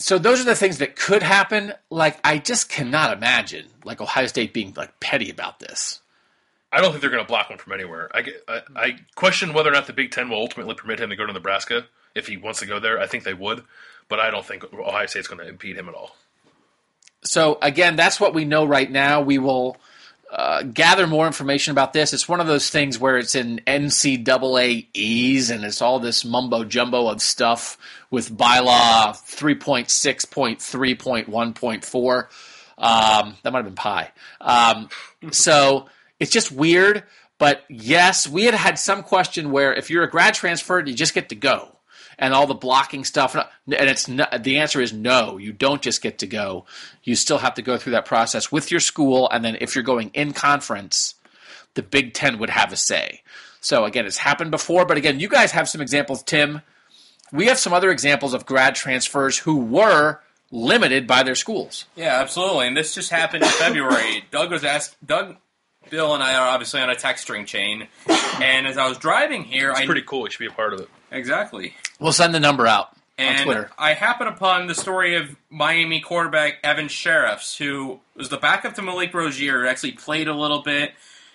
so those are the things that could happen. Like I just cannot imagine like Ohio State being like petty about this. I don't think they're going to block him from anywhere. I, I, I question whether or not the Big Ten will ultimately permit him to go to Nebraska if he wants to go there. I think they would, but I don't think Ohio State's going to impede him at all. So again, that's what we know right now. We will uh, gather more information about this. It's one of those things where it's in NCAA's and it's all this mumbo jumbo of stuff with bylaw 3.6.3.1.4. Um, that might have been pi. Um, so it's just weird. But yes, we had had some question where if you're a grad transfer, you just get to go and all the blocking stuff. And it's no, the answer is no. You don't just get to go. You still have to go through that process with your school, and then if you're going in conference, the Big Ten would have a say. So again, it's happened before, but again, you guys have some examples, Tim. We have some other examples of grad transfers who were limited by their schools. Yeah, absolutely. And this just happened in February. *laughs* Doug was asked. Doug, Bill, and I are obviously on a text string chain. And as I was driving here, It's I pretty cool. He should be a part of it. exactly. We'll send the number out on And Twitter. I happen upon the story of Miami quarterback Evan Shirreffs, who was the backup to Malik Rosier, who actually played a little bit.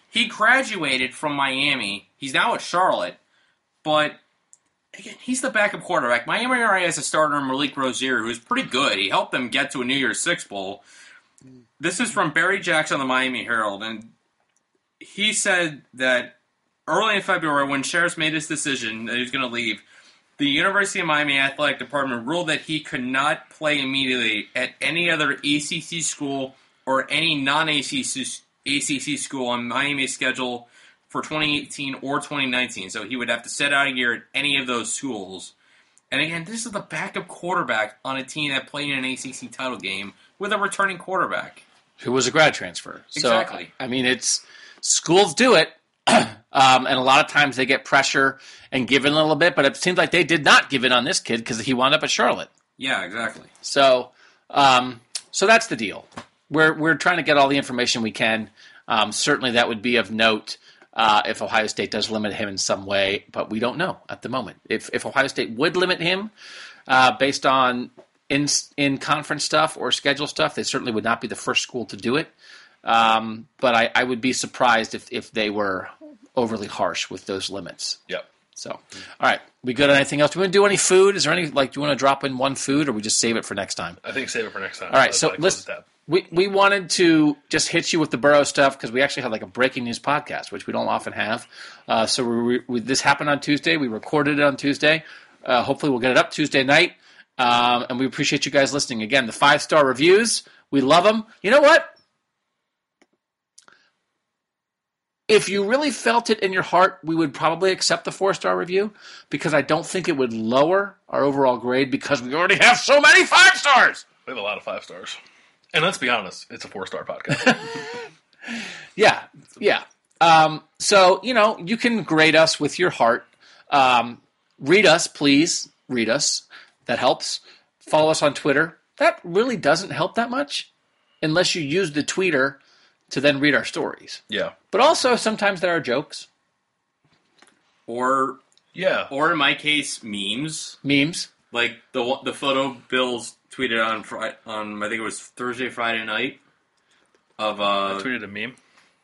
He graduated from Miami. He's now at Charlotte, but again, he's the backup quarterback. Miami already has a starter, Malik Rosier, who's pretty good. He helped them get to a New Year's Six bowl. This is from Barry Jackson, the Miami Herald, and he said that early in February, when Shirreffs made his decision that he was going to leave, the University of Miami Athletic Department ruled that he could not play immediately at any other ACC school or any non-ACC ACC school on Miami's schedule for 2018 or 2019. So he would have to sit out a year at any of those schools. And again, this is the backup quarterback on a team that played in an ACC title game with a returning quarterback. who was a grad transfer. Exactly. So, I mean, it's schools do it, *clears throat* um, and a lot of times they get pressure and give in a little bit, but it seems like they did not give in on this kid because he wound up at Charlotte. Yeah, exactly. So, um, so that's the deal. We're we're trying to get all the information we can. Um, certainly, that would be of note uh, if Ohio State does limit him in some way, but we don't know at the moment. If if Ohio State would limit him uh, based on in in conference stuff or schedule stuff, they certainly would not be the first school to do it. Um, but I, I would be surprised if if they were overly harsh with those limits. Yep. So, all right, we good on anything else? Do we want to do any food? Is there any like? Do you want to drop in one food, or we just save it for next time? I think save it for next time. All right, That's so let's. We, we wanted to just hit you with the Burrow stuff because we actually had like a breaking news podcast, which we don't often have. Uh, so we, we, this happened on Tuesday. We recorded it on Tuesday. Uh, hopefully, we'll get it up Tuesday night. Um, and we appreciate you guys listening. Again, the five star reviews, we love them. You know what? If you really felt it in your heart, we would probably accept the four star review because I don't think it would lower our overall grade because we already have so many five stars. We have a lot of five stars. And let's be honest, it's a four star podcast. *laughs* Yeah, yeah. Um, so you know, you can grade us with your heart. Um, read us, please. Read us. That helps. Follow us on Twitter. That really doesn't help that much, unless you use the tweeter to then read our stories. yeah. But also, sometimes there are jokes, Or Yeah. or in my case, memes. memes. Like the the photo Bills tweeted on Friday, on I think it was Thursday, Friday night. Of uh, tweeted a meme.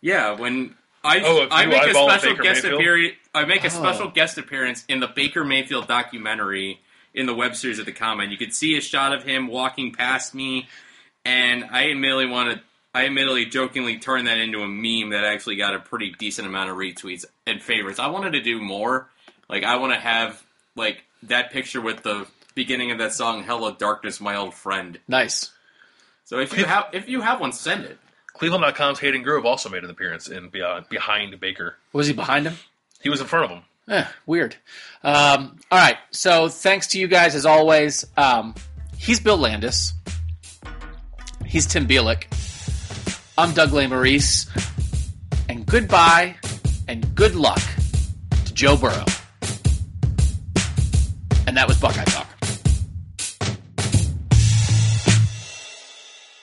yeah, when I Oh, I make a special guest Mayfield? appearance. I make a Oh. special guest appearance in the Baker Mayfield documentary in the web series at the comment. You could see a shot of him walking past me, and I immediately wanted. I admittedly jokingly turned that into a meme that actually got a pretty decent amount of retweets and favorites. I wanted to do more. Like I want to have like that picture with the beginning of that song "Hello Darkness, My Old Friend." Nice. So if you have if you have one, send it. Cleveland.com's Hayden Grove also made an appearance in Beyond, behind Baker. Was he behind him? He was in front of him. Eh, weird. Um, all right. So thanks to you guys as always. Um, he's Bill Landis. He's Tim Bielik. I'm Doug Lesmerises. And goodbye and good luck to Joe Burrow. And that was Buckeye Talk.